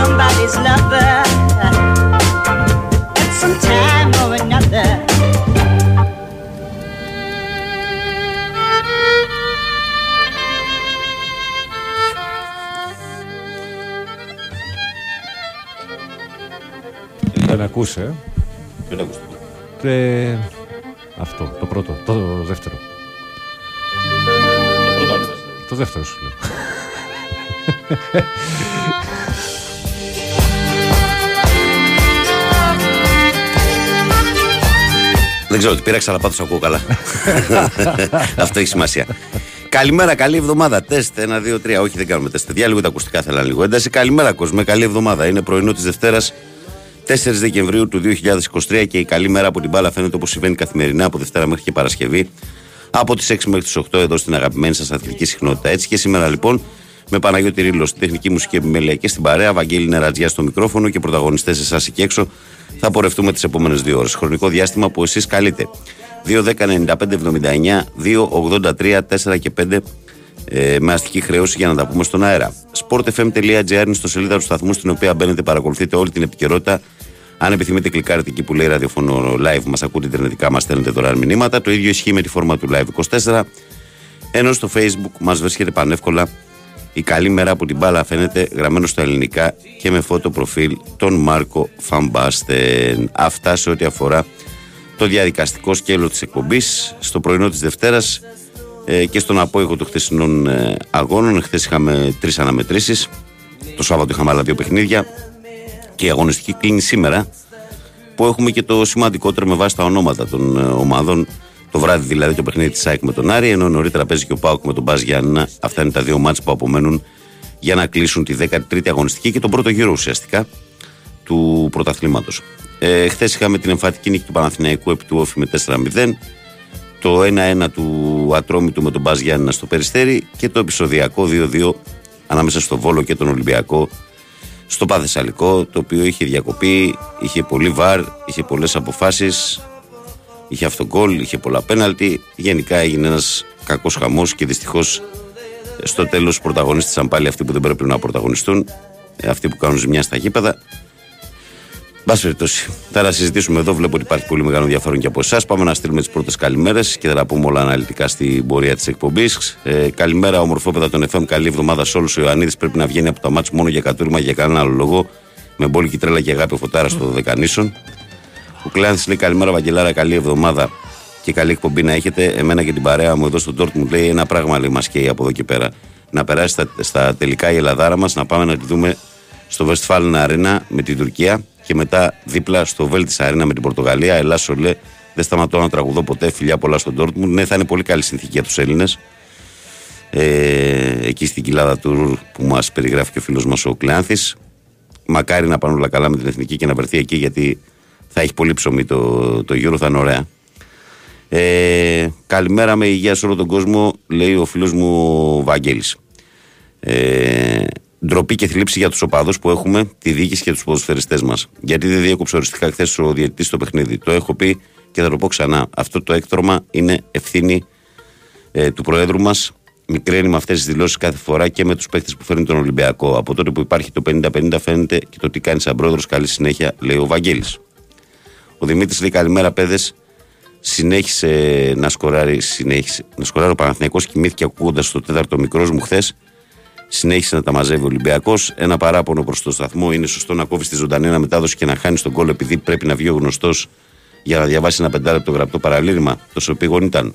somebody's lover at some time or another. Δεν ακούσε. ε. Δεν ακούστε. Ε, αυτό, το πρώτο. Το δεύτερο. Το πρώτο άλλο. Το δεύτερο σου λέω. Δεν ξέρω τι πήραξα, αλλά πάντως ακούω καλά. Αυτό έχει σημασία. Καλημέρα, καλή εβδομάδα. Τεστ, ένα, δύο, τρία. Όχι, δεν κάνουμε τεστ. Παιδιά, λίγο τα ακουστικά θέλαν λίγο ένταση. Καλημέρα, κόσμο. Καλή εβδομάδα. Είναι πρωινό της Δευτέρας, 4 Δεκεμβρίου του 2023 και η καλή μέρα από την μπάλα φαίνεται όπως συμβαίνει καθημερινά από Δευτέρα μέχρι και Παρασκευή. Από τις 6 μέχρι τις 8 εδώ στην αγαπημένη σας αθλητική συχνότητα. Έτσι και σήμερα λοιπόν με Παναγιώτη Ρήλο στην τεχνική μουσική επιμέλεια και στην παρέα, Βαγγέλη Νερατζιά στο μικρόφωνο και πρωταγωνιστές εσάς εκεί έξω. Θα πορευτούμε τις επόμενες δύο ώρες. Χρονικό διάστημα που εσείς καλείτε. 2-10-95-79, 2-83, 4 και 5 ε, με αστική χρέωση για να τα πούμε στον αέρα. sportfm.gr είναι στο σελίδα του σταθμού στην οποία μπαίνετε, παρακολουθείτε όλη την επικαιρότητα. Αν επιθυμείτε, κλικάρετε εκεί που λέει ραδιοφωνό live, μας ακούτε ιντερνετικά, μας στέλνετε δωρεάν μηνύματα. Το ίδιο ισχύει με τη φόρμα του live 24. Ενώ στο facebook μας βρίσκεται πανεύκολα η καλή μέρα από την μπάλα φαίνεται γραμμένο στα ελληνικά και με φώτο προφίλ τον Μάρκο Φαμπάστεν. Αυτά σε ό,τι αφορά το διαδικαστικό σκέλο της εκπομπής στο πρωινό της Δευτέρας ε, και στον απόϊχο των χθεσινών ε, αγώνων. Χθες είχαμε τρεις αναμετρήσεις. Το Σάββατο είχαμε άλλα δύο παιχνίδια και η αγωνιστική κλείνει σήμερα που έχουμε και το σημαντικότερο με βάση τα ονόματα των ε, ομάδων. Το βράδυ δηλαδή το παιχνίδι της ΑΕΚ με τον Άρη, ενώ νωρίτερα παίζει και ο Πάουκ με τον Μπάζ Γιάννα. Αυτά είναι τα δύο μάτς που απομένουν για να κλείσουν τη 13η αγωνιστική και τον πρώτο γύρο ουσιαστικά του πρωταθλήματος. Ε, Χθες είχαμε την εμφατική νίκη του Παναθηναϊκού επί του Όφη με 4-0. Το 1-1 του Ατρόμητου με τον Μπάζ Γιάννα στο Περιστέρι και το επεισοδιακό 2-2 ανάμεσα στο Βόλο και τον Ολυμπιακό στο Παθεσσαλικό, το οποίο είχε διακοπεί, είχε πολύ βαρ, είχε πολλές αποφάσεις, είχε αυτογκόλ, είχε πολλά πέναλτι. Γενικά έγινε ένας κακός χαμός και δυστυχώς στο τέλος πρωταγωνίστησαν πάλι αυτοί που δεν πρέπει να πρωταγωνιστούν, ε, αυτοί που κάνουν ζημιά στα γήπεδα. Μπας περιπτώσει, θα τα συζητήσουμε εδώ. Βλέπω ότι υπάρχει πολύ μεγάλο ενδιαφέρον και από εσάς. Πάμε να στείλουμε τις πρώτες καλημέρες και θα τα πούμε όλα αναλυτικά στην πορεία της εκπομπής. Ε, καλημέρα, ομορφόπεδα των FM. Καλή εβδομάδα σε όλους. Ο Ιωαννίδης πρέπει να βγαίνει από τα μάτια μόνο για κατούριμα για κανένα άλλο λόγο. Με μπόλικη τρέλα και αγάπη ο φωτάρας στο Δεκανήσων. Ο Κλάνθη λέει καλημέρα, Βαγγελάρα, καλή εβδομάδα και καλή εκπομπή να έχετε. Εμένα και την παρέα μου εδώ στο Dortmund λέει ένα πράγμα λέει μας καίει από εδώ και πέρα. Να περάσει στα, στα τελικά η Ελλαδάρα μας, να πάμε να τη δούμε στο Westfalen Arena με την Τουρκία και μετά δίπλα στο Βέλτη Arena με την Πορτογαλία. Ελά, Σολέ, δεν σταματώ να τραγουδώ ποτέ. Φιλιά πολλά στον Dortmund. Ναι, θα είναι πολύ καλή συνθήκη για τους Έλληνες. Ε, εκεί στην κοιλάδα του που μας περιγράφει και ο φίλος μας ο Κλεάνθη. Μακάρι να πάνε όλα καλά με την εθνική και να βρεθεί εκεί γιατί θα έχει πολύ ψωμί το, το Euro, θα είναι ωραία. Ε, καλημέρα με υγεία σε όλο τον κόσμο, λέει ο φίλος μου ο Βαγγέλης. Ε, ντροπή και θλίψη για τους οπαδούς που έχουμε, τη διοίκηση και τους ποδοσφαιριστές μας. Γιατί δεν διέκοψε οριστικά χθες ο διαιτητής στο παιχνίδι. Το έχω πει και θα το πω ξανά. Αυτό το έκτρωμα είναι ευθύνη ε, του Προέδρου μας. Μικραίνει με αυτές τις δηλώσεις κάθε φορά και με τους παίχτε που φέρνουν τον Ολυμπιακό. Από τότε που υπάρχει το 50-50 φαίνεται και το τι κάνει σαν πρόεδρος. Καλή συνέχεια, λέει ο Βαγγέλης. Ο Δημήτρης λέει καλημέρα, παιδες. Συνέχισε να σκοράρει, συνέχισε, να σκοράρει ο Παναθηναϊκός κοιμήθηκε ακούγοντας το τέταρτο μικρός μου χθες. Συνέχισε να τα μαζεύει ο Ολυμπιακός. Ένα παράπονο προς το σταθμό είναι σωστό να κόβεις τη ζωντανή αναμετάδοση και να χάνεις τον κόλλο επειδή πρέπει να βγει ο γνωστός για να διαβάσει ένα πεντάλεπτο γραπτό παραλήρημα. Τόσο πήγον ήταν.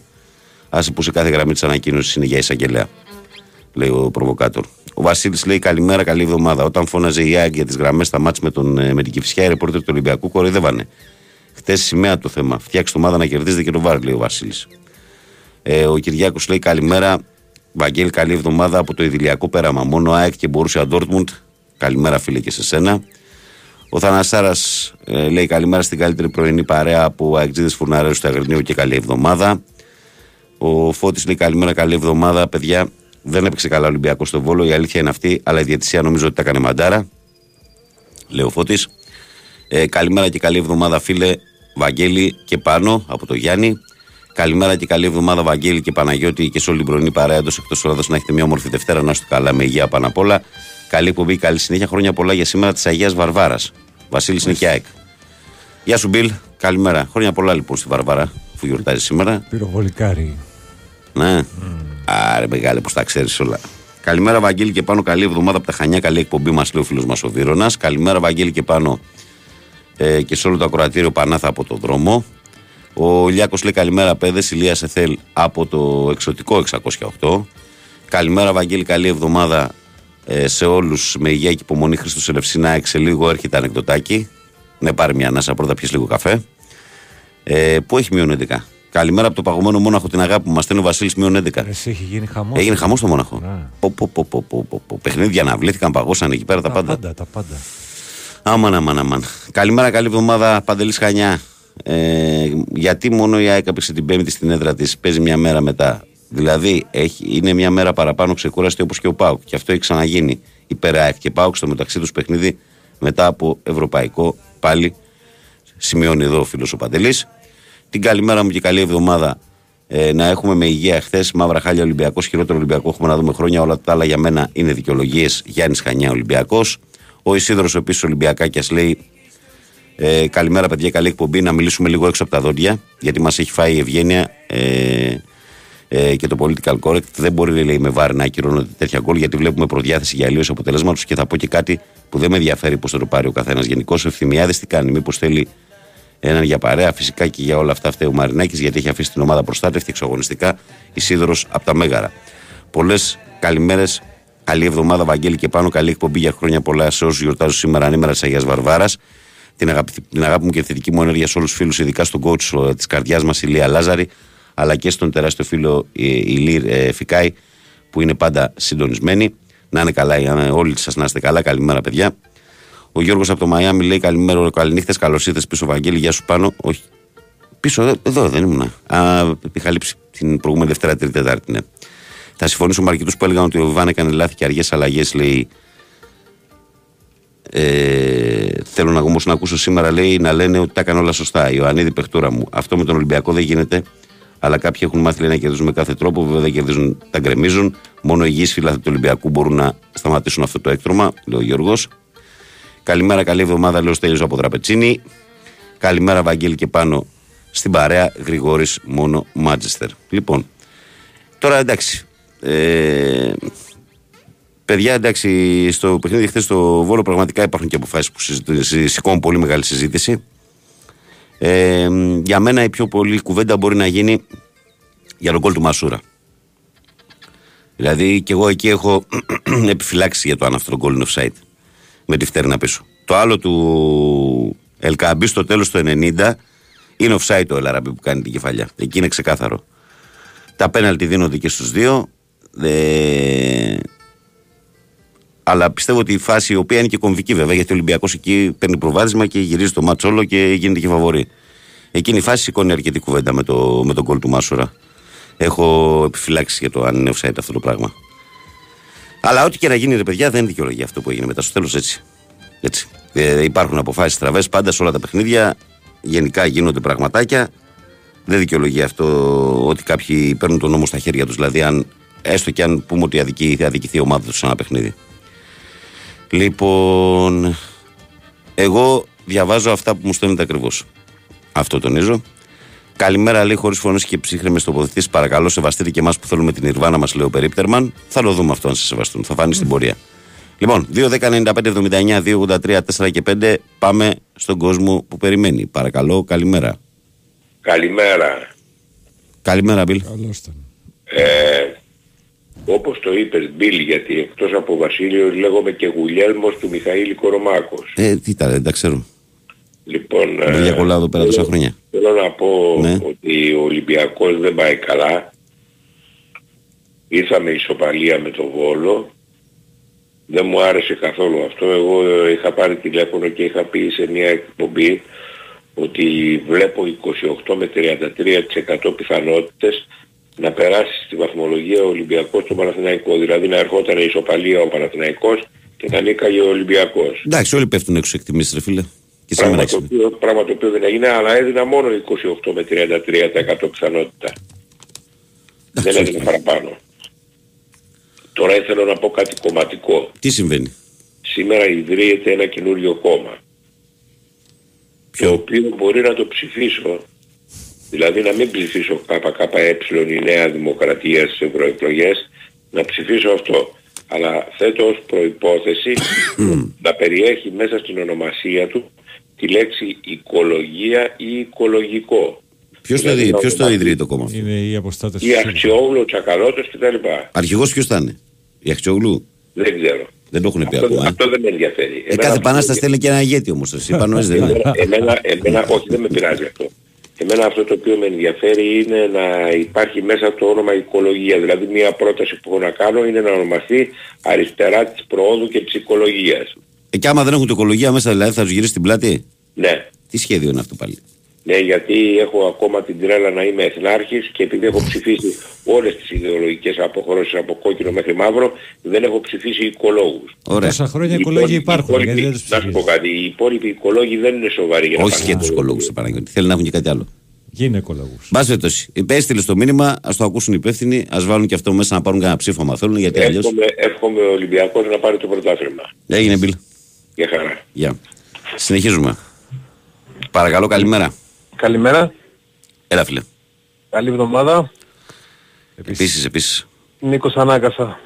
Άσε που σε κάθε γραμμή της ανακοίνωσης είναι για εισαγγελέα. Λέει ο προβοκάτορ. Ο Βασίλης λέει καλημέρα, καλή εβδομάδα. Όταν φώναζε η ΑΕΚ για τις γραμμές στα μάτια με, τον, ε, με την Κυφσιά, οι ρεπόρτερ του Ολυμπιακού κοροϊδεύανε. Χθε σημαία το θέμα. Φτιάξτε το ομάδα να κερδίζετε και το βάρ, λέει ο Βασίλης. Ε, ο Κυριάκος λέει καλημέρα. Βαγγέλη, καλή εβδομάδα από το Ιδηλιακό πέραμα. Μόνο ΑΕΚ και μπορούσε Ντόρτμουντ. Καλημέρα, φίλε, και σε σένα. Ο Θανασάρα ε, λέει καλημέρα στην καλύτερη πρωινή παρέα από Αεκτζίδε Φουρναρέου στο Αγρινίου και καλή εβδομάδα. Ο Φώτης λέει καλημέρα, καλή εβδομάδα. Παιδιά, δεν έπαιξε καλά ο Ολυμπιακός στο Βόλο. Η αλήθεια είναι αυτή, αλλά η διαιτησία νομίζω ότι τα έκανε μαντάρα. Λέει ο Φώτης. Ε, καλημέρα και καλή εβδομάδα, φίλε Βαγγέλη και πάνω από το Γιάννη. Καλημέρα και καλή εβδομάδα, Βαγγέλη και Παναγιώτη και σε όλη την πρωινή παρέα εντός εκτός Ελλάδα να έχετε μια όμορφη Δευτέρα. Να είστε καλά με υγεία πάνω απ' όλα. Καλή εκπομπή, καλή συνέχεια. Χρόνια πολλά για σήμερα της Αγίας Βαρβάρας. Βασίλης Νικιάεκ. Γεια σου, Μπιλ. Καλημέρα. Χρόνια πολλά λοιπόν στη Βαρβάρα που γιορτάζει σήμερα. Πυροβολικάρι. Ναι. Άρε, μεγάλε, πώ τα ξέρεις όλα. Καλημέρα, Βαγγέλη και πάνω. Καλή εβδομάδα από τα Χανιά. Καλή εκπομπή μας, λέει ο φίλος μας ο Βίρονας. Καλημέρα, Βαγγέλη και πάνω. Ε, και σε όλο το ακροατήριο Πανάθα από το δρόμο. Ο Λιάκο λέει καλημέρα, παιδες. Ηλία Εθέλ από το εξωτικό 608. Καλημέρα, Βαγγέλη. Καλή εβδομάδα ε, σε όλους. Με υγεία και υπομονή. Χρήστος Ελευσίνα. Σε λίγο έρχεται ανεκδοτάκι. Ναι, πάρει μια ανάσα πρώτα, πιει λίγο καφέ. Ε, που έχει μείον 11. Καλημέρα από το παγωμένο Μόναχο την αγάπη που μας στέλνει ο Βασίλης μείον 11. Εσύ έχει γίνει χαμός. Έγινε χαμός στο Μόναχο. Ναι. Πω, πω, πω, πω, πω, πω, πω. Παιχνίδια αναβλήθηκαν, παγώσαν εκεί πέρα τα, Τα πάντα. πάντα, τα πάντα. Άμαν, άμαν, άμαν. Καλημέρα, καλή εβδομάδα, Παντελής Χανιά. Ε, γιατί μόνο η ΑΕΚ έπαιξε την Πέμπτη στην έδρα της, παίζει μια μέρα μετά. Δηλαδή έχει, είναι μια μέρα παραπάνω ξεκούραστη όπως και ο Πάουκ. Και αυτό έχει ξαναγίνει υπέρ ΑΕΚ και Πάουκ στο μεταξύ τους παιχνίδι μετά από ευρωπαϊκό πάλι. Σημειώνει εδώ ο φίλος ο Παντελής. Την καλημέρα μου και καλή εβδομάδα ε, να έχουμε με υγεία χθες. Μαύρα χάλια Ολυμπιακός, χειρότερο Ολυμπιακό έχουμε να δούμε χρόνια. Όλα τα άλλα για μένα είναι δικαιολογίες. Γιάννης Χανιά Ολυμπιακός. Ο Ισίδωρος επίση Ολυμπιακάκιας λέει ε, καλημέρα, παιδιά. Καλή εκπομπή. Να μιλήσουμε λίγο έξω από τα δόντια, γιατί μας έχει φάει η ευγένεια ε, ε, και το political correct. Δεν μπορεί, λέει, με βάρη να ακυρώνονται τέτοια γκολ, γιατί βλέπουμε προδιάθεση για αλλίωση αποτελέσματος. Και θα πω και κάτι που δεν με ενδιαφέρει πώς θα το πάρει ο καθένας. Γενικώς ο ευθυμιάδης τι κάνει, μήπως θέλει έναν για παρέα. Φυσικά και για όλα αυτά φταίει ο Μαρινάκης, γιατί έχει αφήσει την ομάδα προστάτευτη εξαγωνιστικά η Σίδωρο από τα Μέγαρα. Πολλές καλημέρες, καλή εβδομάδα, Βαγγέλη και πάνω. Καλή εκπομπή για χρόνια πολλά σε όσους γιορτάζουν σήμερα ανήμερα της Αγίας Βαρβάρας. Την, αγάπη, την αγάπη μου και θετική μου ενέργεια σε όλους τους φίλους, ειδικά στον coach της καρδιάς μας, η Λία Λάζαρη, αλλά και στον τεράστιο φίλο η, η Λίρ ε, Φικάη, που είναι πάντα συντονισμένοι. Να είναι καλά, ε, όλοι σας να είστε καλά. Καλημέρα, παιδιά. Ο Γιώργος από το Μαϊάμι λέει καλημέρα, καληνύχτες, καλώς ήρθες πίσω, Βαγγέλη. Γεια σου πάνω. Όχι. Πίσω, ε, εδώ δεν ήμουν. Α, είχα λείψει την προηγούμενη Δευτέρα, Τρίτη, Τετάρτη, ναι. Θα συμφωνήσω με αρκετούς που έλεγαν ότι ο Βιβάν έκανε λάθη και αργές αλλαγές, λέει. Ε, θέλω να όμως να ακούσω σήμερα, λέει, να λένε ότι τα έκανε όλα σωστά. Η Ιωαννίδη Πεχτούρα μου. Αυτό με τον Ολυμπιακό δεν γίνεται. Αλλά κάποιοι έχουν μάθει λέει, να κερδίζουν με κάθε τρόπο. Βέβαια δεν κερδίζουν, τα γκρεμίζουν. Μόνο οι υγιείς φυλάθοι του Ολυμπιακού μπορούν να σταματήσουν αυτό το έκτρωμα, λέει ο Γιώργος. Καλημέρα, καλή εβδομάδα, λέω Στέλιος από Δραπετσίνη. Καλημέρα, Βαγγέλη και πάνω στην παρέα Γρηγόρης μόνο Μάτζεστερ. Λοιπόν, τώρα εντάξει. Ε, παιδιά, εντάξει, στο παιχνίδι χθες στο Βόλο πραγματικά υπάρχουν και αποφάσεις που συζητούν- σηκώνουν πολύ μεγάλη συζήτηση. Ε, για μένα η πιο πολλή κουβέντα μπορεί να γίνει για τον κόλ του Μασούρα. Δηλαδή και εγώ εκεί έχω επιφυλάξει για το αν αυτό το γκολ είναι offside. Με τη φτέρνα πίσω. Το άλλο του Ελκαμπή στο τέλος του 90 είναι offside το Ελαραμπή που κάνει την κεφαλιά. Εκεί είναι ξεκάθαρο. Τα πέναλτι δίνονται και στους δύο. Ε, αλλά πιστεύω ότι η φάση η οποία είναι και κομβική βέβαια γιατί ο Ολυμπιακός εκεί παίρνει προβάδισμα και γυρίζει το μάτσο όλο και γίνεται και φαβορή. Εκείνη η φάση σηκώνει αρκετή κουβέντα με, το, με τον κόλ του Μάσουρα. Έχω επιφυλάξει για το αν είναι offside αυτό το πράγμα. Αλλά ό,τι και να γίνει, ρε παιδιά, δεν δικαιολογεί αυτό που έγινε μετά στο τέλος έτσι. έτσι. Ε, υπάρχουν αποφάσεις τραβέ πάντα σε όλα τα παιχνίδια. Γενικά γίνονται πραγματάκια. Δεν δικαιολογεί αυτό ότι κάποιοι παίρνουν τον νόμο στα χέρια τους. Δηλαδή, αν, έστω και αν πούμε ότι αδικεί, θα αδικηθεί η ομάδα τους σε ένα παιχνίδι. Λοιπόν, εγώ διαβάζω αυτά που μου στέλνετε ακριβώς. Αυτό τονίζω. Καλημέρα, λέει, χωρίς φωνές και ψύχρεμες τοποθετήσεις. Παρακαλώ, σεβαστείτε και εμάς που θέλουμε την Ιρβάνα μας, λέει ο Περίπτερμαν. Θα το δούμε αυτό αν σε σεβαστούν. Θα φανεί στην πορεία. Λοιπόν, 2-10-95-79, 2-83, 4 και 5. Πάμε στον κόσμο που περιμένει. Παρακαλώ, καλημέρα. Καλημέρα. Καλημέρα, Μπιλ. Καλώς ήταν. Ε, όπως το είπες Μπίλ, γιατί εκτός από Βασίλειος λέγομαι και Γουλιέλμος του Μιχαήλ Κορομάκος. Ε, τι τα, δεν τα ξέρω. Λοιπόν, Ε, Δουλειά κολλάω εδώ πέρα τόσα χρόνια. θέλω να πω Ναι. ότι ο Ολυμπιακός δεν πάει καλά. Ήρθαμε ισοπαλία με το Βόλο. Δεν μου άρεσε καθόλου αυτό. Εγώ ε, είχα πάρει τηλέφωνο και είχα πει σε μια εκπομπή ότι βλέπω 28 με 33% πιθανότητες να περάσει στη βαθμολογία ο Ολυμπιακός στο Παναθηναϊκός. Δηλαδή να ερχόταν η ισοπαλία ο Παναθηναϊκός και να νίκαγε ο Ολυμπιακός. Εντάξει, όλοι πέφτουν έξω εκτιμήσεις, ρε φίλε. Και σε μένα Πράγμα το, έξι. οποίο, πράγμα το οποίο δεν έγινε, αλλά έδινα μόνο 28 με 33% πιθανότητα. δεν Εντάξει, έδινε όχι. παραπάνω. Τώρα ήθελα να πω κάτι κομματικό. Τι συμβαίνει; Σήμερα ιδρύεται ένα καινούριο κόμμα. Ποιο; Το οποίο μπορεί να το ψηφίσω. Δηλαδή να μην ψηφίσω ΚΚΕ η Νέα Δημοκρατία στις ευρωεκλογές, να ψηφίσω αυτό. Αλλά θέτω ως προϋπόθεση να περιέχει μέσα στην ονομασία του τη λέξη οικολογία ή οικολογικό. Ποιος το, Δηλαδή δι- να ποιος το ονομαστεί ιδρύει το κόμμα αυτό; Είναι οι αποστάτες Ή του ΣΥΡΙΖΑ. Αξιόγλου, ο Τσακαλώτος κτλ. Αρχηγός ποιος θα είναι; Η Αχτσιόγλου. Δεν ξέρω. Δεν το έχουν πει Αυτό, ακόμα. ε. αυτό δεν με ενδιαφέρει. Ε, Εμένα κάθε αυτό επανάσταση δεν- θέλει και ένα ηγέτη όμως. Εσύ πάνω δεν είναι. Εμένα, εμένα, εμένα, όχι δεν με πειράζει αυτό. Εμένα αυτό το οποίο με ενδιαφέρει είναι να υπάρχει μέσα το όνομα οικολογία. Δηλαδή μια πρόταση που έχω να κάνω είναι να ονομαστεί αριστερά της προόδου και της οικολογίας. Ε, και άμα δεν έχουν το οικολογία μέσα, δηλαδή θα τους γυρίσει την πλάτη; Ναι. Τι σχέδιο είναι αυτό πάλι; Ναι, γιατί έχω ακόμα την τρέλα να είμαι εθνάρχης και επειδή έχω ψηφίσει όλες τις ιδεολογικές αποχρώσεις από κόκκινο μέχρι μαύρο, δεν έχω ψηφίσει οικολόγους. Ωραία. Τόσα χρόνια Οι οικολόγοι υπόλοιποι- υπάρχουν. οι Γιατί δεν υπόλοιποι- τους Να σου πω ψηφίζεις. κάτι, οι υπόλοιποι οικολόγοι δεν είναι σοβαροί για να Όχι πάνε και τους στο- οικολόγους, σε Παναγιώτη. Θέλει να έχουν και κάτι άλλο. Γυναικολόγους. Μπας περιπτώσει. Έστειλε το μήνυμα, ας το ακούσουν οι υπεύθυνοι, ας βάλουν και αυτό μέσα να πάρουν κανένα ψήφο άμα θέλουν, γιατί αλλιώ. Εύχομαι, εύχομαι ο Ολυμπιακός να πάρει το πρωτάθλημα. Έγινε μπιλ. Για χαρά. Γεια. Συνεχίζουμε. Παρακαλώ, καλημέρα. Καλημέρα. Έλα, φίλε. Καλή εβδομάδα. Επίσης, επίσης. Νίκος Ανάγκασα.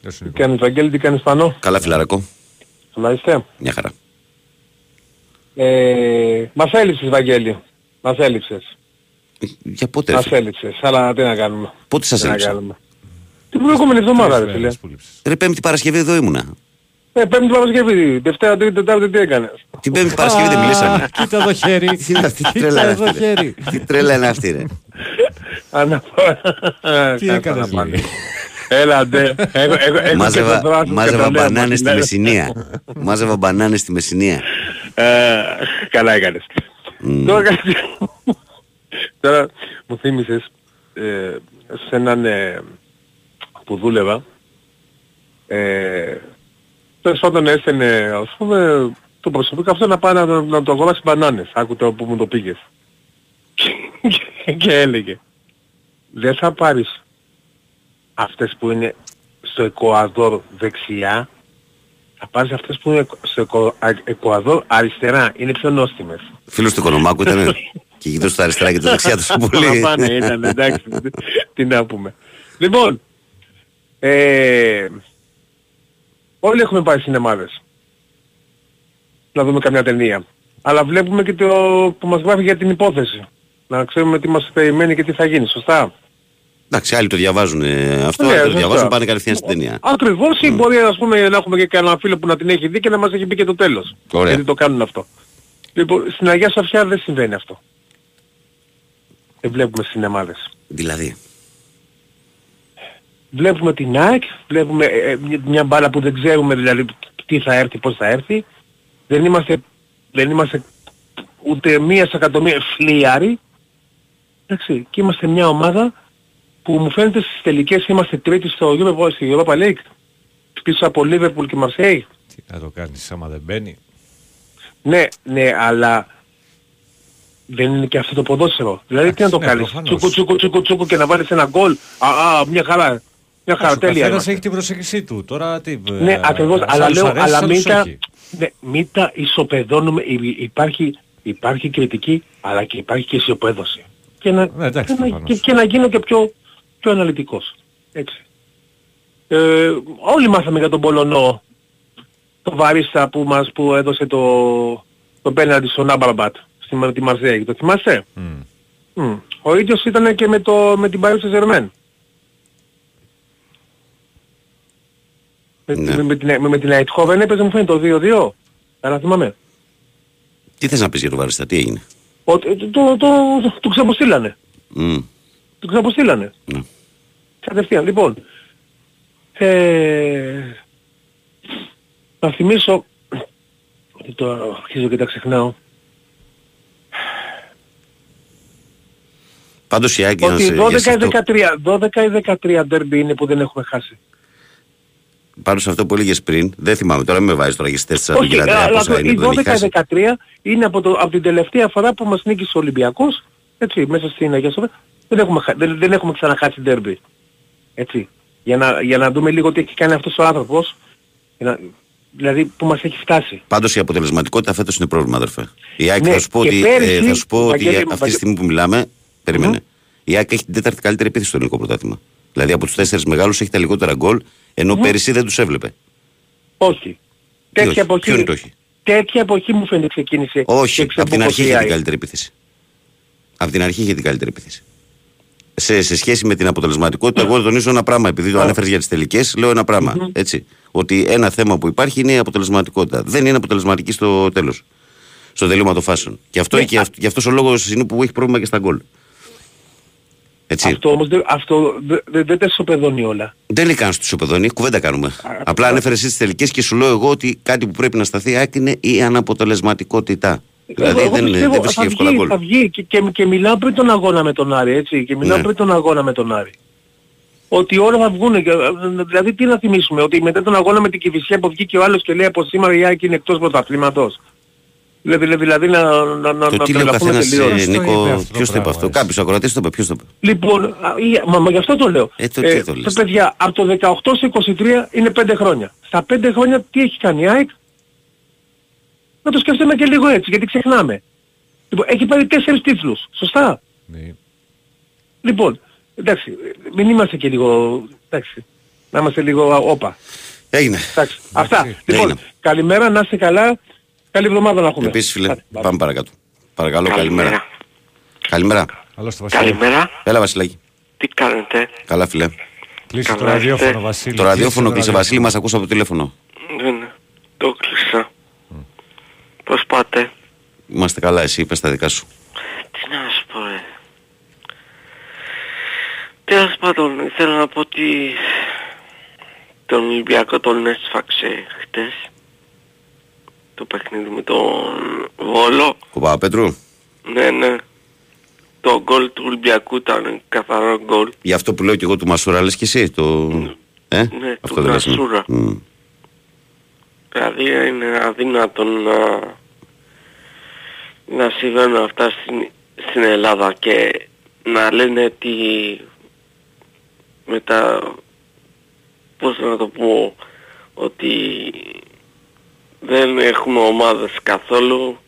Γεια σου, Τι Νίκο. κάνεις Βαγγέλη, τι κάνεις πάνω; Καλά, φιλαρακό. Καλά είστε. Μια χαρά. Ε, μας έλειψες Βαγγέλη. Μας έλειψες. Ε, Για πότε, Μας ρε, έλειψες. Αλλά τι να κάνουμε; πότε σας Τι να έλειψα; κάνουμε; Την προηγούμενη εβδομάδα ρε Τρεις φίλε. μέρες που λείψες. Ρε, Πέμπτη Παρασκευή εδώ ήμουνα. Ε, πέμπτη Παρασκευή. Δευτέρα, τρίτη, τετάρτη τι έκανες; Την Πέμπτη Παρασκευή δεν Α, μιλήσαμε. Κοίτα εδώ χέρι. Τι είναι αυτή η τρέλα Κοίτα είναι εδώ αυτή, ρε. χέρι. Τι τρέλα είναι αυτή, ρε. Ανα- Τι Κάτσε έκανες να πάνε. λέει. Έλα ντε. Έχω- έχω- έχω και το Μάζευα, δράσο και μάζευα το λέω, μπανάνες στη μα, Μεσσηνία. Μάζευα μπανάνες στη Μεσσηνία. Ε, καλά έκανες. Τώρα, κάτι- τώρα μου θύμισες ε, σε έναν ε, που δούλευα ε, τέλος πάντων έστελνε ας πούμε το προσωπικό αυτό να πάει να, να, να το αγοράσει μπανάνες. Άκου το που μου το πήγες. και, και έλεγε δεν θα πάρεις αυτές που είναι στο Εκοαδόρ δεξιά θα πάρεις αυτές που είναι στο Εκο- Α- Εκοαδόρ αριστερά. Είναι πιο νόστιμες. Φίλος του Οικονομάκου ήταν και γύρω στα αριστερά και τα δεξιά τους πολύ. Παραπάνω ήταν, εντάξει. Τι να πούμε. Λοιπόν, ε, όλοι έχουμε πάει σινεμάδες. Να δούμε καμιά ταινία. Αλλά βλέπουμε και το που μας γράφει για την υπόθεση. Να ξέρουμε τι μας περιμένει και τι θα γίνει. Σωστά; Εντάξει, άλλοι το διαβάζουν ε, αυτό, Ναι, άλλοι το σωστά. διαβάζουν, πάνε κατευθείαν στην ταινία. Ακριβώς ή μπορεί ας πούμε να έχουμε και κανένα φίλο που να την έχει δει και να μας έχει πει και το τέλος. Ωραία. Γιατί το κάνουν αυτό. Λοιπόν, στην Αγία Σοφιά δεν συμβαίνει αυτό. Δεν βλέπουμε σινεμάδες. Δηλαδή, Βλέπουμε την ΑΕΚ, βλέπουμε ε, ε, μια- μια μπάλα που δεν ξέρουμε δηλαδή τι θα έρθει, πώς θα έρθει. Δεν είμαστε, δεν είμαστε ούτε μία σε εκατομμύρια φλιάρι. Εντάξει, και είμαστε μια ομάδα που μου φαίνεται στις τελικές είμαστε τρίτοι στο Europa, στη Europa League. Πίσω από Liverpool και Marseille. Τι να το κάνεις άμα δεν μπαίνει. Ναι, ναι, αλλά δεν είναι και αυτό το ποδόσφαιρο. Δηλαδή τι να το ναι, κάνεις; προφανώς. Τσούκου, τσούκου, τσούκου, τσούκου και να βάλεις ένα γκολ. Α, α, μια χαρά. Μια χαρά, Ο τέλεια καθένας είμαστε. έχει την προσέγγιση του. Τώρα τι... Ναι, ε, ακριβώς, σε αλλά άλλους λέω, αρέσει, αλλά σε μην άλλους τα, όχι. ναι, μην τα ισοπεδώνουμε, Υ- υπάρχει, υπάρχει κριτική, αλλά και υπάρχει και ισοπαίδωση. Και να, Ναι, εντάξει, και, να, προφανώς. και, και να γίνω και πιο, πιο αναλυτικός. Έτσι. Ε, όλοι μάθαμε για τον Πολωνό, το Βαρίστα που μας που έδωσε το, το πέναντι στον Άμπραμπατ, στη Μα- τη Μαρσέγη. Το θυμάστε; Μμ. Μμ. Ο ίδιος ήταν και με, το, με την Παρίσι Ζερμέν. Με, Ναι. με, με, την, με, με την Αιτχόβεν έπαιζε μου φαίνεται το 2-2. Άρα θυμάμαι. τι θες να πεις για το Βαριστά, τι έγινε; Ο, το, το, το, το, το ξαποστήλανε. Μμ, Το ξαποστήλανε. ναι. Κατευθείαν. Λοιπόν, ε, να θυμίσω ότι το αρχίζω και τα ξεχνάω. Πάντως η Άκη Ότι 12 ή 13, 12 ή 13 ντέρμπι είναι που δεν έχουμε χάσει. Πάνω σε αυτό που έλεγες πριν, δεν θυμάμαι τώρα, μην με βάζεις τώρα για στις 4 Όχι, από αλλά πόσα είναι οι που δεν έχει 12 χάσει. ή 13 είναι από, το, από την τελευταία φορά που μας νίκησε ο Ολυμπιακός, έτσι, μέσα στην Αγία Σοφία, δεν έχουμε, χα- δεν, δεν έχουμε ξαναχάσει ντέρμπι. Έτσι. Για να, για να δούμε λίγο τι έχει κάνει αυτός ο άνθρωπος. Για να, δηλαδή που μας έχει φτάσει. Πάντως η αποτελεσματικότητα φέτος είναι πρόβλημα, αδερφέ. Η ΑΕΚ Ναι, θα σου πω και ότι, πέρυσι, ε, θα σου πω ότι Βαγγέλη, αυτή τη Βαγγέλη- στιγμή που μιλάμε, περίμενε. Η ΑΕΚ έχει την τέταρτη καλύτερη επίθεση στο ελληνικό πρωτάθλημα. Δηλαδή από τους τέσσερις μεγάλους έχει τα λιγότερα γκολ, ενώ πέρυσι δεν τους έβλεπε. Όχι. όχι, Τέτοια εποχή, ποιο είναι το όχι; τέτοια εποχή μου φαίνεται ξεκίνησε. Όχι, και από την αρχή είχε ξεμποκοσιάει. την καλύτερη επίθεση. Από την αρχή είχε την καλύτερη επίθεση. Σε, σε σχέση με την αποτελεσματικότητα, εγώ τονίζω ένα πράγμα. Επειδή το ανέφερες για τις τελικές, λέω ένα πράγμα. Έτσι. Ότι ένα θέμα που υπάρχει είναι η αποτελεσματικότητα. Δεν είναι αποτελεσματική στο τέλος. Στο τελείωμα των φάσεων. Και αυτό, Ναι, και αυ- γι' αυτός ο λόγος είναι που έχει πρόβλημα και στα γκολ. Έτσι. Αυτό όμως δεν, αυτό δεν, δεν, δεν τα ισοπεδώνει όλα. Δεν είναι καν στου ισοπεδόνι, κουβέντα κάνουμε. Απλά ανέφερες εσύ τις τελικές και σου λέω εγώ ότι κάτι που πρέπει να σταθεί η ΑΕΚ είναι η αναποτελεσματικότητα. Δηλαδή εγώ, εγώ δεν, πιστεύω, δεν βρίσκει θα εύκολα βγει, γκολ. θα βγει και, και, και μιλάω πριν τον αγώνα με τον Άρη, έτσι. Και μιλάω Ναι. πριν τον αγώνα με τον Άρη. Ότι όλα θα βγουν. Και, δηλαδή τι να θυμίσουμε, ότι μετά τον αγώνα με την Κηφισιά που βγήκε ο άλλος και λέει από σήμερα η ΑΕΚ είναι εκτός πρωταθλήματος. Δηλαδή, δηλαδή να, να, να, Το να τι λέει ο τρελαθούμε καθένας, τελείως. Ποιος το είπε Νίκο, αυτό το ποιος το είπε πράγμα, αυτό; έτσι; Κάποιος ακροατής το είπε. Ποιος το είπε; Λοιπόν, α, ή- μα, μα γι' αυτό το λέω. Ε, το τι το λες; παιδιά, από το 18 σε 23 είναι 5 χρόνια. Στα 5 χρόνια τι έχει κάνει η ΑΕΚ; Να το σκεφτούμε και λίγο έτσι, γιατί ξεχνάμε. Λοιπόν, έχει πάρει 4 τίτλους. Σωστά; Ναι. Λοιπόν, εντάξει, μην είμαστε και λίγο, εντάξει, να είμαστε λίγο όπα. Έγινε. Εντάξει, αυτά. Λοιπόν, Έγινε. καλημέρα, να είστε καλά. Καλή εβδομάδα να έχουμε. Επίσης, φίλε, Άντε, bye. πάμε παρακάτω. Παρακαλώ, καλημέρα. Καλημέρα. Άλλο στο Βασίλη. Καλημέρα. Έλα, Βασιλάκη. Τι κάνετε; Καλά, φίλε. Κλείσε το Καλά ραδιόφωνο, είστε. Βασίλη. Το ραδιόφωνο Κλείσε κλείσε, το Βασίλη, μας ακούσα από το τηλέφωνο. Δεν το κλείσα. Πώς πάτε; Είμαστε καλά, εσύ, πες τα δικά σου. Τι να σου πω ρε. Τέλος πάντων, ήθελα να πω ότι τον Ολυμπιακό τον έσφαξε χτες. Το παιχνίδι με τον Βόλο. Ο Παπαπέτρου, Ναι, ναι. Το γκολ του Ολυμπιακού ήταν καθαρό γκολ. για αυτό που λέω και εγώ του Μασούρα, λες και εσύ. Το... Ε; Ναι, αυτό του δεν λες, ναι. Μασούρα. Μμ. Δηλαδή είναι αδύνατο να, να συμβαίνουν αυτά στην, στην Ελλάδα και να λένε ότι μετά πώς να το πω ότι δεν έχουμε ομάδες καθόλου.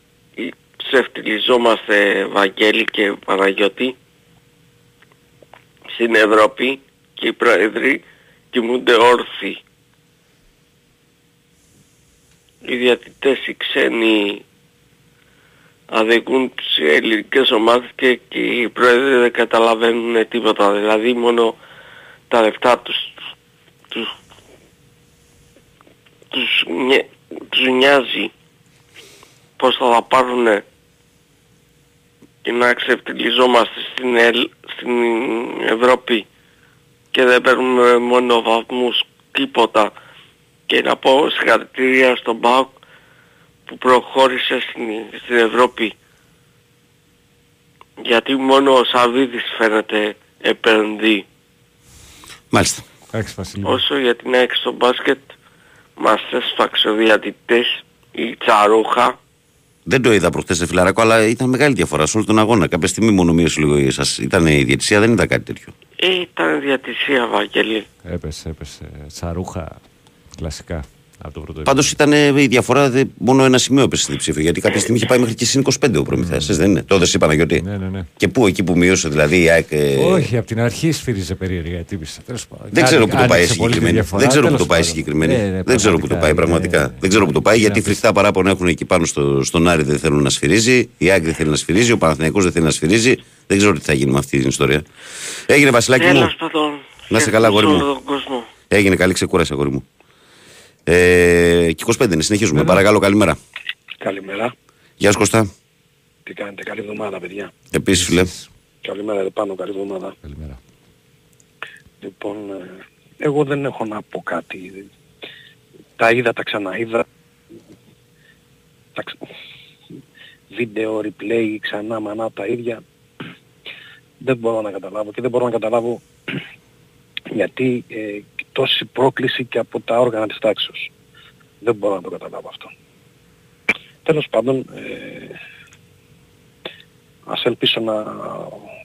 Ψευτιλιζόμαστε Βαγγέλη και Παναγιώτη. Στην Ευρώπη και οι πρόεδροι κοιμούνται όρθιοι. Οι διατητές οι ξένοι αδικούν τις ελληνικές ομάδες και, και οι πρόεδροι δεν καταλαβαίνουν τίποτα. Δηλαδή μόνο τα λεφτά τους, τους, τους, νοιε- τους νοιάζει πώς θα τα πάρουν και να ξεφτυλιζόμαστε στην, Ελ- στην Ευρώπη και δεν παίρνουμε μόνο βαθμούς τίποτα και να πω συγχαρητήρια στον ΠΑΟΚ που προχώρησε στην, στην Ευρώπη γιατί μόνο ο Σαββίδης φαίνεται επενδύει. Μάλιστα. Εντάξει, Βασίλη. Όσο για την ΑΕΚ στο μπάσκετ μας έσφαξε ο διατητές η Τσαρούχα Δεν το είδα προχτές σε φιλαράκο, αλλά ήταν μεγάλη διαφορά σε όλο τον αγώνα. Κάποια στιγμή μόνο μείωσε λίγο η σας. Ήταν η διαιτησία, δεν ήταν κάτι τέτοιο. ε, ήταν διατησία Βαγγέλη. Έπεσε, έπεσε. Τσαρούχα. Κλασικά. Από το πρώτο Πάντως ήταν ε, η διαφορά δε, μόνο ένα σημείο έπεσε στην ψήφο. Γιατί κάποια στιγμή είχε πάει μέχρι και συν 25 ο προμηθέα. δεν είναι. Το έδωσε η Παναγιώτη. Ναι, ναι, ναι. Και πού, εκεί που μείωσε δηλαδή η ΑΕΚ. ε, Όχι, από την αρχή σφύριζε περίεργα η τύπησα. Τέλος πάντων. Δεν ξέρω που το πάει Άνοιξε πολύ τη συγκεκριμένη. διαφορά, Δεν ξέρω που τέλος το πάει πάντων. συγκεκριμένη. Ναι, ναι, Δεν ξέρω που το πάει πραγματικά. είναι- Δεν ξέρω που το πάει γιατί είναι φρικτά παράπονα έχουν εκεί πάνω στο, στον Άρη δεν θέλουν να σφυρίζει. Η ΑΕΚ δεν θέλει να σφυρίζει. Ο Παναθηναϊκός δεν θέλει να σφυρίζει. Δεν ξέρω τι θα γίνει με αυτή την ιστορία. Έγινε Βασιλάκι μου. Τέλος πάντων. Να είσαι καλά, αγόρι μου. σε όλο τον κόσμος. Έγινε καλή ξεκούραση αγόρι μου. Ε, και 25 είναι, συνεχίζουμε. Παρακαλώ, καλημέρα. Καλημέρα. Γεια σου Κωστά. Τι κάνετε, καλή εβδομάδα παιδιά. Επίσης φίλε. Καλημέρα εδώ πάνω, καλή εβδομάδα. Καλημέρα. Λοιπόν, ε, εγώ δεν έχω να πω κάτι. Τα είδα, τα ξαναείδα. Τα ξα... Βίντεο, replay, ξανά, μανά, τα ίδια. Δεν μπορώ να καταλάβω και δεν μπορώ να καταλάβω γιατί ε, τόση πρόκληση και από τα όργανα της τάξης. Δεν μπορώ να το καταλάβω αυτό. Τέλος πάντων, ε, ας ελπίσω να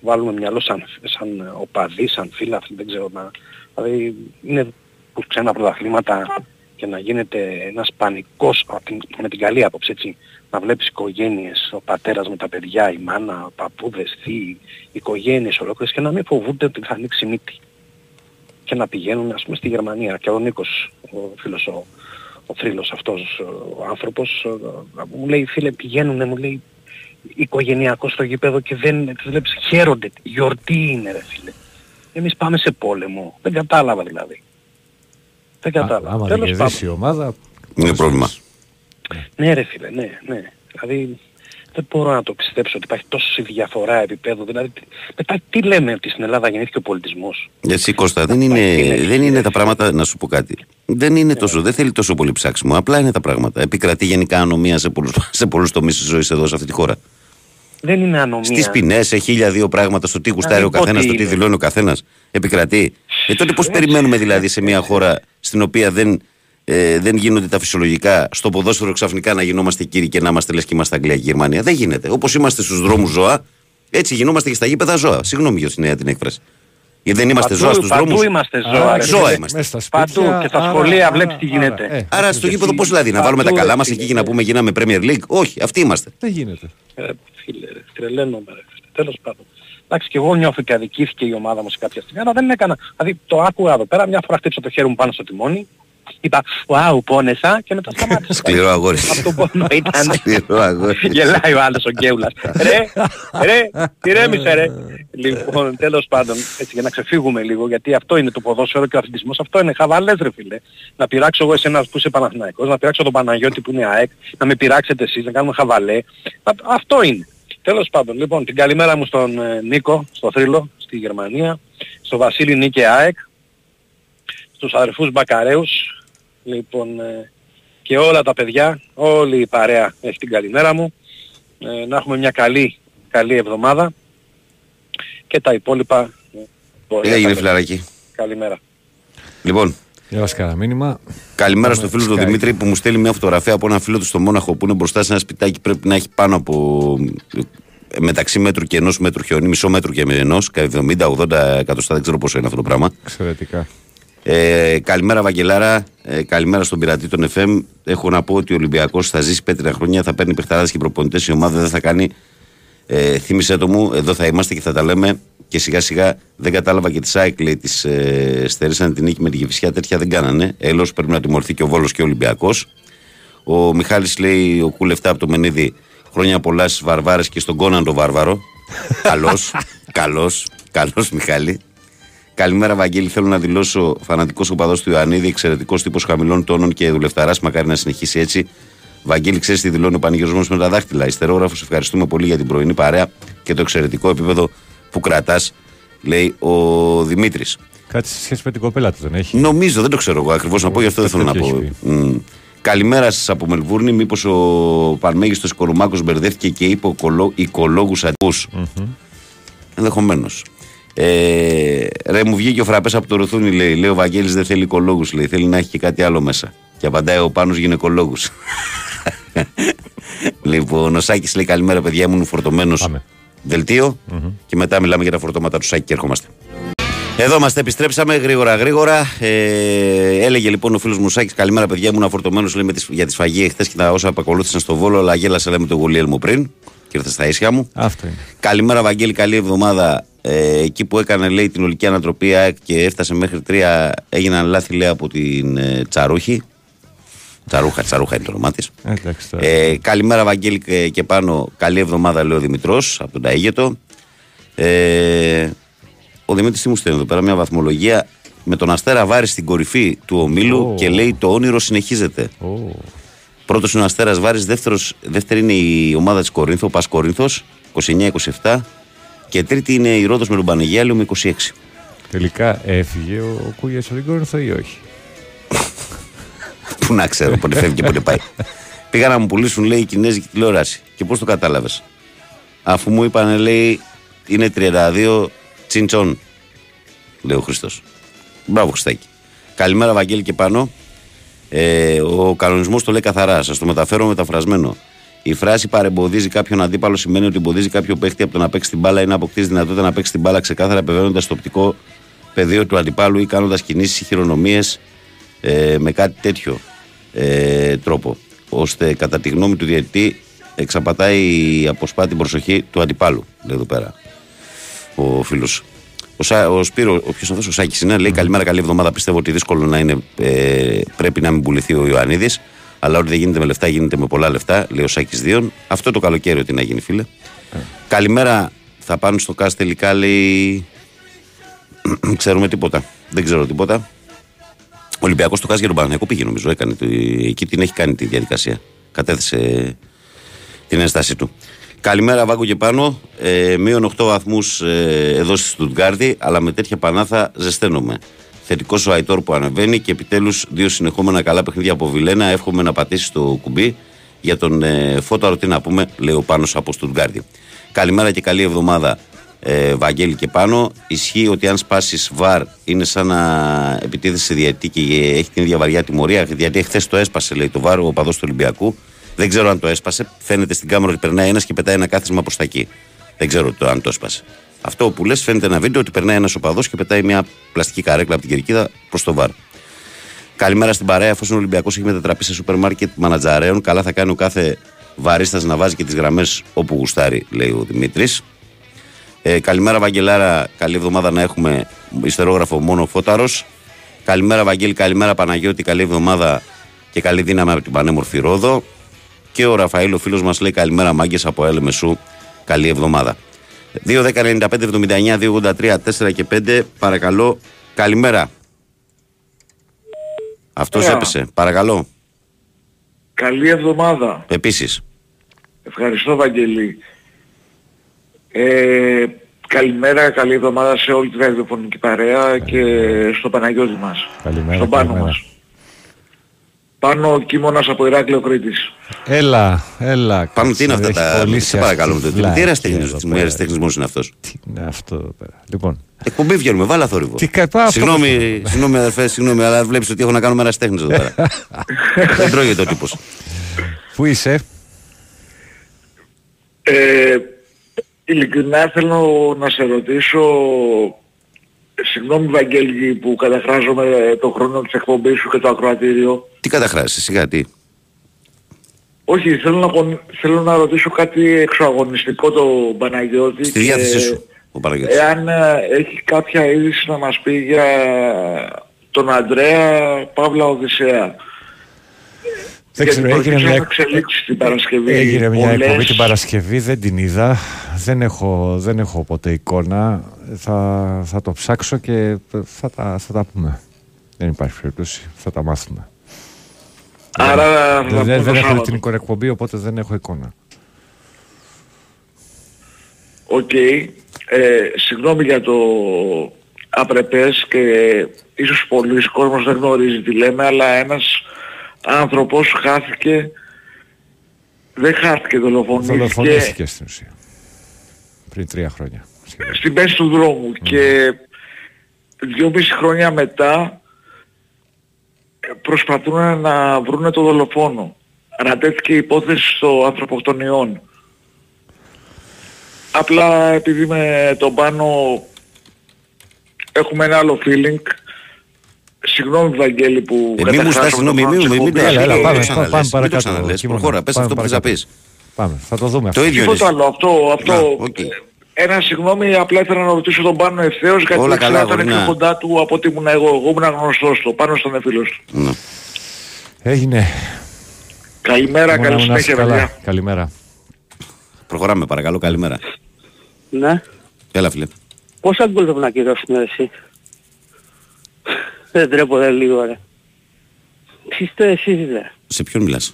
βάλουμε μυαλό σαν, σαν οπαδοί, σαν φίλαθλοι, δεν ξέρω, να, Δηλαδή είναι που ξένα πρωταθλήματα και να γίνεται ένας πανικός απ' την- με την καλή άποψη έτσι να βλέπεις οικογένειες, ο πατέρας με τα παιδιά, η μάνα, παππούδες, θείοι, οικογένειες ολόκληρες και να μην φοβούνται ότι θα ανοίξει μύτη και να πηγαίνουν ας πούμε στη Γερμανία και ο Νίκος, ο φίλος ο, ο θρύλος αυτός ο άνθρωπος ε, μου λέει φίλε πηγαίνουνε μου λέει οικογενειακό στο γήπεδο και δεν τους βλέπεις χαίρονται, γιορτή είναι ρε φίλε. Εμείς πάμε σε πόλεμο, δεν κατάλαβα δηλαδή. Δεν Α, κατάλαβα. Άμα δεν Τέλος κερδίσει η πάντων. ομάδα. Είναι πρόβλημα. Ναι ρε φίλε, ναι, ναι. Δηλαδή δεν μπορώ να το πιστέψω ότι υπάρχει τόση διαφορά επίπεδου. Δηλαδή τι- μετά τι λέμε ότι στην Ελλάδα γεννήθηκε ο πολιτισμός; Έτσι Κώστα, δεν είναι, δεν είναι τα πράγματα, να σου πω κάτι. Δεν είναι τόσο, δεν θέλει τόσο πολύ ψάξιμο. Απλά είναι τα πράγματα. Επικρατεί γενικά ανομία σε πολλούς, σε πολλούς τομείς της ζωής εδώ σε αυτή τη χώρα. Δεν είναι ανομία. Στις ποινές, σε χίλια δύο πράγματα, στο τι γουστάρει ο μην πω καθένας, τι στο τι είναι. δηλώνει ο καθένας. Επικρατεί. Ε, τότε πώς περιμένουμε δηλαδή σε μια χώρα στην οποία δεν, ε, δεν γίνονται τα φυσιολογικά, στο ποδόσφαιρο ξαφνικά να γινόμαστε κύριοι και να είμαστε λες και είμαστε Αγγλία και Γερμανία. Δεν γίνεται. Όπως είμαστε στους δρόμους ζώα, έτσι γινόμαστε και στα γήπεδα ζώα. Συγγνώμη για τη νέα την έκφραση. Γιατί δεν είμαστε Παντού- ζώα στους παντού δρόμους. είμαστε ζώα. Άρα ρε ζώα φίλε. είμαστε. Μέσα στα σπίτια, Παντού και στα άρα- σχολεία άρα- βλέπεις τι άρα, γίνεται. ε, Άρα στο γήπεδο πώς δηλαδή, να βάλουμε τα Παντού, καλά ρε μας φίλε, εκεί και να ναι. πούμε γίναμε Premier League; Όχι, αυτοί είμαστε. Δεν γίνεται. Ε, φίλε, ρε, τρελαίνομαι ρε. φίλε. Τέλος πάντων. Εντάξει και εγώ νιώθω και αδικήθηκε η ομάδα μου σε κάποια στιγμή, αλλά δεν έκανα. Δηλαδή το άκουγα εδώ πέρα, μια φορά χτύψα το χέρι μου πάνω στο τιμόνι, είπα «Wow, πόνεσα» και μετά σταμάτησα. Σκληρό αγόρι. Αυτό πόνο ήταν. Σκληρό αγόρι. Γελάει ο άλλος ο Γκέουλας. Ρε, ρε, ηρέμησε ρε. Λοιπόν, τέλος πάντων, έτσι για να ξεφύγουμε λίγο, γιατί αυτό είναι το ποδόσφαιρο και ο αθλητισμός, αυτό είναι χαβαλές ρε φίλε. Να πειράξω εγώ εσένα που είσαι Παναθηναϊκός, να πειράξω τον Παναγιώτη που είναι ΑΕΚ, να με πειράξετε εσείς, να κάνουμε χαβαλέ. Α- Αυτό είναι. Τέλος πάντων, λοιπόν, την καλημέρα μου στον ε, Νίκο, στο Θρύλο, στη Γερμανία, στο Βασίλη Νίκε ΑΕΚ, στους αδερφούς Μπακαρέους, λοιπόν, ε, και όλα τα παιδιά, όλη η παρέα έχει την καλημέρα μου. Ε, να έχουμε μια καλή, καλή εβδομάδα και τα υπόλοιπα. ε, μπορεί Τι να έγινε τα- φιλαράκι; Καλημέρα. Λοιπόν, Για μας κάνα μήνυμα. Καλημέρα στο φίλο του Skype. Δημήτρη που μου στέλνει μια φωτογραφία από ένα φίλο του στο Μόναχο που είναι μπροστά σε ένα σπιτάκι. Πρέπει να έχει πάνω από ε, μεταξύ μέτρου και ενός μέτρου χιόνι, μισό μέτρου και ενός, 70-80 εκατοστά, δεν ξέρω πόσο είναι αυτό το πράγμα. Εξαιρετικά. Ε, καλημέρα, Βαγγελάρα. Ε, καλημέρα στον πειρατή των FM. Έχω να πω ότι ο Ολυμπιακός θα ζήσει πέτρινα χρόνια, θα παίρνει παιχταράδες και προπονητές. Η ομάδα δεν θα κάνει. Ε, θύμισε το μου, εδώ θα είμαστε και θα τα λέμε. Και σιγά σιγά δεν κατάλαβα και τη ΣΑΕΚ λέει τη ε, στερήσαν την νίκη με την Γεφυσιά. Τέτοια δεν κάνανε. Έλος πρέπει να τιμωρηθεί και ο Βόλος και ο Ολυμπιακός. Ο Μιχάλης λέει ο κούλεφτα από το Μενίδη. Χρόνια πολλά στις Βαρβάρες και στον Κόναν τον Βάρβαρο. Καλός, καλός, καλός Μιχάλη. Καλημέρα, Βαγγέλη. Θέλω να δηλώσω φανατικός οπαδός του Ιωαννίδη, εξαιρετικός τύπος χαμηλών τόνων και δουλευταράς. Μακάρι να συνεχίσει έτσι. Βαγγέλη, ξέρεις τι δηλώνει ο πανηγυρισμός με τα δάχτυλα. Ιστερόγραφος, ευχαριστούμε πολύ για την πρωινή παρέα και το εξαιρετικό επίπεδο που κρατάς, λέει ο Δημήτρης. Κάτι σε σχέση με την κοπέλα του δεν έχει; Νομίζω, δεν το ξέρω εγώ ακριβώς να πω, γι' αυτό δεν θέλω να τέτοιο πω. έχει Μμ. Καλημέρα σας από Μελβούρνη. Μήπως ο Παρμέγιστος Κορουμάκο μπερδεύτηκε και είπε οικολόγους αντικούς. Ενδεχομένως. Ε, ρε, μου βγήκε ο φραπές από το ρουθούνι, λέει. Λέει ο Βαγγέλης δεν θέλει οικολόγους, λέει. Θέλει να έχει και κάτι άλλο μέσα. Και απαντάει ο Πάνος γυναικολόγους. λοιπόν, ο Σάκης λέει καλημέρα, παιδιά, ήμουν φορτωμένος. Πάμε. Δελτίο. Και μετά μιλάμε για τα φορτώματα του Σάκη και ερχόμαστε. Εδώ είμαστε, επιστρέψαμε γρήγορα γρήγορα. Ε, έλεγε λοιπόν ο φίλος μου Σάκης, καλημέρα παιδιά, ήμουν αφορτωμένος για τη σφαγή εχθέ και τα όσα επακολούθησαν στο βόλο, αλλά γέλασα λέμε το γουλιέλ μου πριν και ήρθε στα ίσια μου. Αυτό είναι. Καλημέρα, Βαγγέλη, καλή εβδομάδα. Ε, εκεί που έκανε λέει την ολική ανατροπή ΑΕΚ και έφτασε μέχρι τρία, έγιναν λάθη λέει από την ε, Τσαρούχη. Τσαρούχα, Τσαρούχα είναι το όνομά της. Ε, Εντάξει, τώρα. Ε, καλημέρα, Βαγγέλη, και, και πάνω. Καλή εβδομάδα, λέει ο Δημητρός από τον Ταίγετο. Ε, ο Δημήτρης τι μου στέλνει εδώ πέρα, μια βαθμολογία με τον Αστέρα Βάρη στην κορυφή του ομίλου Ω. και λέει το όνειρο συνεχίζεται. Ω, Πρώτος είναι ο Αστέρας Βάρης, δεύτερη είναι η ομάδα της Κορίνθο, ο Πας Κορίνθος, 29-27. Και τρίτη είναι η Ρόδος με τον Πανεγιάλιο με 26. Τελικά έφυγε ο, ο Κούγιας από την Κόρινθο ή όχι; Πού να ξέρω πότε φεύγει και πότε πάει. Πήγα να μου πουλήσουν, λέει, η Κινέζικη τηλεόραση. Και πώς το κατάλαβες; Αφού μου είπαν, λέει, είναι 32 τσιντσόν. Λέει ο Χριστός. Μπράβο, Χριστάκη. Καλημέρα, Βαγγέλη και πάνω. Ε, ο κανονισμός το λέει καθαρά. Σας το μεταφέρω μεταφρασμένο. Η φράση παρεμποδίζει κάποιον αντίπαλο σημαίνει ότι εμποδίζει κάποιο παίχτη από το να παίξει την μπάλα ή να αποκτήσει δυνατότητα να παίξει την μπάλα ξεκάθαρα, επεβαίνοντα το οπτικό πεδίο του αντιπάλου ή κάνοντας κινήσεις ή χειρονομίες ε, με κάτι τέτοιο ε, τρόπο. ώστε κατά τη γνώμη του διαιτητή εξαπατάει αποσπά την προσοχή του αντιπάλου. Λέει εδώ πέρα ο φίλος. Ο, Σα, ο Σπύρο, ο ποιος αυτός, ο Σάκης είναι, λέει καλημέρα, καλή εβδομάδα. Πιστεύω ότι δύσκολο να είναι, ε, πρέπει να μην πουληθεί ο Ιωαννίδης. Αλλά ό,τι δεν γίνεται με λεφτά γίνεται με πολλά λεφτά, λέει ο Σάκης Δίων. Αυτό το καλοκαίρι ότι να γίνει, φίλε. Καλημέρα, θα πάνε στο ΚΑΣ τελικά, λέει. Ξέρουμε τίποτα. Δεν ξέρω τίποτα. Ο Ολυμπιακός στο ΚΑΣ για τον Παναγιακό πήγε, νομίζω. Έκανε, το- εκεί την έχει κάνει τη διαδικασία. Κατέθεσε την ένστασή του. Καλημέρα, Βάγκο και πάνω. Ε, μείον 8 βαθμούς ε, εδώ στη Στουτγκάρδη, αλλά με τέτοια πανάθα ζεσταίνομαι. Θετικός ο Αϊτόρ που ανεβαίνει και επιτέλους δύο συνεχόμενα καλά παιχνίδια από Βιλένα. Εύχομαι να πατήσει το κουμπί για τον ε, Φώταρο. Τι να πούμε, λέει ο Πάνος από Στουτγκάρδη. Καλημέρα και καλή εβδομάδα, ε, Βαγγέλη και πάνω. Ισχύει ότι αν σπάσεις βαρ είναι σαν να επιτίθεσαι σε διαιτή και έχει την ίδια βαριά τιμωρία. Γιατί χθε το έσπασε, λέει το βάρο ο παδό του Ολυμπιακού. Δεν ξέρω αν το έσπασε. Φαίνεται στην κάμερα ότι περνάει ένας και πετάει ένα κάθισμα προς τα εκεί. Δεν ξέρω το, αν το έσπασε. Αυτό που λες φαίνεται ένα βίντεο ότι περνάει ένας οπαδός και πετάει μια πλαστική καρέκλα από την κερκίδα προς το βαρ. Καλημέρα στην παρέα. Εφόσον ο Ολυμπιακός έχει μετατραπεί σε σούπερ μάρκετ μανατζαρέων, καλά θα κάνει ο κάθε βαρίστας να βάζει και τις γραμμές όπου γουστάρει, λέει ο Δημήτρης. Ε, καλημέρα, Βαγγελάρα. Καλή εβδομάδα να έχουμε ιστερόγραφο μόνο φώταρος. Καλημέρα, Βαγγέλη. Καλημέρα, Παναγιώτη. Καλή εβδομάδα και καλή δύναμη από την πανέμορφη Ρόδο. Και ο Ραφαήλ, ο φίλος μας, λέει καλημέρα, μάγκες από ΕΛΜΕΣΟΥ. Καλή εβδομάδα. 2, 10, 95, 79, 283, 4 και 5. Παρακαλώ, καλημέρα. Αυτός Ωραία. έπεσε. Παρακαλώ. Καλή εβδομάδα. Επίσης. Ευχαριστώ Βαγγελή. Ε, καλημέρα, καλή εβδομάδα σε όλη τη ραδιοφωνική παρέα και στο Παναγιώτη μας. Καλημέρα, Στον πάνω καλημέρα. μας. Πάνω ο Κίμωνας από Ηράκλειο Κρήτης. Έλα, έλα. Πάμε, τι είναι αυτά; έχει τα. κολλήσει Σε παρακαλώ. αυτή τη Τι βλάκια εραστέχνη εδώ πέρα. μόνος είναι αυτός; Τι είναι αυτό εδώ πέρα; Λοιπόν, Εκπομπή βγαίνουμε, βάλα θόρυβο. Τι κα- πάω, αυτό Συγγνώμη, συγγνώμη αδερφέ, συγγνώμη, αλλά βλέπεις ότι έχω να κάνω με εραστέχνη εδώ πέρα. Δεν τρώγεται ο τύπος. πού είσαι, Ε, ειλικρινά θέλω να σε ρωτήσω, συγγνώμη Βαγγέλη που καταχράζομαι το χρόνο της εκπομπής σου και το ακροατήριο. Τι καταχράσει, σιγά τι. Όχι, θέλω να, πον- θέλω να ρωτήσω κάτι εξωαγωνιστικό το Παναγιώτη. Στη και διάθεσή σου, ο Παναγιώτης. Εάν ε, έχει κάποια είδηση να μας πει για τον Αντρέα Παύλα Οδυσσέα. Δεν Γιατί ξέρω, έγινε προκύψαν μια, εξελίξεις την Παρασκευή. έγινε μια Πολλές- εκπομπή την Παρασκευή, δεν την είδα. Δεν έχω, δεν έχω ποτέ εικόνα. Θα, θα το ψάξω και θα τα, θα τα πούμε. Δεν υπάρχει περίπτωση. Θα τα μάθουμε. Άρα θα Δεν, πούμε δεν, το δεν έχω Σάββατο. την εικόνα εκπομπή, οπότε δεν έχω εικόνα. Οκ. Ε, συγγνώμη για το απρεπές και ίσως πολλοί κόσμος δεν γνωρίζει τι λέμε, αλλά ένας άνθρωπος χάθηκε, δεν χάθηκε, δολοφονήθηκε Δολοφονήθηκες στην ουσία. Πριν τρία χρόνια. σχεδόν. στην μέση του δρόμου και δυόμιση χρόνια μετά ε, προσπαθούν να βρουν το δολοφόνο. Ανατέθηκε η υπόθεση στο ανθρωποκτονιών. Απλά επειδή με τον πάνω έχουμε ένα άλλο feeling. Συγγνώμη Βαγγέλη που Ε, μην μου στάσει, συγγνώμη, μην μην- μην το Έλα, έλα, μην το πάμε, ξαναλες, πάμε μην το παρακάτω, ξαναλες. Κίμωνα. Προχώρα, πες Πάμε αυτό που θες να παρακάτω. πεις. Πάμε, θα το δούμε αυτό. Το ίδιο Τίποτα είναι. άλλο. Αυτό, αυτό. Να, οκ. ε, Ένα συγγνώμη, απλά ήθελα να ρωτήσω τον πάνω ευθέως γιατί Όλα ήξερα καλά, ότι ήταν γορινά. πιο κοντά του από ότι ήμουν εγώ. Εγώ ήμουν γνωστός του. Πάνω στον φίλος του. Ναι. Έγινε. Καλημέρα, Κίμωνα, καλή να είσαι συνέχεια, καλά. παιδιά. Καλημέρα. Προχωράμε, παρακαλώ, καλημέρα. Ναι. Έλα, φίλε. Πόσα γκολ πρέπει να κυρώσουμε εσύ; Δεν τρέπονται λίγο ρε. Τι είστε εσείς ρε. Σε ποιον μιλάς;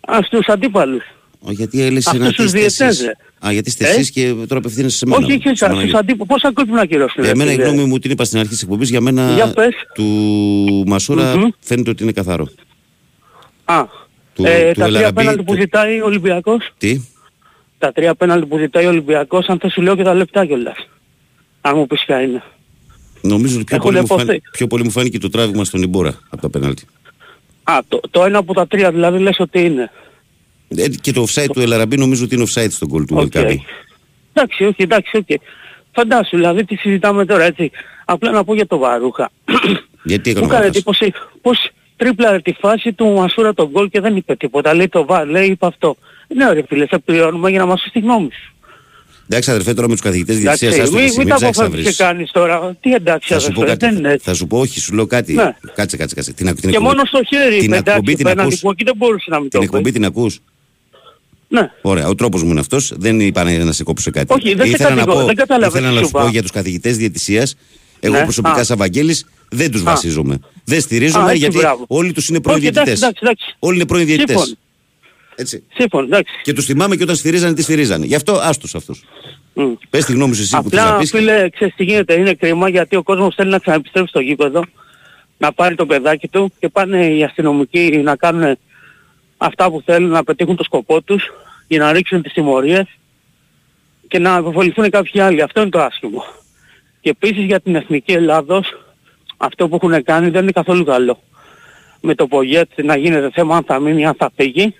Α, στους αντίπαλους. Γιατί έλυσες Αυτούς να τους είστε διαιτές, εσείς. ρε. Α, γιατί είστε Ε; εσείς και τώρα απευθύνεσαι σε μένα. Όχι, όχι, στον στους Παναγιώτη. αντίπαλους. Πόσα γκολ πρέπει να κυρώσουμε. Για ρε, μένα η φίλε. γνώμη μου την είπα στην αρχή της εκπομπής. Για μένα Για πες. του μασουρα Μμμ. φαίνεται ότι είναι καθαρό. Α, Του- ε, του τα τρία Ελαραμπή, πέναλτι που του- ζητάει ο Ολυμπιακός. Τι; Τα τρία πέναλτι που ζητάει ο Ολυμπιακός, αν θες σου λέω και τα λεπτά κιόλας. Αν μου πεις ποια είναι. Νομίζω ότι πιο Έχουν πολύ, μου υποθεί. φάνηκε, πιο πολύ μου φάνηκε το τράβηγμα στον Ιμπόρα από τα πέναλτι. Α, το, το ένα από τα τρία δηλαδή λες ότι είναι. Ε, και το offside του Ελ Αραμπί νομίζω ότι είναι offside στο γκολ του Οκ. Ελκαμπή. Εντάξει, όχι, εντάξει, οκ. Φαντάσου, δηλαδή τι συζητάμε τώρα έτσι. Απλά να πω για το Βαρούχα. Γιατί Μου έκανε έκανε ο εντύπωση πως τρίπλαρε τη φάση του Μασούρα τον γκολ και δεν είπε τίποτα. Λέει το VAR, λέει είπε αυτό. Ναι ρε φίλε, σε πληρώνουμε για να μας πεις τη γνώμη σου. Εντάξει αδερφέ τώρα με τους καθηγητές Εντάξει, διαιτησίας άστο μην, και μην μην τα ψάξεις να αποφεύγεις και βρεις. κάνεις τώρα. Τι εντάξει Θα σου πω αδερφέ, κάτι. δεν είναι έτσι. Θα σου πω όχι, σου λέω κάτι. Ναι. Κάτσε, κάτσε, κάτσε. Την, ακ- την Και εκπομπή- μόνο στο χέρι την είπε, εκπομπή εντάξει, την πέναντι ακούς; που εκεί δεν μπορούσε να μην Την το εκπομπή πει. την ακούς; Ναι. Ωραία, ο τρόπος μου είναι αυτός. Δεν είπα να σε κόψω κάτι. Όχι, δεν σε ήθελα να κατηγορώ, πω, δεν κατάλαβες ήθελα τι να σου σου πω είπα. για τους καθηγητές διαιτησίας. Εγώ Ναι. προσωπικά Α. σαν Βαγγέλης δεν τους Α. βασίζομαι. Δεν στηρίζομαι Α, έτσι, γιατί μπράβο. όλοι τους είναι Όχι, πρώην εντάξει, διαιτητές. εντάξει, εντάξει. Όλοι είναι πρώην διαιτητές. Σύμφωνο. Έτσι. Σύμφωνο, εντάξει. Και τους θυμάμαι και όταν στηρίζανε τις στηρίζανε. Γι' αυτό άστος αυτούς. Μμ. Πες τη γνώμη σου εσύ που θες να Απλά πεις. φίλε, ξέρεις τι γίνεται, είναι κρίμα γιατί ο κόσμος θέλει να ξαναεπιστρέψει στο γήπεδο, να πάρει το παιδάκι του και πάνε οι αστυνομικοί να κάνουν αυτά που θέλουν, να πετύχουν το σκοπό τους για να ρίξουν τις τιμωρίες και να αποφοληθούν κάποιοι άλλοι. Αυτό είναι το άσχημο. Και επίσης για την Εθνική Ελλάδος, αυτό που έχουν κάνει δεν είναι καθόλου καλό. Με το Πογέτ να γίνεται θέμα αν θα μείνει, αν θα φύγει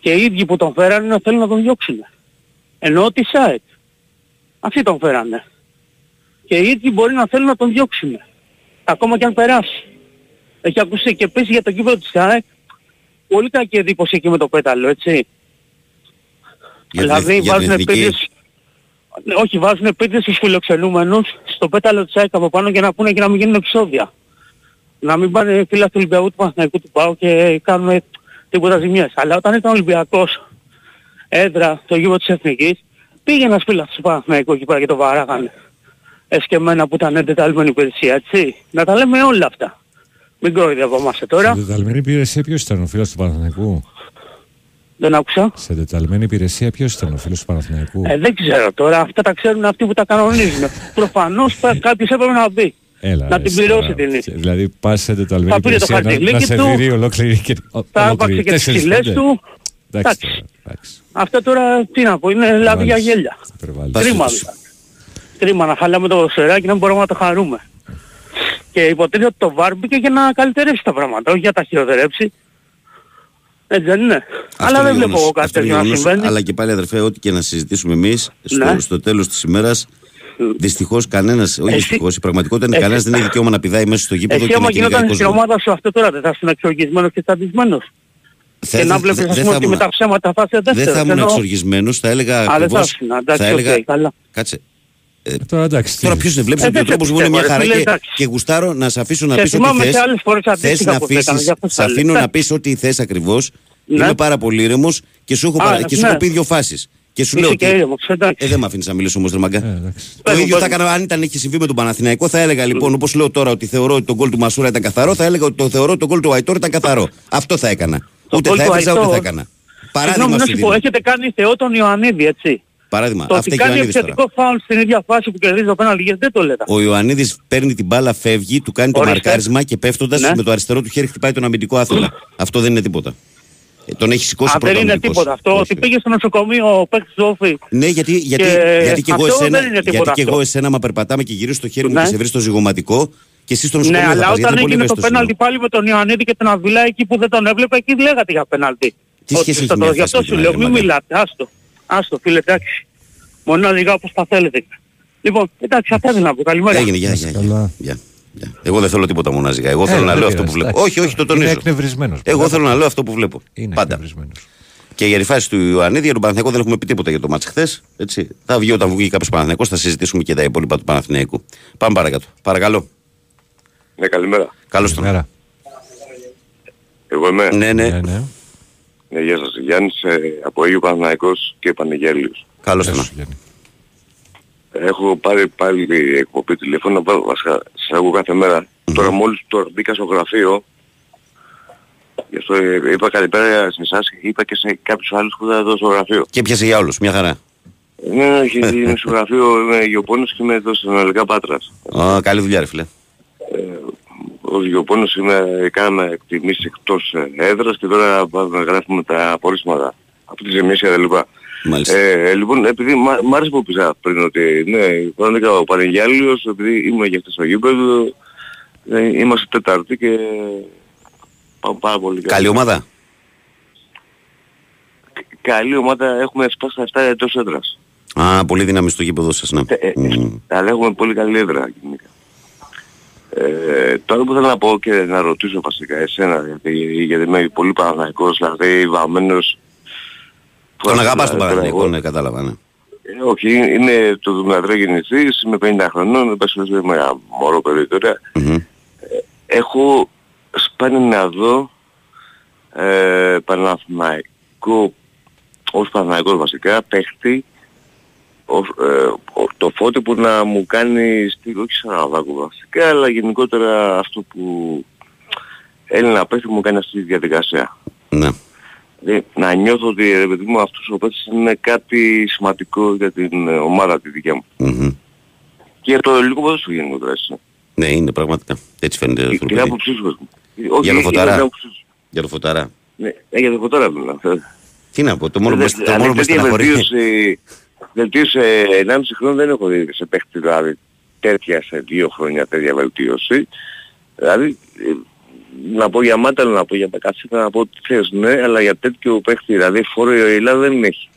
και οι ίδιοι που τον φέρανε να θέλουν να τον διώξουν. Ενώ τη ΣΑΕΚ. Αυτοί τον φέρανε. Και οι ίδιοι μπορεί να θέλουν να τον διώξουν. Ακόμα και αν περάσει. Έχει ακουστεί και επίσης για το κήπεδο της ΣΑΕΚ. Πολύ κακή εντύπωση εκεί με το πέταλο, έτσι. Για την δηλαδή εθ- για την βάζουν εθνική; επίτες... Ναι, Όχι, βάζουν επίτες στους φιλοξενούμενους στο πέταλο της ΑΕΚ από πάνω για να πούνε και να μην γίνουν επεισόδια. Να μην πάνε φίλα του Ολυμπιακού του Παναθηναϊκού του ΠΑΟ και κάνουν τίποτα ζημιές. Αλλά όταν ήταν Ολυμπιακός έδρα το γήπεδο της Εθνικής, πήγε ένας φίλος του Παναθηναϊκού εκεί πέρα και το βαράγανε. Εσκεμμένα που ήταν εντεταλμένη υπηρεσία, έτσι. Να τα λέμε όλα αυτά. Μην κοροϊδευόμαστε τώρα. Σε τεταλμένη υπηρεσία ποιος ήταν ο φίλος του Παναθηναϊκού; Δεν άκουσα. Σε τεταλμένη υπηρεσία ποιος ήταν ο φίλος του Παναθηναϊκού; Ε, δεν ξέρω τώρα. Αυτά τα ξέρουν αυτοί που τα κανονίζουν. Προφανώς πα- κάποιος έπρεπε να μπει. Έλα, να ρε, την εσύ, πληρώσει τώρα. την ύφη. Δηλαδή πας σε τεταλμένη Θα πήρε το υπηρεσία να, να χαρτιλίκι σε του, δει ολόκληρη και Θα ολόκληρη. έπαξε και τις Τέσσερις, φυλές πέντε. του. Εντάξει, Εντάξει. τώρα, εντάξει. Αυτά τώρα τι να πω, είναι λάδι για Υπερβάλλεις. γέλια. Υπερβάλλεις. Πας Κρίμα στους- δηλαδή. Κρίμα να χαλάμε το σεράκι να μην μπορούμε να το χαρούμε. Και υποτίθεται ότι το VAR μπήκε για να καλυτερεύσει τα πράγματα, όχι για να τα χειροτερέψει. Έτσι δεν είναι. Αυτό Αλλά είναι δεν βλέπω γεγονός. εγώ κάτι Αυτό είναι τέτοιο να γεγονός. συμβαίνει. Αλλά και πάλι αδερφέ, ό,τι και να συζητήσουμε εμείς, στο, Ναι. στο τέλος της ημέρας, δυστυχώς κανένας, όχι Εσύ- δυστυχώς, η πραγματικότητα είναι Εσύ- κανένας δεν έχει δικαίωμα να πηδάει μέσα στο γήπεδο Εσύ και να άμα κυνηγάει γινόταν στην κόσμο. ομάδα σου αυτό τώρα δεν θα ήσουν εξοργισμένος και στατισμένος. Θα- Και να δεν- βλέπεις δεν ας θα πούμε ότι ήμουν- με τα ψέματα θα είσαι Δεν δεύτερος. θα ήμουν ενώ- εξοργισμένος, θα έλεγα δεν θα ακριβώς, ήσουν, εντάξει, θα οκ, έλεγα, καλά. κάτσε, Ε, Τώρα εντάξει. τι- Τώρα ποιος δεν βλέπεις Ε, ότι ο δεν σε τρόπος μου είναι μια πιστεύω, ρε χαρά φίλε, και, εντάξει. και γουστάρω να σε αφήσω να Σε πεις ό,τι θυμάμαι θες. σε άλλες φορές Θες αντίστοιχα να που έκανα, αφήσεις, γι' αυτό σε σας λέω. αφήνω να Εντάξει. πεις ό,τι θες ακριβώς. Ναι. Είμαι πάρα πολύ ήρεμος και σου έχω, Α, παρα... και σου ναι. έχω πει δύο φάσεις. Και σου λέω Είσαι και ότι... ήρεμος, εντάξει. Ε, δεν με αφήνεις να μιλήσω όμως, ρε μαγκά. Ε, εντάξει. Το Πες μου, ίδιο πες θα μου. έκανα αν ήταν έχει συμβεί με τον Παναθηναϊκό. Θα έλεγα λοιπόν, όπως λέω τώρα, ότι θεωρώ ότι το γκολ του Μασούρα ήταν καθαρό. Θα έλεγα ότι το θεωρώ ότι το γκολ του Αϊτόρ ήταν καθαρό. Αυτό θα έκανα. Το ούτε γκολ θα του έβριζα ούτε Αϊτόρ- θα έκανα. Παράδειγμα Συγγνώμη, να σου σου πω, δίνω. έχετε κάνει θεό τον Ιωαννίδη, έτσι. Παράδειγμα. Το Αυτά ότι έχει ο κάνει Ιωαννίδης τώρα. επιθετικό φάουλ στην ίδια φάση που κερδίζει το πέναλτι, γιατί δεν το λέτε. Ο Ιωαννίδης παίρνει την μπάλα, φεύγει, του κάνει το Ορίστε. μαρκάρισμα και πέφτοντας Ναι. με το αριστερό του χέρι χτυπάει τον αμυντικό άθλημα. Αυτό δεν είναι τίποτα. Ε, τον έχει σηκώσει Α, πρώτα δεν ο είναι αμυντικός. τίποτα αυτό. Όχι, Ότι όχι. πήγε στο νοσοκομείο ο παίκτης του Όφη. Ναι, γιατί, γιατί, Και γιατί και εγώ αυτό εσένα, δεν είναι τίποτα γιατί και αυτό. εγώ εσένα, μα περπατάμε και γυρίζω το χέρι μου Ναι. και σε βρει στο ζυγοματικό και εσύ στο Ναι, νοσοκομείο θα αλλά πας, γιατί όταν είναι πολύ έγινε το ευαίσθητο πέναλτι σημείο. πάλι με τον Ιωαννίδη και τον Αβιλά εκεί που δεν τον έβλεπε, εκεί λέγατε για πέναλτι. Τι Ότι σχέση έχει στο- μια Γι' φάση αυτό με σου την λέω, άλλη, μην μάγκα. μιλάτε. Άστο. Άστο, φίλε, εντάξει. Μόνο λίγα όπως τα θέλετε. Λοιπόν, εντάξει, αυτά ήθελα να πω. Καλημέρα. Έγινε, γεια, γεια, Καλά. γεια, γεια, γεια. Εγώ δεν θέλω τίποτα μοναζικά. Εγώ Ε, θέλω να δεν λέω αυτό που πειράζει, βλέπω. εντάξει. Όχι, όχι, το Είναι τονίζω. εκνευρισμένος. Εγώ θέλω να λέω αυτό που βλέπω. Είναι Πάντα. εκνευρισμένος. Και για τη φάση του Ιωαννίδη, για τον Παναθηναϊκό δεν έχουμε πει τίποτα για το μάτς χθες. Έτσι. Θα βγει όταν βγει κάποιος Παναθηναϊκός, θα συζητήσουμε και τα υπόλοιπα του Παναθηναϊκού. Πάμε παρακάτω. Παρακαλώ. Ναι, καλημέρα. Καλώς τον. Μέρα. Εγώ είμαι. Ναι, ναι. Ναι, ναι. Ναι, γεια σας. Γιάννης ε, από Αγίου Παναθηναϊκός και Πανεγέλιος. Καλώς Γεια τον. σου, Γιάννη. Έχω πάρει πάλι εκπομπή τηλέφωνο, βα- βασικά σας ακούω κάθε μέρα. Τώρα μόλις τώρα μπήκα στο γραφείο, γι' αυτό ε, είπα καλημέρα σε εσάς και είπα και σε κάποιους άλλους που ήταν εδώ στο γραφείο. Και πιάσε για όλους. Μια χαρά. Ναι, ναι, όχι, είμαι στο γραφείο, είμαι γεωπόνος και είμαι εδώ στην Αναλικά Πάτρας. Α, καλή δουλειά, ρε φίλε. Ως γεωπόνος είμαι, κάναμε εκτιμήσεις εκτός ε, έδρας και τώρα πάμε να γράφουμε τα απορίσματα από τη ζημίες και τα λοιπά. Μάλιστα. Ε, λοιπόν, επειδή μ' μ' άρεσε που πήγα πριν ότι ναι, κανονικά ο Πανεγιάλιος, επειδή ήμουν και χθες στο γήπεδο, ε, είμαστε Τετάρτη και πάμε πάρα πολύ καλά. Καλή ομάδα; Καλή ομάδα, έχουμε φτάσει στα 7 εντός έδρας. Α, πολύ δύναμη στο γήπεδο σας, ναι. Ε, ε, Μμ. Αλλά έχουμε πολύ καλή έδρα γενικά. Ε, τώρα που θέλω να πω και να ρωτήσω βασικά εσένα, γιατί, γιατί είμαι πολύ παραναϊκός, δηλαδή βαμμένος... Τον αγαπάς τον Τώρα Παναθηναϊκό, εγώ- ναι, κατάλαβα, ναι. Ε, όχι, είναι το 73 γεννηθής, είμαι 50 χρονών, δεν πας είμαι ένα μωρό παιδί τώρα. Μμμ. Έχω σπάνει να δω ε, Παναθηναϊκό, ως Παναθηναϊκός βασικά, παίχτη, ως, ε, ο- το φώτι που να μου κάνει στυλ, όχι Σαραβάκου βασικά, αλλά γενικότερα αυτό που Έλληνα παίχτη που μου κάνει αυτή τη διαδικασία. Ναι. Δηλαδή, να νιώθω ότι ρε παιδί μου αυτός ο παίκτης είναι κάτι σημαντικό για την ε, ομάδα τη δικιά μου. Μμμ. Και για το ελληνικό ποδόσφαιρο γενικότερα έτσι. Ναι, είναι πραγματικά. Έτσι φαίνεται Και αυτό το την παιδί. άποψή σου. παιδί μου. Όχι, Για το είναι φωταρά. την άποψή σου. Για το φωταρά. Ναι, ε, για το φωτάρα μιλάω. Τι να πω, το μόνο που με- το Δηλαδή, μόνο που με τέτοια στεναχωρεί... βελτίωση, βελτίωση 1,5 χρόνο δεν έχω δει σε παίχτη δηλαδή τέτοια σε δύο χρόνια τέτοια βελτίωση. Δηλαδή, ε, να πω για Μάταλο, να πω για Μπεκάτσικα, να πω ό,τι θες, ναι, αλλά για τέτοιο παίχτη, δηλαδή φόρο η Ελλάδα δεν έχει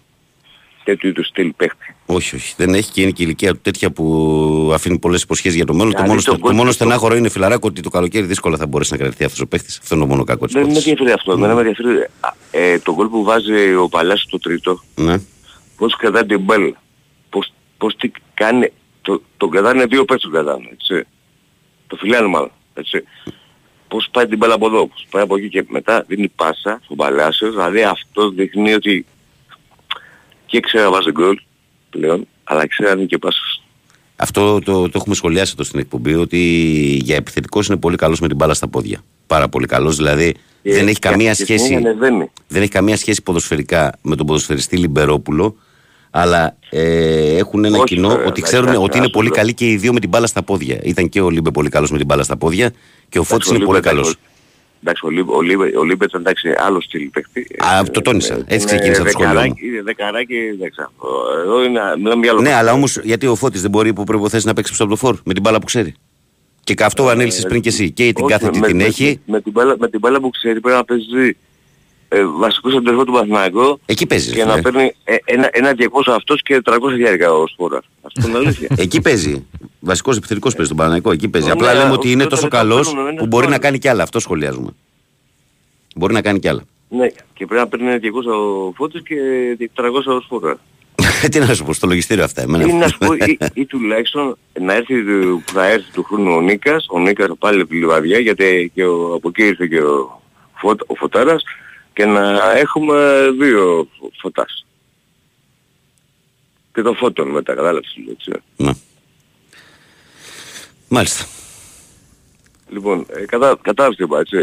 τέτοιου είδους στυλ παίχτη. Όχι, όχι. Δεν έχει και είναι και η ηλικία του τέτοια που αφήνει πολλές υποσχέσεις για το μέλλον. Το Δηλαδή, μόνο, το στο- το κόλπο- μόνο το- στενάχωρο είναι φιλαράκο ότι το καλοκαίρι δύσκολα θα μπορέσει να κρατηθεί αυτός ο παίχτης. Αυτό είναι το μόνο κακό της Δεν με ενδιαφέρει αυτό, εμένα με ενδιαφέρει α, ε, το γκολ που βάζει ο Παλάσης στο τρίτο, Ναι. Πώς κρατάει την μπάλα, πώς, πώς τι κάνει, το, τον κρατάνε δύο παίκτες τον κρατάνε, έτσι. Το φιλάνε μάλλον, έτσι. Πώς πάει την μπάλα από εδώ, πώς πάει από εκεί και μετά δίνει πάσα στον Παλάσιο, δηλαδή αυτό δείχνει ότι και ξέρει να βάζει γκολ πλέον, αλλά ξέρει να δίνει και πάσες. Αυτό το, το έχουμε σχολιάσει εδώ στην εκπομπή ότι για επιθετικός είναι πολύ καλός με την μπάλα στα πόδια. Πάρα πολύ καλός. Δηλαδή Και- δεν έχει και καμία αυτή τη στιγμή σχέση. ανεβαίνει. Δεν έχει καμία σχέση ποδοσφαιρικά με τον ποδοσφαιριστή Λιμπερόπουλο. Αλλά ε, έχουν ένα Όχι, κοινό βέβαια, ότι να ξέρουν κοιτάξτε, ότι είναι να σου πολύ λέω. καλοί και οι δύο με την μπάλα στα πόδια. Ήταν και ο Λίμπε πολύ καλός με την μπάλα στα πόδια και ο Φώτης Εντάξει, είναι ο πολύ Λίμπε- καλός. Εντάξει, ο Λίμπε- ο Λίμπε- ο Λίμπετς εντάξει άλλο στυλ παίχτη. Α, το τόνισα. Ε, Έτσι είναι ξεκίνησα το σχόλιο μου. δεκαράκι- Είναι δεκαράκι, δεν ξέρω. Εδώ είναι, μιλάμε για άλλο. Ναι, αλλά όμως γιατί ο Φώτης δεν μπορεί υπό προποθέσει να παίξει πίσω από το φόρ με την μπάλα που ξέρει; Και αυτό ανέλησες πριν και εσύ. Και την Ε, Όχι, κάθετη με- την με- έχει. Με, την μπάλα, με την μπάλα που ξέρει πρέπει να παίζει ε, βασικό σεντερφόρ του Παναθηναϊκού Εκεί παίζεις. και να παίρνει ε, ένα, ένα 200 αυτός και 300 χιλιάρικα ο Σπόρας. Ας πούμε την αλήθεια. Εκεί παίζει. Βασικός επιθετικός παίζει στον Παναναϊκό. Εκεί παίζει. Ναι, Απλά λέμε ότι είναι όταν τόσο τα καλός παίρνουν, είναι που μπορεί να σπάνιο. κάνει κι άλλα. Αυτό σχολιάζουμε. Μπορεί να κάνει κι άλλα. ναι, και πρέπει να παίρνει ένα 200 ο Φώτης και 300 ο Σπόρας. Τι να σου πω, στο λογιστήριο αυτά. Εμένα. Ή να σου πω, ή, ή τουλάχιστον να έρθει, του- που θα έρθει του χρόνου ο Νίκας, ο Νίκας πάλι από τη Λιβαδιά, γιατί και ο, από εκεί ήρθε και ο, Φω- ο Φωτάρας, και να έχουμε δύο φωτάς. Και το φώτον μετά, κατάλαβες τι λέω, έτσι. Ναι. Μάλιστα. Λοιπόν, ε, κατά, κατάλαβες τι είπα, έτσι.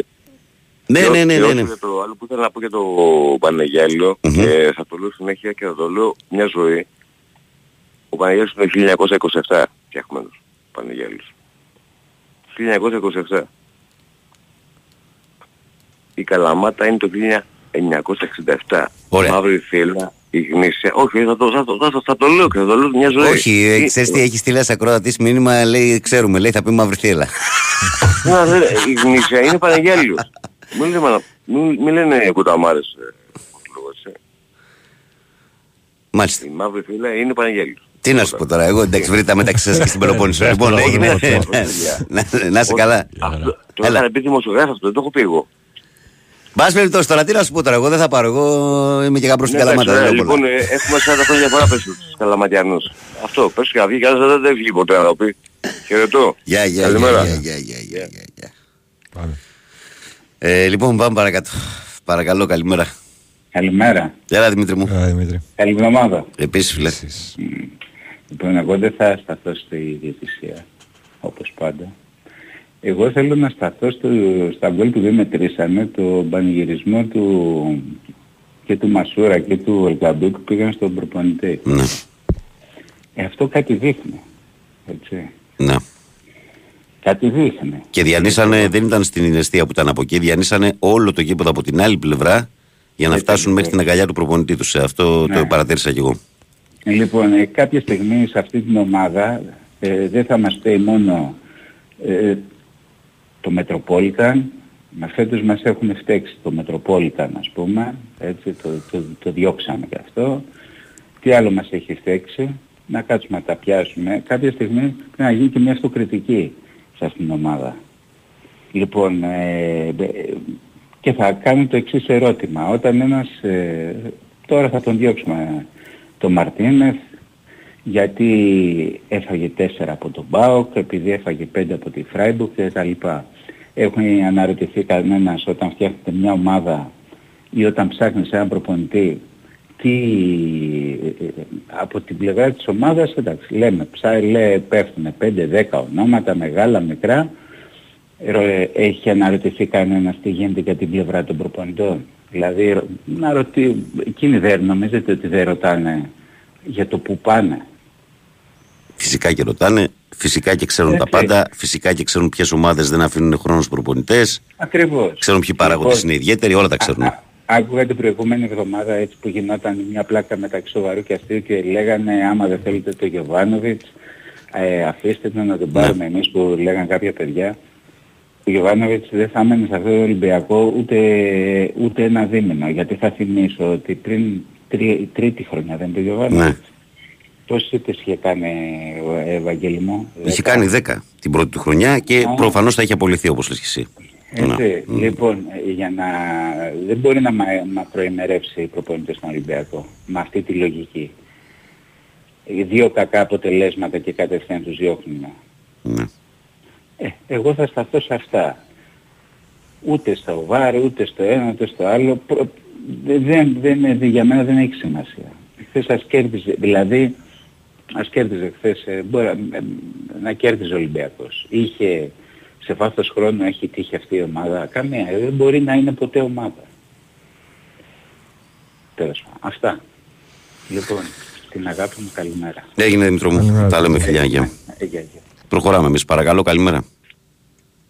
Ναι, Και ναι, ό- ναι, και ναι, όχι ναι. για το άλλο που ήθελα να πω για το Πανεγιάλιο, Μμμ. και θα το λέω συνέχεια και θα το λέω μια ζωή. Ο Πανεγιάλιος είναι το 1927 φτιαχμένος. Ο Πανεγιάλιος. 1927. Η Καλαμάτα είναι το 1967. Ωραία. Μαύρη θύλα, η γνήσια. Όχι, θα το, θα, το, θα, το, θα το λέω και θα το λέω μια ζωή. Όχι, ε, Ε, ξέρεις τι έχει στείλει ένας ακροατής μήνυμα, λέει, ξέρουμε, λέει, θα πει μαύρη θύελα. Να, δεν- η γνήσια είναι Πανεγιάλιος. Μην λέμε, να- μην, μην λένε κουταμάρες. ε, λόγω, έτσι. Μάλιστα. Η μαύρη φύλλα είναι Πανεγιάλιος. Τι να σου πω τώρα, εγώ εντάξει βρήκα μεταξύ σας και στην Πελοπόννησο. Λοιπόν, έγινε. Να- Να είσαι καλά. Αυτό- Το Έλα. είχαν πει δημοσιογράφοι αυτό, δεν το έχω πει εγώ. Μπας περιπτώσει τώρα, τι να σου πω τώρα, εγώ δεν θα πάρω, εγώ είμαι και γαμπρός στην Ναι, Καλαμάτα. εντάξει, δεν λέω ωραία, πολλά. Λοιπόν, ε, έχουμε 40 χρόνια διαφορά πες στους Καλαματιανούς. Αυτό, πες και να βγει, κανένας δεν- δεν βγει ποτέ να το πει. Χαιρετώ. Γεια, γεια, Καλημέρα. γεια, γεια, γεια, γεια, γεια, γεια. Πάμε. Ε, Λοιπόν, πάμε παρακάτω. Παρακαλώ, καλημέρα. Καλημέρα. Γεια, Δημήτρη μου. Άρα, Δημήτρη. Καλή εβδομάδα. Επίσης, φίλε. Εσείς. Λοιπόν, εγώ δεν θα σταθώ στη διαιτησία, όπως πάντα. Εγώ θέλω να σταθώ στο, στα γκολ που δεν μετρήσαμε, το πανηγυρισμό του και του Μασούρα και του Ελκαμπού που πήγαν στον προπονητή. Ναι, Ε, αυτό κάτι δείχνει. Έτσι. ναι. Κάτι δείχνει. Και διανύσανε, δεν ήταν στην αιστεία που ήταν από εκεί, διανύσανε όλο το γήπεδο από την άλλη πλευρά για να Έτσι, φτάσουν μέχρι λοιπόν. την αγκαλιά του προπονητή τους. Ε, Αυτό το Ναι. παρατήρησα κι εγώ. Λοιπόν, ε, κάποια στιγμή σε αυτή την ομάδα ε, δεν θα μας πει μόνο ε, το Metropolitan, μας φέτος μας έχουν φταίξει το Metropolitan ας πούμε, έτσι, το, το, το διώξαμε και αυτό τι άλλο μας έχει φταίξει, να κάτσουμε να τα πιάσουμε. Κάποια στιγμή πρέπει να γίνει και μια αυτοκριτική σε αυτήν την ομάδα. Λοιπόν, ε, ε, και θα κάνω το εξής ερώτημα. Όταν ένας, ε, τώρα θα τον διώξουμε τον Μαρτίνεθ, γιατί έφαγε 4 από τον Μπάοκ, επειδή έφαγε 5 από τη Φράιμπουργκ και τα λοιπά. Έχουν αναρωτηθεί κανένας όταν φτιάχνετε μια ομάδα ή όταν ψάχνεις έναν προπονητή τι από την πλευρά της ομάδας, εντάξει, λέμε, ψά, λέει, πέφτουν 5-10 ονόματα, μεγάλα, μικρά. Ρο- Έχει αναρωτηθεί κανένας τι γίνεται για την πλευρά των προπονητών. Δηλαδή, να ρωτή, εκείνοι δεν νομίζετε ότι δεν ρωτάνε για το που πάνε; Φυσικά και ρωτάνε, φυσικά και ξέρουν τα Έτσι. πάντα, φυσικά και ξέρουν ποιες ομάδες δεν αφήνουν χρόνο στους προπονητές, Ακριβώς. ξέρουν ποιοι παράγοντες Λοιπόν, είναι ιδιαίτεροι, όλα τα ξέρουν. Α- Άκουγα την προηγούμενη εβδομάδα έτσι που γινόταν μια πλάκα μεταξύ σοβαρού και αστείου και λέγανε άμα δεν θέλετε το Γεβάνοβιτς ε, αφήστε τον να τον πάρουμε εμείς που λέγανε κάποια παιδιά. Ο Γεβάνοβιτς δεν θα έμενε σε αυτό το Ολυμπιακό ούτε, ούτε ένα δίμηνο γιατί θα θυμίσω ότι πριν τρί, τρίτη χρονιά δεν είναι το Γεβάνοβιτς. Ναι. Πόσες ήττες είχε κάνει ο Ευαγγέλη μου. Είχε Δέκα. κάνει 10 την πρώτη του χρονιά και Α. προφανώς θα έχει απολυθεί όπως λες και εσύ. Έτσι, Ναι. λοιπόν, ε, για να... δεν μπορεί να μα, μα προημερεύσει οι προπονητές στον Ολυμπιακό με αυτή τη λογική. Οι δύο κακά αποτελέσματα και κατευθείαν τους διώχνουν. Ναι. Ε, εγώ θα σταθώ σε αυτά. Ούτε στο βάρ, ούτε στο ένα, ούτε στο άλλο. Προ- Δεν, δεν, δεν- για μένα δεν έχει σημασία. Χθες ας κέρδιζε, δηλαδή ας κέρδιζε χθες, ε, μπορεί, ε, να κέρδιζε ο Ολυμπιακός. Είχε σε βάθος χρόνου έχει τύχει αυτή η ομάδα. Καμία. Ε, Δεν μπορεί να είναι ποτέ ομάδα. Τέλος πάντων. Αυτά. Λοιπόν, την αγάπη μου καλημέρα. Έγινε Δημητρό μου, Καλημέρα. τα λέμε φιλιά. γεια. Ε, γεια, γεια. Προχωράμε εμείς παρακαλώ, καλημέρα.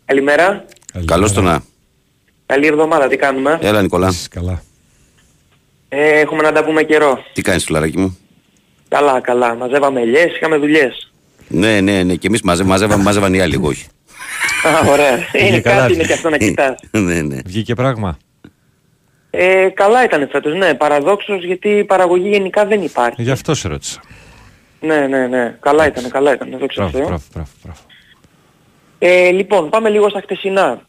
Καλημέρα. Καλώς το να. Καλή εβδομάδα. Τι κάνουμε; Έλα Νικολά, Εσείς καλά. Ε, έχουμε να τα πούμε καιρό. τι κάνεις φιλαράκι μου; Καλά, καλά. Μαζεύαμε ελιές, είχαμε δουλειές. Ναι, ναι, ναι, και εμείς μαζε, μαζεύαμε, μαζεύαν οι άλλοι, εγώ όχι. Α, ωραία. είναι καλά. κάτι είναι και αυτό να κοιτάς. ναι, ναι. Βγήκε πράγμα. Ε, καλά ήταν φέτος, ναι. Παραδόξως γιατί η παραγωγή γενικά δεν υπάρχει. Γι' αυτό σε ρώτησα. Ναι, ναι, ναι. Καλά ήταν, καλά ήταν. Δόξα τω Μπράβο, Θεώ. μπράβο, μπράβο, μπράβο. Ε, λοιπόν, πάμε λίγο στα χτεσινά.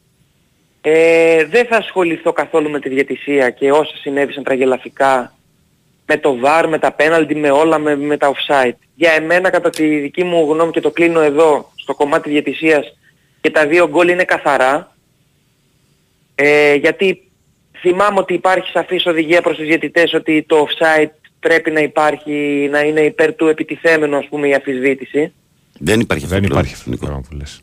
Ε, δεν θα ασχοληθώ καθόλου με τη διαιτησία και όσα συνέβησαν τραγελαφικά με το VAR, με τα penalty, με όλα, με, με τα offside. Για εμένα, κατά τη δική μου γνώμη και το κλείνω εδώ, στο κομμάτι διαιτησίας και τα δύο γκολ είναι καθαρά. Ε, γιατί θυμάμαι ότι υπάρχει σαφής οδηγία προς τους διαιτητές ότι το offside πρέπει να υπάρχει, να είναι υπέρ του επιτιθέμενου, ας πούμε, η αφισβήτηση. Δεν υπάρχει αυτό Δεν πλέον, υπάρχει αυτό το Νίκο. πράγμα που λες.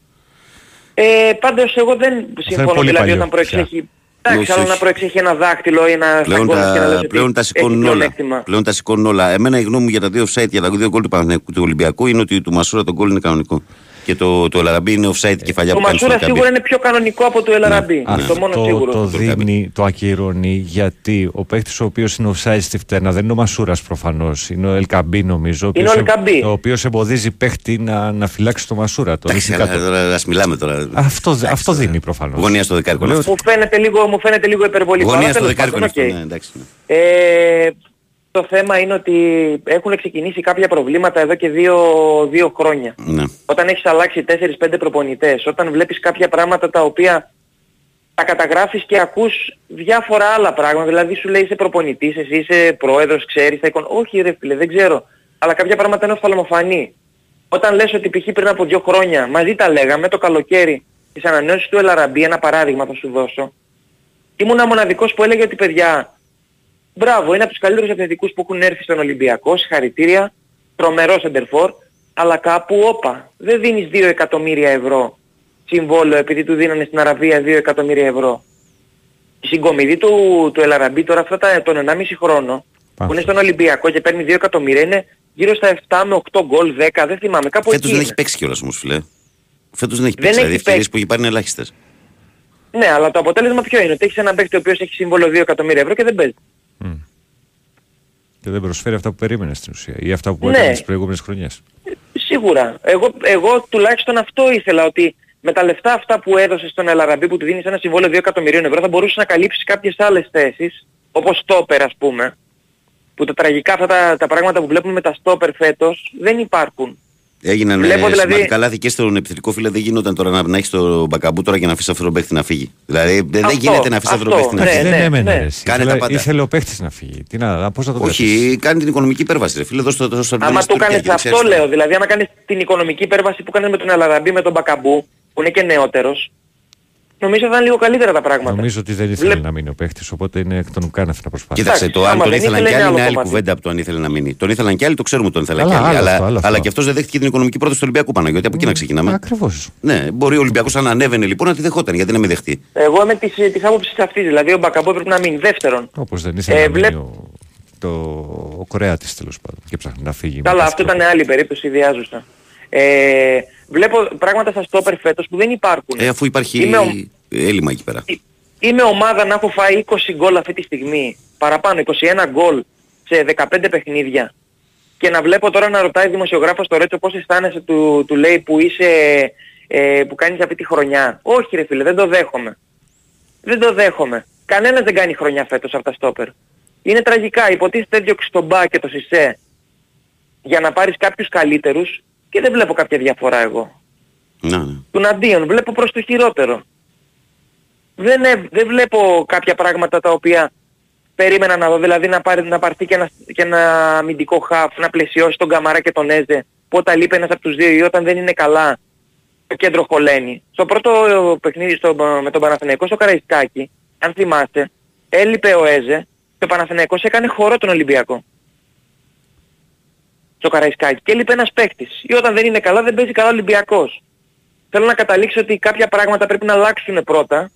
Ε, πάντως εγώ δεν συμφωνώ πολύ δηλαδή παλιό όταν προεξέχει... Εντάξει, Όχι, άλλο όχι. να προεξέχει ένα δάχτυλο ή ένα Πλέον σταγόνι και να λες τα, ότι πλέον τα έχει σηκώνουν όλα. πλεονέκτημα. Πλέον τα σηκώνουν όλα. Εμένα η γνώμη μου για τα δύο offside, για τα δύο γκολ του Παναθηναϊκού του Ολυμπιακού είναι ότι του Μασούρα το γκολ είναι κανονικό. Και το, το Ελαραμπή είναι offside κεφαλιά Το που κάνεις στο Μασούρα Μακάμπι. σίγουρα είναι πιο κανονικό από το Ελ Αραμπί. Ναι. Είναι το μόνο Αυτό σίγουρο. το δίνει, το ακυρώνει γιατί ο παίκτης ο οποίος είναι offside στη φτέρνα δεν είναι ο Μασούρας προφανώς, είναι ο Ελ Κααμπί νομίζω. Είναι ο οποίος εμ- Ελκαμπή. Ο οποίος εμποδίζει παίχτη να, να φυλάξει το Μασούρα. Τον Εντάξει, ρίχνει αλλά κάτω. τώρα ας μιλάμε τώρα. Αυτό, δε- αυτό δίνει προφανώς. Γωνία στο δεκάρικο. είναι αυτό. Μου φαίνεται λίγο, μου φαίνεται λίγο υπερβολικό. Γωνία αλλά στο τέλος δεκάρικο είναι πάντων, αυτό. οκ. ναι, εντάξει, ναι. Ε, το θέμα είναι ότι έχουν ξεκινήσει κάποια προβλήματα εδώ και δύο, δύο χρόνια. Ναι. Όταν έχεις αλλάξει 4-5 προπονητές, όταν βλέπεις κάποια πράγματα τα οποία τα καταγράφεις και ακούς διάφορα άλλα πράγματα. Δηλαδή σου λέει είσαι προπονητής, εσύ είσαι πρόεδρος, ξέρεις τα εικόνα. Όχι ρε φίλε, δεν ξέρω. Αλλά κάποια πράγματα είναι οφθαλμοφανή. Όταν λες ότι π.χ. πριν από δύο χρόνια μαζί τα λέγαμε το καλοκαίρι τις ανανεώσεις του Ελαραμπή, ένα παράδειγμα θα σου δώσω. Ήμουν ο μοναδικός που έλεγε ότι παιδιά, μπράβο, είναι από τους καλύτερους επιθετικούς που έχουν έρθει στον Ολυμπιακό, συγχαρητήρια, τρομερός σεντερφόρ, αλλά κάπου όπα, δεν δίνεις 2 εκατομμύρια ευρώ συμβόλαιο επειδή του δίνανε στην Αραβία 2 εκατομμύρια ευρώ. Η συγκομιδή του, του Ελαραμπή τώρα αυτά τα, τον 1,5 χρόνο που είναι στον Ολυμπιακό και παίρνει 2 εκατομμύρια είναι γύρω στα 7 με 8 γκολ, 10, δεν θυμάμαι, κάπου Φέτος εκεί δεν είναι. έχει παίξει κιόλας όμως φίλε. Φέτος δεν έχει Δεν παίξει. Δηλαδή έχει ευκαιρίες παίξει. που έχει πάρει είναι ελάχιστες. Ναι, αλλά το αποτέλεσμα ποιο είναι, ότι έχεις έναν παίκτη ο οποίος έχει σύμβολο 2 εκατομμύρια ευρώ και δεν παίζει. Και δεν προσφέρει αυτά που περίμενες στην ουσία ή αυτά που Ναι. έκανε τις προηγούμενες χρονιές. Σίγουρα. Εγώ, εγώ τουλάχιστον αυτό ήθελα ότι με τα λεφτά αυτά που έδωσες στον Ελαραμπή που του δίνεις ένα συμβόλαιο 2 εκατομμυρίων ευρώ θα μπορούσες να καλύψεις κάποιες άλλες θέσεις όπως τόπερ ας πούμε που τα τραγικά αυτά τα, τα πράγματα που βλέπουμε με τα στόπερ φέτος δεν υπάρχουν. Έγιναν Βλέπω ε, δηλαδή- σημαντικά λάθη και στον επιθετικό φίλο. Δεν γινόταν τώρα να, να έχεις το μπακαμπού τώρα και να αφήσει αυτόν τον παίχτη να φύγει. Δηλαδή δεν- δεν Αυτό, γίνεται να αφήσει αυτόν τον αυτό, παίχτη να ναι, φύγει. δεν ναι, έμενε. ναι. ρε, εσύ. Κάνε τα Ήθελε- πάντα. Ήθελε ο παίχτη να φύγει. Τι να, πώς να το τρέψεις. Όχι, κάνει την οικονομική υπέρβαση. Ρε φίλε, δώσ' το τόσο Άμα το κάνεις αυτό λέω, δηλαδή άμα κάνεις την οικονομική υπέρβαση που κάνεις με τον Αλαραμπή με τον Μπακαμπού, που είναι και νεότερος, νομίζω θα ήταν λίγο καλύτερα τα πράγματα. Νομίζω ότι δεν ήθελε Βλέπ- να μείνει ο παίχτης, οπότε είναι εκ των ουκάνευ να προσπάθει. Κοίταξε, Εντάξει, το αν άμα τον δεν ήθελαν ήθελε, κι είναι άλλοι άλλο είναι άλλη κομμάτι. κουβέντα από το αν ήθελε να μείνει. Τον ήθελαν κι άλλοι, το ξέρουμε ότι τον ήθελαν κι Καλά, άλλοι. άλλο Αλλά, αυτό, άλλο αλλά αυτό. και αυτός δεν δέχτηκε την οικονομική πρόταση του Ολυμπιακού Παναγιώτη. Από εκεί να ξεκινάμε; Ακριβώς. Ναι, μπορεί ο Ολυμπιακός αν ανέβαινε λοιπόν να τη δεχόταν. Γιατί να μην δεχτεί; Εγώ είμαι της, της άποψης αυτής, δηλαδή ο Μπακαμπού έπρεπε να μείνει δεύτερον. Όπως δεν ήθελε Ε, να μείνει βλέπ- ο, το, ο Κορεάτης τέλος πάντων. Και ψάχνει να φύγει. Καλά, μετά αυτό στο- ήταν άλλη περίπτωση, ιδιάζουσα. Ε, βλέπω πράγματα στα στόπερ φέτος που δεν υπάρχουν. Ε, αφού υπάρχει Είμαι ο- έλλειμμα εκεί πέρα. Είμαι ομάδα να έχω φάει 20 γκολ αυτή τη στιγμή, παραπάνω 21 γκολ σε 15 παιχνίδια και να βλέπω τώρα να ρωτάει δημοσιογράφος το Ρέτσο πώς αισθάνεσαι του, του λέει που είσαι, ε, που κάνεις αυτή τη χρονιά. Όχι ρε φίλε, δεν το δέχομαι. Δεν το δέχομαι. Κανένας δεν κάνει χρονιά φέτος από τα στόπερ. Είναι τραγικά. Υποτίθεται έδιωξε τον Μπα και το Σισε για να πάρεις κάποιους καλύτερους και δεν βλέπω κάποια διαφορά εγώ. Να, ναι. Του αντίον βλέπω προς το χειρότερο. Δεν, ε- δεν βλέπω κάποια πράγματα τα οποία περίμενα να δω, δηλαδή να, πάρει, να πάρθει και ένα, και ένα αμυντικό χαφ, να πλαισιώσει τον Καμαρά και τον Έζε, που όταν λείπει ένας από τους δύο ή όταν δεν είναι καλά, το κέντρο χωλαίνει. Στο πρώτο ε, παιχνίδι στο, με τον Παναθηναϊκό στο Καραϊσκάκι, αν θυμάστε, έλειπε ο Έζε και ο Παναθηναϊκός έκανε χορό τον Ολυμπιακό. Στο Καραϊσκάκι και έλειπε ένας παίκτης. Ή όταν δεν είναι καλά δεν παίζει καλά ο Ολυμπιακός. Θέλω να καταλήξω ότι κάποια πράγματα πρέπει να αλλάξουν πρώτα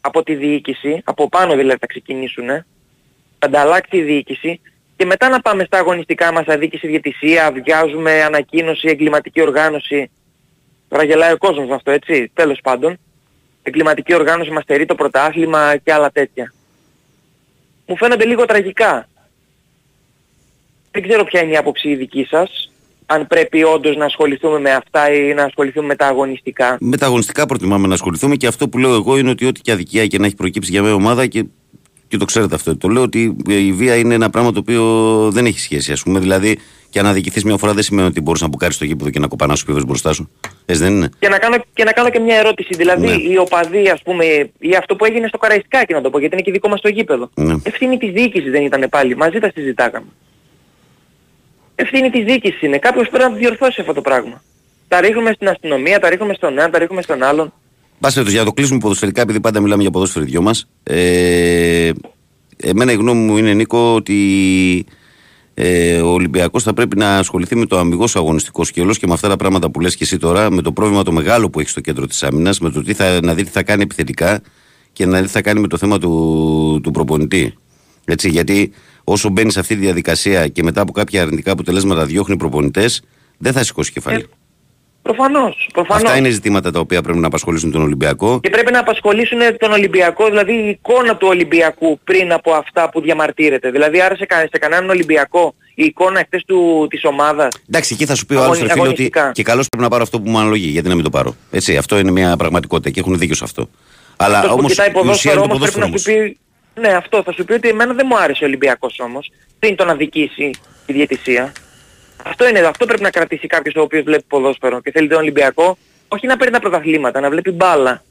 από τη διοίκηση, από πάνω δηλαδή θα ξεκινήσουν, θα τα αλλάξει η διοίκηση και μετά να πάμε στα αγωνιστικά μας αδίκηση διαιτησία, βιάζουμε ανακοίνωση, εγκληματική οργάνωση. Τώρα γελάει ο κόσμος με αυτό έτσι, τέλος πάντων. Εγκληματική οργάνωση μας στερεί το πρωτάθλημα και άλλα τέτοια. Μου φαίνονται λίγο τραγικά. Δεν ξέρω ποια είναι η άποψη η δική σας, αν πρέπει όντως να ασχοληθούμε με αυτά ή να ασχοληθούμε με τα αγωνιστικά. Με τα αγωνιστικά προτιμάμε να ασχοληθούμε και αυτό που λέω εγώ είναι ότι ό,τι και αδικία και να έχει προκύψει για μια ομάδα και, και το ξέρετε αυτό. Το λέω ότι η βία είναι ένα πράγμα το οποίο δεν έχει σχέση. Α πούμε, δηλαδή, και αν αδικηθείς μια φορά δεν σημαίνει ότι μπορείς να μπουκάρεις στο γήπεδο και να κοπανάς σου πίβες μπροστά σου. Έτσι δεν είναι. Και να κάνω και, να κάνω και μια ερώτηση, δηλαδή Ναι. οι οπαδοί ας πούμε, ή αυτό που έγινε στο Καραϊσκάκι να το πω, γιατί είναι και δικό μας το γήπεδο. Ναι. Ευθύνη της διοίκησης δεν ήταν πάλι, μαζί τα συζητάγαμε. Ευθύνη της διοίκησης είναι, κάποιος πρέπει να το διορθώσει αυτό το πράγμα. Τα ρίχνουμε στην αστυνομία, τα ρίχνουμε στον ένα, τα ρίχνουμε στον άλλον. Πάση περιπτώσει, για να το κλείσουμε ποδοσφαιρικά, επειδή πάντα μιλάμε για ποδόσφαιρο οι δυο μας. Ε, εμένα η γνώμη μου είναι, Νίκο, ότι ε, ο Ολυμπιακός θα πρέπει να ασχοληθεί με το αμυγός αγωνιστικός σκέλο και με αυτά τα πράγματα που λες και εσύ τώρα, με το πρόβλημα το μεγάλο που έχει στο κέντρο της άμυνας, με το τι θα, να δει τι θα κάνει επιθετικά και να δει τι θα κάνει με το θέμα του, του προπονητή. Έτσι, γιατί όσο μπαίνεις σε αυτή τη διαδικασία και μετά από κάποια αρνητικά αποτελέσματα διώχνει προπονητές, δεν θα σηκώσει κεφάλι. Προφανώς, προφανώς. Αυτά είναι ζητήματα τα οποία πρέπει να απασχολήσουν τον Ολυμπιακό. Και πρέπει να απασχολήσουν τον Ολυμπιακό, δηλαδή η εικόνα του Ολυμπιακού πριν από αυτά που διαμαρτύρεται. Δηλαδή άρεσε κα- σε κανέναν Ολυμπιακό η εικόνα εχθές του, της ομάδας. Εντάξει, εκεί θα σου πει ο άλλος Αγωνι- φίλε ότι αγωνιστικά. και καλώς πρέπει να πάρω αυτό που μου αναλογεί. Γιατί να μην το πάρω. Έτσι, αυτό είναι μια πραγματικότητα και έχουν δίκιο σε αυτό. Αλλά Αυτός που όμως κοιτάει η ουσία ποδόσφαιρο είναι το όμως πρέπει ποδόσφαιρο να όμως. σου πει... Ναι, αυτό θα σου πει ότι εμένα δεν μου άρεσε ο Ολυμπιακός όμως. Πριν τον αδικήσει η διαιτησία. Αυτό είναι, αυτό πρέπει να κρατήσει κάποιος ο οποίος βλέπει ποδόσφαιρο και θέλει τον Ολυμπιακό. Όχι να παίρνει τα πρωταθλήματα, να βλέπει μπάλα.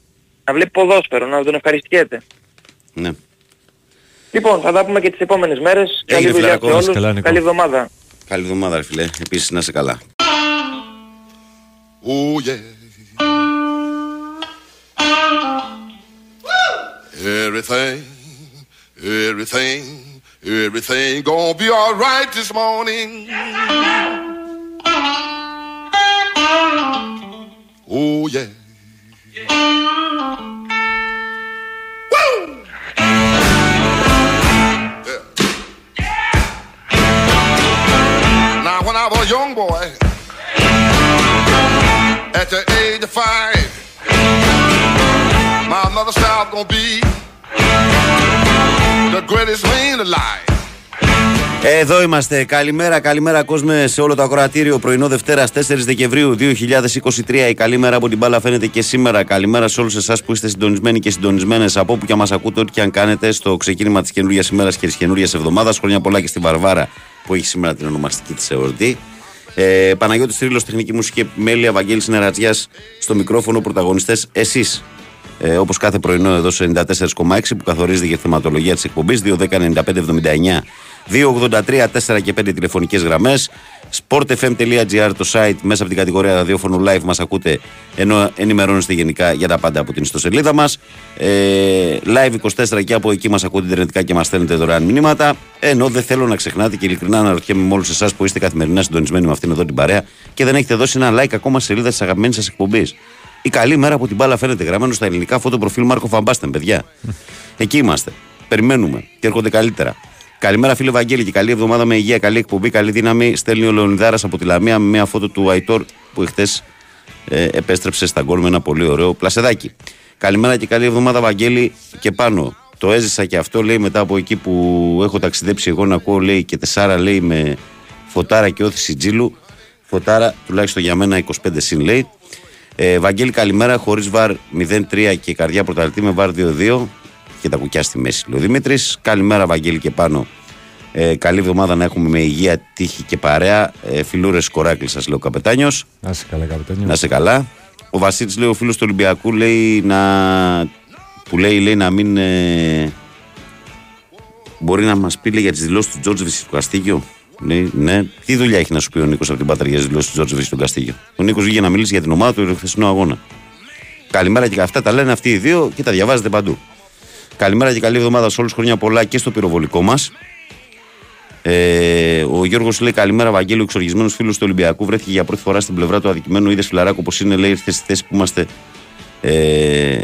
Να βλέπει ποδόσφαιρο, να τον ευχαριστιέται. Ναι. Λοιπόν, θα τα πούμε και τις επόμενες μέρες. Καλή Έγινε, δουλειά σε φιλαράκο. όλους. Καλά, Νικό. Καλή εβδομάδα. Καλή εβδομάδα, ρε φιλέ. Επίσης να είσαι καλά. Oh yeah. Everything, everything, everything gonna be alright this morning. Oh yeah. When I was a young boy, at the age of five. My mother said I was gonna be Εδώ είμαστε. Καλημέρα, καλημέρα κόσμε σε όλο το ακροατήριο. Πρωινό Δευτέρα 4 Δεκεμβρίου 2023. Η καλή μέρα από την μπάλα φαίνεται και σήμερα. Καλημέρα σε όλους εσάς που είστε συντονισμένοι και συντονισμένες από όπου και μας ακούτε, ό,τι και αν κάνετε στο ξεκίνημα της καινούργιας ημέρας και της καινούργιας εβδομάδας. Χρόνια πολλά και στην Βαρβάρα που έχει σήμερα την ονομαστική της εορτή. Ε, Παναγιώτης Τρίλος, τεχνική μουσική επιμέλεια, Βαγγέλης Νερατζιάς στο μικρόφωνο, πρωταγωνιστές εσείς. Ε, Όπως κάθε πρωινό εδώ σε 94,6 που καθορίζεται για θεματολογία της εκπομπής 2.10.95.79 283 4 και 5 τηλεφωνικές γραμμές. sportfm.gr το site μέσα από την κατηγορία ραδιόφωνο live μας ακούτε ενώ ενημερώνεστε γενικά για τα πάντα από την ιστοσελίδα μας. Ε, live 24 και από εκεί μας ακούτε ιντερνετικά και μας στέλνετε δωρεάν μηνύματα. Ενώ δεν θέλω να ξεχνάτε και ειλικρινά αναρωτιέμαι με όλους εσάς που είστε καθημερινά συντονισμένοι με αυτήν εδώ την παρέα και δεν έχετε δώσει ένα like ακόμα στη σελίδα της αγαπημένης σας εκπομπής. Η καλή μέρα από την μπάλα φαίνεται γραμμένο στα ελληνικά φωτοπροφίλ Μάρκο Φαμπάστεν, παιδιά. Εκεί είμαστε. Περιμένουμε και έρχονται καλύτερα. Καλημέρα, φίλε Βαγγέλη, και καλή εβδομάδα με υγεία, καλή εκπομπή, καλή δύναμη. Στέλνει ο Λεωνιδάρας από τη Λαμία με μια φώτο του Αϊτόρ που εχθές ε, επέστρεψε στα γκολ με ένα πολύ ωραίο πλασεδάκι. Καλημέρα και καλή εβδομάδα, Βαγγέλη, και πάνω. Το έζησα και αυτό λέει μετά από εκεί που έχω ταξιδέψει εγώ να ακούω λέει και τεσσάρα λέει με φωτάρα και όθηση τζίλου. Φωτάρα τουλάχιστον για μένα 25 συν λέει. Ε, Βαγγέλη, καλημέρα. Χωρίς βαρ 0-3 και καρδιά πρωταλτή με βαρ 2-2 και τα κουκιά στη μέση. Λέει ο Δημήτρης. Καλημέρα, Βαγγέλη και πάνω. Ε, καλή εβδομάδα να έχουμε με υγεία, τύχη και παρέα. Ε, Φιλούρες κοράκλη, σας λέει ο καπετάνιος. Να σε καλά, καπετάνιο. Να σε καλά. Ο Βασίλης λέει: Ο φίλος του Ολυμπιακού λέει να. που λέει, λέει να μην. Ε, μπορεί να μας πει λέει, για τις δηλώσεις του Τζόρτζεβιτ στο Καστίγιο. Λέει, ναι. Τι δουλειά έχει να σου πει ο Νίκος από την Πατριά για τι δηλώσεις του Τζόρτζεβιτ στο Καστίγιο; Ο Νίκος βγήκε να μιλήσει για την ομάδα του χθεσινό αγώνα. Καλημέρα και αυτά τα λένε αυτοί οι δύο και τα διαβάζετε παντού. Καλημέρα και καλή εβδομάδα σε όλους. Χρόνια πολλά και στο πυροβολικό μας. Ε, ο Γιώργος λέει καλημέρα, Βαγγέλιο, εξοργισμένος φίλος του Ολυμπιακού. Βρέθηκε για πρώτη φορά στην πλευρά του αδικημένου. Είδες φιλαράκο όπω είναι, λέει, ήρθες στη θέση που είμαστε ε,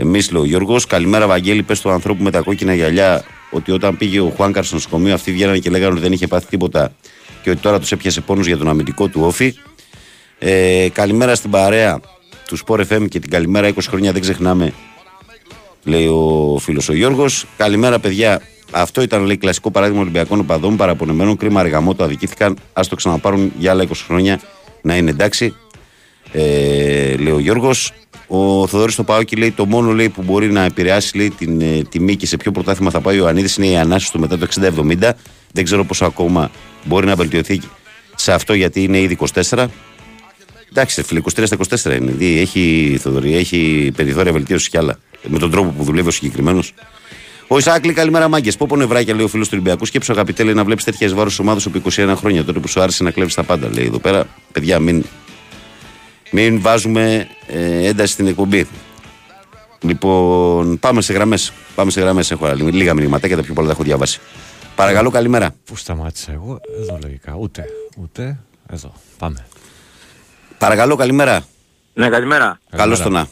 εμείς, λέει ο Γιώργος. Καλημέρα, Βαγγέλη, πες του ανθρώπου με τα κόκκινα γυαλιά ότι όταν πήγε ο Χουάνκαρ στο νοσοκομείο, αυτοί βγαίνανε και λέγανε ότι δεν είχε πάθει τίποτα και ότι τώρα τους έπιασε πόνους για τον αμυντικό του όφη. Ε, καλημέρα στην παρέα του Sport FM και την καλημέρα 20 χρόνια δεν ξεχνάμε, λέει ο φίλος ο Γιώργος. Καλημέρα, παιδιά. Αυτό ήταν λέει, κλασικό παράδειγμα Ολυμπιακών οπαδών παραπονεμένων. Κρίμα αργαμό το αδικήθηκαν. Α το ξαναπάρουν για άλλα 20 χρόνια να είναι εντάξει. Ε, λέει ο Γιώργος. Ο Θοδωρής στο Παόκι λέει το μόνο λέει, που μπορεί να επηρεάσει λέει, την ε, τιμή και σε ποιο πρωτάθλημα θα πάει ο Ιωαννίδη είναι η ανάσταση του μετά το 60-70. Δεν ξέρω πόσο ακόμα μπορεί να βελτιωθεί σε αυτό γιατί είναι ήδη 24. Εντάξει, φίλε, 23 στα 24 είναι. Δι, έχει, Θοδωρή, έχει περιθώρια βελτίωσης κι άλλα. Με τον τρόπο που δουλεύει ο συγκεκριμένος. Ο Ισάκλη, καλημέρα μάγκες. Πόπο νευράκια λέει ο φίλος του Ολυμπιακού. Σκέψω αγαπητέ λέει να βλέπεις τέτοιες βάρος ομάδες από 21 χρόνια. Τότε που σου άρεσε να κλέβεις τα πάντα. Λέει εδώ πέρα, παιδιά, μην, μην βάζουμε ε, ένταση στην εκπομπή. Λοιπόν, πάμε σε γραμμές. Πάμε σε γραμμές. Έχω άλλα- λίγα μηνύματάκια, τα πιο πολλά τα έχω διαβάσει. Παρακαλώ, καλημέρα. Πού σταμάτησα εγώ, εδώ λογικά. Ούτε, ούτε, εδώ. Πάμε. Παρακαλώ, καλημέρα. Ναι, καλημέρα. Καλώς το να.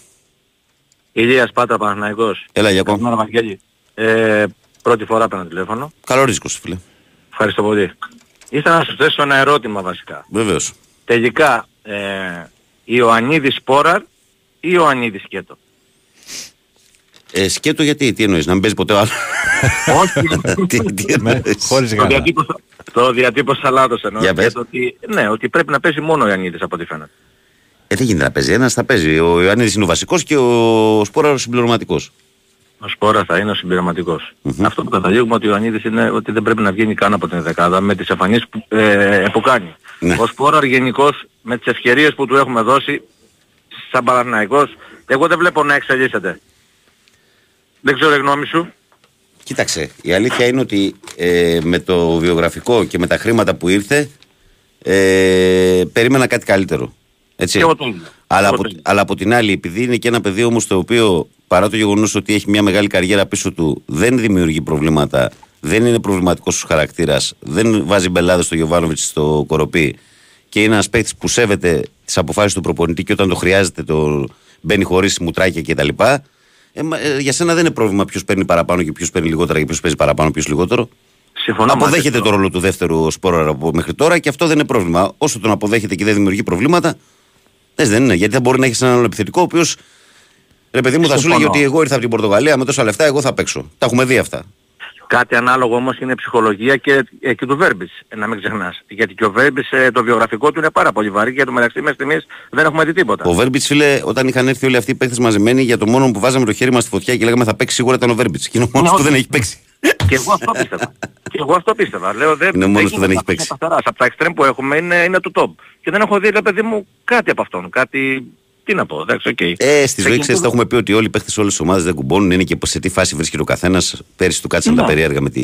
Ηλίας Πάτρα Παναθηναϊκός. Έλα, Γιακώ. Καλημέρα, Βαγγέλη. Ε, πρώτη φορά παίρνω τηλέφωνο. Καλός ρίσκο, φίλε. Ευχαριστώ πολύ. Ήθελα να σου θέσω ένα ερώτημα βασικά. Βεβαίως. Τελικά, ε, Ιωαννίδης Σπόραρ ή Ιωαννίδης Σκέτο. Ε, σκέτο γιατί, τι εννοείς, να μην παίζει ποτέ ο άλλος; Όχι. τι, τι εννοείς; το, διατύπωσα, το διατύπωσα λάθος εννοώ. Για πες. Σκέτο Ότι, ναι, ότι πρέπει να παίζει μόνο ο Ιωαννίδης από ό,τι φαίνεται. Ε, δεν γίνεται να παίζει. Ένας θα παίζει. Ο Ιωαννίδης είναι ο βασικός και ο Σπόρα ο συμπληρωματικός. Ο Σπόρα θα είναι ο συμπληρωματικός. Αυτό που καταλήγουμε ότι ο Ιωαννίδης είναι ότι δεν πρέπει να βγαίνει καν από την δεκάδα με τις εμφανίσεις που, ε, που κάνει. Ναι. Ο Σπόραρ γενικώς με τις ευκαιρίες που του έχουμε δώσει σαν Παναθηναϊκός εγώ δεν βλέπω να εξελίσσεται. Δεν ξέρω η γνώμη σου. Κοίταξε, η αλήθεια είναι ότι ε, με το βιογραφικό και με τα χρήματα που ήρθε ε, περίμενα κάτι καλύτερο. Έτσι. Και εγώ το ίδιο. Αλλά, Εγώ από, το ίδιο. αλλά από την άλλη, επειδή είναι και ένα παιδί όμως το οποίο παρά το γεγονός ότι έχει μια μεγάλη καριέρα πίσω του, δεν δημιουργεί προβλήματα, δεν είναι προβληματικός στους χαρακτήρας, δεν βάζει μπελάδες στο Γιωβάνοβιτς στο κοροπή και είναι ένας παίκτης που σέβεται τις αποφάσεις του προπονητή και όταν το χρειάζεται το μπαίνει χωρίς μουτράκια κτλ. Ε, μα, ε, για σένα δεν είναι πρόβλημα ποιος παίρνει παραπάνω και ποιος παίρνει λιγότερα και ποιος παίζει παραπάνω, ποιος λιγότερο. Συμφωνώ μαζί Αποδέχεται σου. το ρόλο του δεύτερου σπόρα από μέχρι τώρα και αυτό δεν είναι πρόβλημα. Όσο τον αποδέχεται και δεν δημιουργεί προβλήματα, έτσι δεν είναι. Γιατί θα μπορεί να έχεις έναν άλλο επιθετικό ο οποίος. Ρε παιδί μου, θα σου Συμφωνώ. λέγει ότι εγώ ήρθα από την Πορτογαλία με τόσα λεφτά, εγώ θα παίξω. Τα έχουμε δει αυτά. Κάτι ανάλογο όμως είναι η ψυχολογία και, ε, και του Βέρμπης, ε, να μην ξεχνάς. Γιατί και ο Βέρμπης ε, το βιογραφικό του είναι πάρα πολύ βαρύ και το μεταξύ μέχρι στιγμής δεν έχουμε δει τίποτα. Ο Βέρμπιτ, φίλε, όταν είχαν έρθει όλοι αυτοί οι παίχτε μαζεμένοι, για το μόνο που βάζαμε το χέρι μας στη φωτιά και λέγαμε θα παίξει σίγουρα ήταν ο Βέρμπιτ. Και είναι ο μόνος Ναι, που δεν όχι. έχει παίξει. και εγώ αυτό πίστευα. και εγώ αυτό πίστευα. Λέω, δεν, Είναι ο μόνος δεν που δεν έχει γίνεται παίξει. καθαράς. Από τα εξτρέμ που έχουμε είναι, είναι του top. Και δεν έχω δει, ρε παιδί μου, κάτι από αυτόν. Κάτι, τι να πω, εντάξει, οκ. Ε, στη ζωή Σε ξέρεις, το έχουμε πει ότι όλοι οι παίχτε όλες τι ομάδες δεν κουμπώνουν. Είναι και σε τι φάση βρίσκεται ο καθένας. Πέρυσι του κάτσαν Ναι. τα περίεργα με, τη,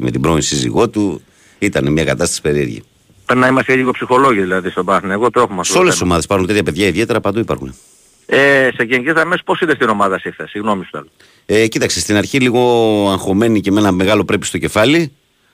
με την πρώην σύζυγό του. Ήταν μια κατάσταση περίεργη. Πρέπει να είμαστε λίγο ψυχολόγοι δηλαδή στον Παναθηναϊκό, το έχουμε αυτό. Σε το όλε τις θέμα. ομάδες υπάρχουν τέτοια παιδιά, ιδιαίτερα παντού υπάρχουν. Ε, σε γενικές γραμμές πώς είδες την ομάδα εσύ χθες, συγγνώμη σου θέλω. Ε, κοίταξε, στην αρχή λίγο αγχωμένη και με ένα μεγάλο πρέπει στο κεφάλι.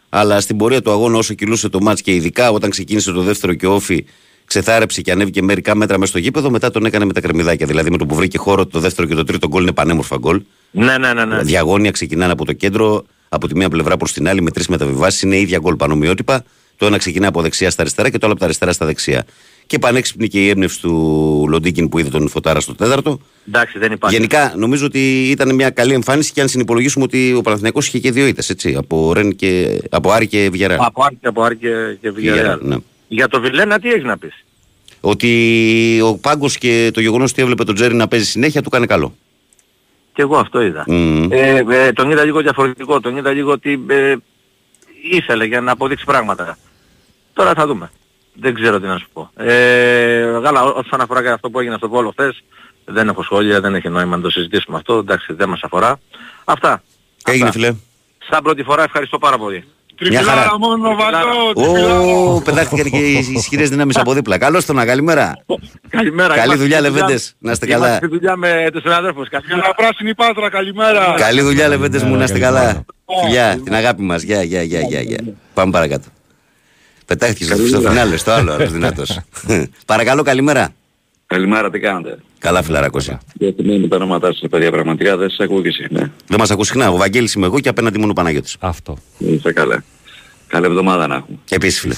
Αλλά στην πορεία του αγώνα, όσο κυλούσε το μάτς και ειδικά όταν ξεκίνησε το δεύτερο και όφι, ξεθάρεψε και ανέβηκε μερικά μέτρα μέσα στο γήπεδο. Μετά τον έκανε με τα κρεμμυδάκια. Δηλαδή με το που βρήκε χώρο το δεύτερο και το τρίτο γκολ είναι πανέμορφα γκολ. Ναι, ναι, ναι. ναι. Διαγώνια ξεκινάνε από το κέντρο, από τη μία πλευρά προς την άλλη με τρεις μεταβιβάσεις. Είναι ίδια γκολ πανομοιότυπα. Το ένα ξεκινά από δεξιά στα αριστερά και το άλλο από τα αριστερά στα δεξιά. Και πανέξυπνη και η έμπνευση του Λοντίκιν που είδε τον Φωτάρα στο τέταρτο. Εντάξει, δεν υπάρχει. Γενικά νομίζω ότι ήταν μια καλή εμφάνιση και αν συνυπολογίσουμε ότι ο Παναθηναϊκός είχε και δύο ήττες, έτσι, από, Ρεν και, από Άρη και Βιαρά. Από Άρη, από Άρη και, και Villarreal. ναι. Για το Βιλένα τι έχεις να πεις; Ότι ο Πάγκος και το γεγονός ότι έβλεπε τον Τζέρι να παίζει συνέχεια του κάνει καλό. Και εγώ αυτό είδα. Μμμ. Ε, ε, τον είδα λίγο διαφορετικό, τον είδα λίγο ότι ε, ήθελε για να αποδείξει πράγματα. Τώρα θα δούμε. Δεν ξέρω τι να σου πω. Ε, γάλα, ό- όσον αφορά και αυτό που έγινε στο Βόλο χθες, δεν έχω σχόλια, δεν έχει νόημα να το συζητήσουμε αυτό, εντάξει δεν μας αφορά. Αυτά. Έγινε φίλε. Σαν πρώτη φορά ευχαριστώ πάρα πολύ. Μια χαρά. μόνο βατό. Ω, πετάχτηκαν και οι ισχυρές δυνάμεις από δίπλα. Καλώς τον, καλημέρα. Καλημέρα. Καλή είμαστε δουλειά, στη Λεβέντες. Να είστε καλά. Είμαστε στη δουλειά με τους συναδέλφους. Καλημέρα. πράσινη πάτρα, καλημέρα. Καλή δουλειά, Λεβέντες μου, να είστε καλημέρα. καλά. Φιλιά, την αγάπη μας. Γεια, γεια, γεια, γεια, γεια. Πάμε παρακάτω. Πετάχτηκες στο στο φινάλε, στο άλλο, άλλος δυνατός. Παρακαλώ, καλημέρα. Καλημέρα, τι κάνετε; Καλά, φιλαράκος. Γιατί με τα ονόματά σας, παιδιά, πραγματικά δεν σας ακούω και εσύ, ναι. Δεν μας ακούς συχνά. Ο Βαγγέλης είμαι εγώ και απέναντι μόνο ο Παναγιώτης. Αυτό. Είστε καλά. Καλή εβδομάδα να έχουμε. Επίσης, φίλε.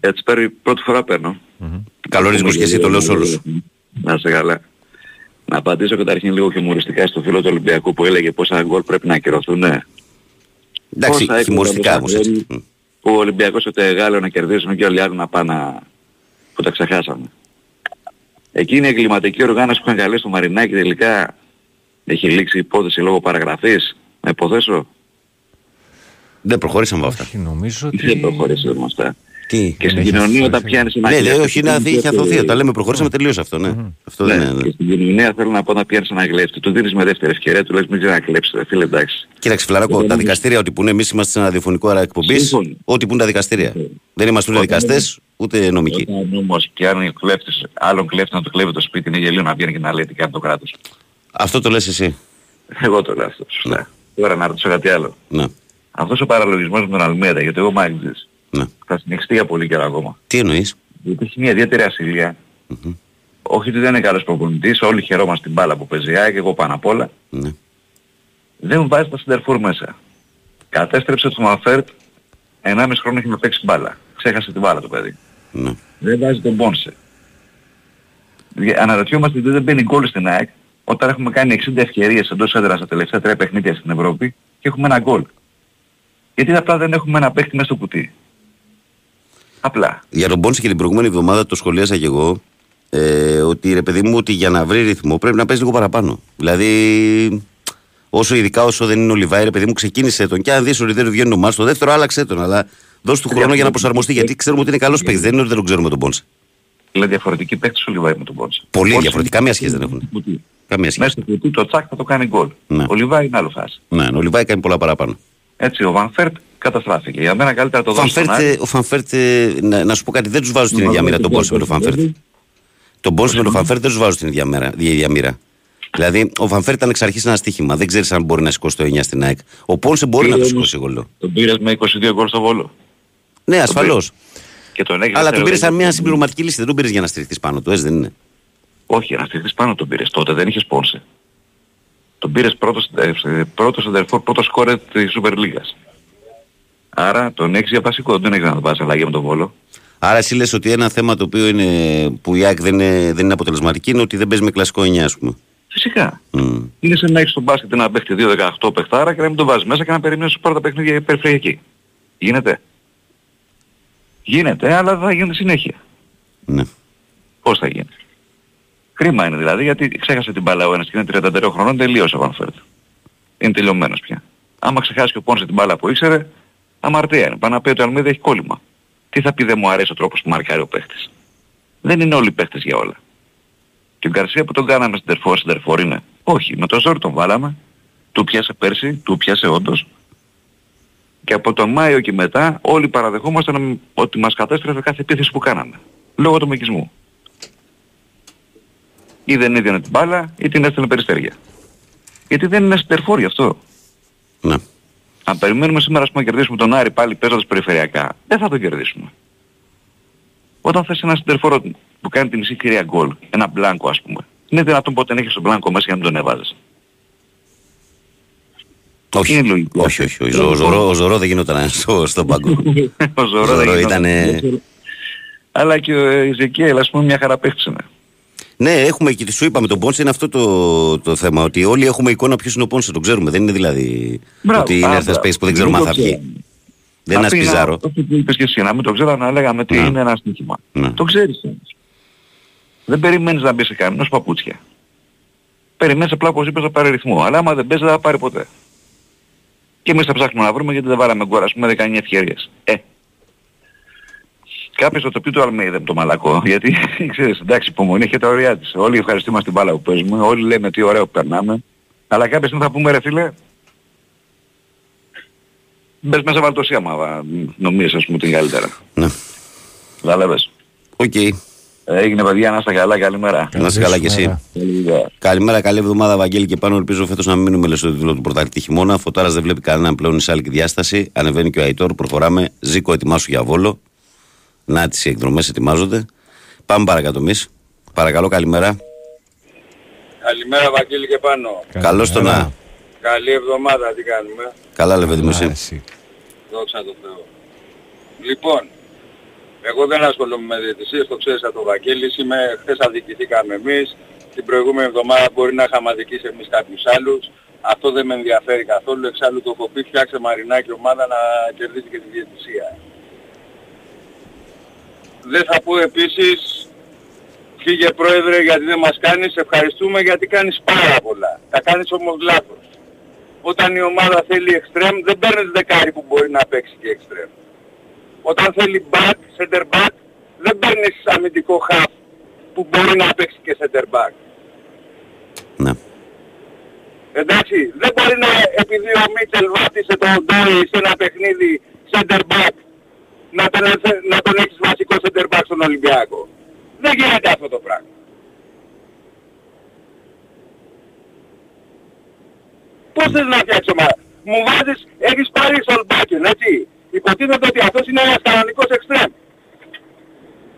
Έτσι παίρνει, πρώτη φορά παίρνω. Καλορισμός και εσύ, το λέω σε όλους. Να είστε καλά. Να απαντήσω καταρχήν λίγο χιουμοριστικά στο φίλο του Ολυμπιακού που έλεγε πόσα γκολ πρέπει να ακυρωθούν. Ναι. Εντάξει, Πόσα χειμωριστικά έκανα όμως το έτσι. Ζαγόρι, Που ο Ολυμπιακός ούτε Γάλλο να κερδίσουν και όλοι οι άλλοι να πάνε να- που τα ξεχάσαμε. Εκείνη η εγκληματική οργάνωση που είχαν καλέσει το Μαρινάκι τελικά έχει λήξει η υπόθεση λόγω παραγραφής. Να υποθέσω. Δεν προχωρήσαμε από αυτά. Όχι, νομίζω Δεν ότι... προχωρήσαμε με αυτά. Τι; Και στην έχει κοινωνία όταν αφήσει. πιάνεις ένα Ναι, κλέφτη, λέει, όχι, είναι του είχε δίνεις αθωθεί. δεύτερη- Τα λέμε, προχωρήσαμε τελείως αυτό, ναι. Αυτό δεν Ναι, είναι. και στην κοινωνία θέλω να πω να πιάνεις ένα κλέφτη. Του δίνεις με δεύτερη ευκαιρία, του λες μην να κλέψεις, ρε φίλε, εντάξει. Κοίταξε, φιλαράκο, Δεν τα είναι- δικαστήρια ό,τι που είναι, εμείς είμαστε σε ένα διαφωνικό άρα εκπομπής. Σύμφωνοι. Ό,τι που είναι τα δικαστήρια. Δεν είμαστε ούτε Όταν δικαστές, ούτε νομικοί. Όταν όμως και αν ο κλέφτης, άλλον κλέφτη να του κλέβει το σπίτι, είναι γελίο να βγαίνει και να λέει τι κάνει το κράτος. Αυτό το λες εσύ. Εγώ το λέω αυτό, σωστά. Τώρα να ρωτήσω κάτι άλλο. Ναι, Αυτός ο παραλογισμός με τον Αλμέδα, γιατί εγώ μάγκτης, ναι. θα συνεχιστεί για πολύ καιρό ακόμα. Τι εννοείς; Γιατί έχει μια ιδιαίτερη ασυλία. Όχι ότι δεν είναι καλός προπονητής, όλοι χαιρόμαστε την μπάλα που παίζει, ΑΕΚ, εγώ πάνω απ' όλα. Ναι. Δεν βάζει τα σεντερφόρ μέσα. Κατέστρεψε τον Μαφέρτ, 1,5 χρόνο έχει να παίξει μπάλα. Ξέχασε την μπάλα το παιδί. Ναι. Δεν βάζει τον Πόνσε. Δια- Αναρωτιόμαστε γιατί δεν μπαίνει γκολ στην ΑΕΚ όταν έχουμε κάνει 60 ευκαιρίες εντός έδρας στα τελευταία τρία παιχνίδια στην Ευρώπη και έχουμε ένα γκολ. Γιατί απλά δεν έχουμε ένα παίχτη μέσα στο κουτί. Απλά. Για τον Πόνσε και την προηγούμενη εβδομάδα το σχολίασα και εγώ. Ε, ότι ρε παιδί μου, ότι για να βρει ρυθμό πρέπει να παίζει λίγο παραπάνω. Δηλαδή, όσο ειδικά όσο δεν είναι ο Λιβάη, ρε παιδί μου, ξεκίνησε τον. Και αν δεις ότι δεν του βγαίνει το μάτς, το δεύτερο άλλαξε τον. Αλλά δώσ' του χρόνο για να προσαρμοστεί. Γιατί ξέρουμε ότι είναι καλός παίκτης. Δεν είναι ότι δεν τον ξέρουμε τον Πόνσε. Είναι διαφορετική παίχτης ο Λιβάη με τον Πόνσε. Πολύ Πόνσε διαφορετικά. Καμία σχέση δεν έχουν. κουτί. Καμία Μέσα σχέση. στο κουτί το τσάκ θα το κάνει γκολ. Ναι. Ο Λιβάη είναι άλλο φάση. Ναι, ο Λιβάη κάνει πολλά παραπάνω. Έτσι ο Βανφέρτ καταστράφηκε. Για μένα καλύτερα το Ο δώσει στον Φανφέρτ, Άρη. ο Φανφέρτ, ε, να, να σου πω κάτι, δεν τους βάζω στην ίδια μοίρα τον Πόνσε με τον Φανφέρτ. Τον Πόνσε με τον Φανφέρτ δεν τους βάζω στην ίδια, μέρα, η ίδια μοίρα. Δηλαδή, ο Φανφέρτ ήταν εξ αρχής ένα στοίχημα. Δεν ξέρεις αν μπορεί να σηκώσει το 9 στην ΑΕΚ. Ο Πόνσε μπορεί να το σηκώσει εγώ. Τον πήρες με 22 γκολ στο Βόλο. Ναι, ασφαλώς. Και τον έχεις Αλλά τον δεύτερο πήρες σαν δεύτερο. μια συμπληρωματική λύση. Δεν τον πήρες για να στηριχθεί πάνω του, έτσι δεν είναι. Όχι, να στηθείς πάνω τον πήρες. Τότε δεν είχες Πόνσε. Τον πήρες πρώτος, ε, πρώτος σεντερφόρ, πρώτος σκόρε της Σούπερ Λίγας. Άρα τον έχεις για βασικό, δεν έχεις να τον πας αλλαγή με τον Βόλο. Άρα εσύ λες ότι ένα θέμα το οποίο είναι, που η ΑΕΚ δεν είναι, δεν είναι αποτελεσματική είναι ότι δεν παίζει με κλασικό 9, ας πούμε. Φυσικά. Είναι σαν να έχεις στον μπάσκετ ένα παίχτη 2-18 παιχτάρα και να μην τον βάζεις μέσα και να περιμένεις να σου πάρει τα παιχνίδια περιφερειακή. Γίνεται. Γίνεται, αλλά θα γίνει συνέχεια. Ναι. Πώς θα γίνει. Κρίμα είναι δηλαδή γιατί ξέχασε την μπάλα ο ένας και είναι 33 χρονών τελείωσε ο Βανφέρτ. Είναι τελειωμένος πια. Άμα ξεχάσει και ο Πόνσε την μπάλα που ήξερε, αμαρτία είναι. Πάνω να πει ότι ο Αλμίδα έχει κόλλημα. Τι θα πει δεν μου αρέσει ο τρόπος που μαρκάρει ο παίχτης. Δεν είναι όλοι οι παίχτες για όλα. Και ο Γκαρσία που τον κάναμε στην τερφόρ, στην τερφόρ είναι. Όχι, με το ζόρι τον βάλαμε. Του πιάσε πέρσι, του πιάσε όντως. Και από τον Μάιο και μετά όλοι παραδεχόμασταν ότι μας κατέστρεφε κάθε επίθεση που κάναμε. Λόγω του μεκισμού. Ή δεν έδιανε την μπάλα ή την έστελνε περιστέρια. Γιατί δεν είναι στερφόρ αυτό. Ναι. Αν περιμένουμε σήμερα ας πούμε, να κερδίσουμε τον Άρη πάλι παίζοντας περιφερειακά, δεν θα τον κερδίσουμε. Όταν θες ένα στερφόρο που κάνει τη μισή κυρία γκολ, ένα μπλάνκο ας πούμε, είναι δυνατόν ποτέ να έχεις τον μπλάνκο μέσα για να μην τον έβαζες. Όχι, Είναι λογικό. όχι, όχι, όχι. Ο, Ζωρό, ο Ζωρό δεν γινόταν στο, στον πάγκο. Ο Ζωρό δεν ήταν... γινόταν. Αλλά και ο Ιζεκιέλ ας πούμε μια χαρά παίχτης είναι. Ναι, έχουμε και σου είπαμε τον Πόνσε είναι αυτό το, το θέμα. Ότι όλοι έχουμε εικόνα ποιος είναι ο Πόνσε, τον ξέρουμε. Δεν είναι δηλαδή Μπράβο, ότι είναι α, ένα παίκτη που δεν ξέρουμε αν θα βγει. Δεν είναι ένα πιζάρο. Αυτό που είπες και εσύ, να μην το ξέρω να λέγαμε τι Ναι. είναι ένα στοίχημα. Ναι. Το ξέρεις όμως. Δεν περιμένεις να μπεις σε κανένας παπούτσια. Περιμένεις απλά όπως είπες να πάρει ρυθμό. Αλλά άμα δεν παίζει δεν θα πάρει ποτέ. Και εμείς θα ψάχνουμε να βρούμε γιατί δεν βάλαμε γκολ, ας πούμε 19 ευκαιρίες. Ε, Κάποιος θα το πει το Αλμέιδα με το μαλακό, γιατί ξέρεις, εντάξει, υπομονή έχει τα όριά της. Όλοι ευχαριστούμε την μπάλα που παίζουμε, όλοι λέμε τι ωραίο που περνάμε, αλλά κάποια στιγμή θα πούμε ρε φίλε, μπες μέσα βαλτοσία άμα νομίζεις ας πούμε την καλύτερα. Ναι. Κατάλαβες. Οκ. Έγινε παιδιά, να είστε καλά, καλημέρα. Να είσαι καλά κι εσύ. Καλημέρα, καλή εβδομάδα, Βαγγέλη και πάνω. Ελπίζω φέτος να μην μείνουμε λες στο τίτλο του πρωταθλητή χειμώνα. Φωτάρας δεν βλέπει κανέναν πλέον σε άλλη διάσταση. Ανεβαίνει και ο Αϊτόρ. Προχωράμε. Ζήκο, ετοιμάσου για βόλο. Να τις οι εκδρομές ετοιμάζονται. Πάμε παρακάτω εμείς. Παρακαλώ, καλημέρα. Καλημέρα Βαγγέλη και πάνω. Καλώς το να. Καλή εβδομάδα, τι κάνουμε. Καλά, λέμε εσύ. Δόξα τω Θεώ. Λοιπόν, εγώ δεν ασχολούμαι με διαιτησίες, το ξέρεις από το Βαγγέλης, είμαι, χθες αδικηθήκαμε εμείς, την προηγούμενη εβδομάδα μπορεί να είχαμε αδικήσει εμείς κάποιους άλλους, αυτό δεν με ενδιαφέρει καθόλου, εξάλλου το έχω πει, φτιάξε μαρινάκι ομάδα να κερδίσει και τη διαιτησία. Δεν θα πω επίσης, φύγε πρόεδρε γιατί δεν μας κάνεις, ευχαριστούμε γιατί κάνεις πάρα πολλά. Τα κάνεις όμως λάθος. Όταν η ομάδα θέλει extreme δεν παίρνεις δεκάρι που μπορεί να παίξει και extreme. Όταν θέλει back, center back, δεν παίρνεις αμυντικό half που μπορεί να παίξει και center back. Ναι. Εντάξει, δεν μπορεί να επειδή ο Μίτσελ βάφτισε τον Ντόι σε ένα παιχνίδι center back να τον, να τον έχεις βασικό center back στον Ολυμπιακό. Δεν γίνεται αυτό το πράγμα. Πώς θες να φτιάξεις ομάδα. Μου βάζεις, έχεις πάρει Σολμπάκεν, έτσι. Υποτίθεται ότι αυτός είναι ένας κανονικός εξτρέμ.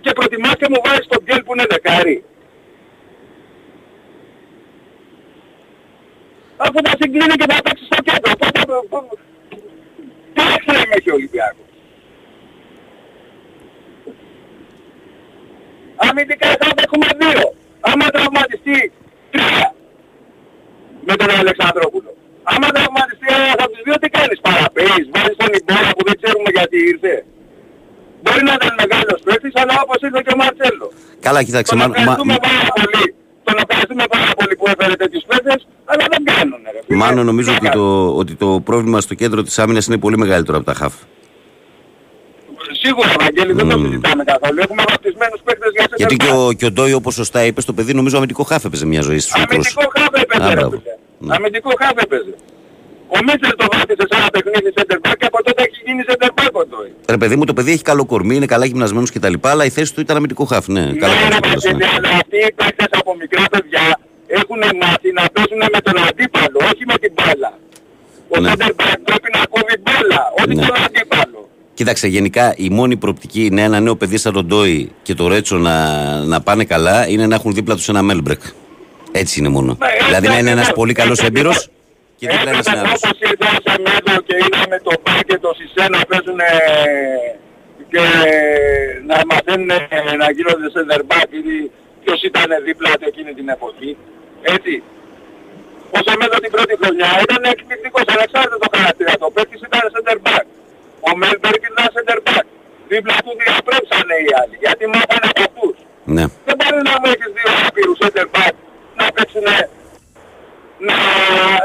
Και προτιμάς και μου βάζεις τον Γκέλ που είναι δεκάρι. Αφού τα συγκλίνει και θα παίξει στο κέντρο. Πώς θα... πώς- Τι εξτρέμ έχει ο Ολυμπιακός. Αμυντικά θα έχουμε δύο. Άμα τραυματιστεί τρία. Με τον Αλεξανδρόπουλο. Άμα τραυματιστεί ένας από τους δύο τι κάνεις παραπέεις. Βάζεις τον Ιμπόρα που δεν ξέρουμε γιατί ήρθε. Μπορεί να ήταν μεγάλος παίκτης αλλά όπως ήρθε και ο Μαρτσέλο. Καλά, κοίταξε. Τον Μα, μα, ευχαριστούμε πάρα πολύ. Τον ευχαριστούμε πάρα πολύ που έφερε τέτοιους παίκτες αλλά δεν κάνουν ρε. φίλε. Μάνο, νομίζω ότι το, ότι το πρόβλημα στο κέντρο της άμυνας είναι πολύ μεγαλύτερο από τα χαφ. Σίγουρα Βαγγέλη δεν το συζητάμε καθόλου. Έχουμε βαπτισμένους παίκτες για σε Γιατί και ο, και ο Ντόι, όπως σωστά είπες, το παιδί νομίζω αμυντικό χαφ έπαιζε μια ζωή στους μικρούς. Αμυντικό χάφ έπαιζε Α, ρε μπράβο. φίλε. Αμυντικό χάφ έπαιζε. Ο Μίτσελ το βάθησε σε ένα παιχνίδι center back και από τότε έχει γίνει center back ο Ντόι. Ρε παιδί μου, το παιδί έχει καλό κορμί, είναι καλά γυμνασμένος κτλ. Αλλά η θέση του ήταν αμυντικό χαφ, ναι. Καλά Ναι, ρε το Βαγγέλη, αλλά αυτοί οι παίκτες από μικρά παιδιά έχουν μάθει να παίζουν με τον αντίπαλο, όχι με την μπάλα. Ο Ναι. center back πρέπει να κόβει μπάλα, όχι Ναι. τον αντίπαλο. Κοίταξε, γενικά η μόνη προοπτική είναι ένα νέο παιδί σαν τον Ντόι και το Ρέτσο να, να πάνε καλά είναι να έχουν δίπλα τους ένα Μέλμπρεκ. Έτσι είναι μόνο. δηλαδή να είναι ένας πολύ καλός έμπειρος και δίπλα ένας νεαρός. Όπως ήρθε ο Σεμέδο και είδαμε το Μπακ και το Σισε να παίζουν και να μαθαίνουν να γίνονται center back ή ποιος ήταν δίπλα του εκείνη την εποχή. Έτσι. Όσο μέσα την πρώτη χρονιά ήταν εκπληκτικός ανεξάρτητο το χαρακτήρα του. Ο παίκτης ήταν center back. Ο Μέλμπεργκ ήταν center back. Δίπλα τους διαπρέψανε οι άλλοι. Γιατί μάθανε από αυτούς. Ναι. Δεν μπορεί να μου έχεις δύο άπειρους center back να παίξουν να,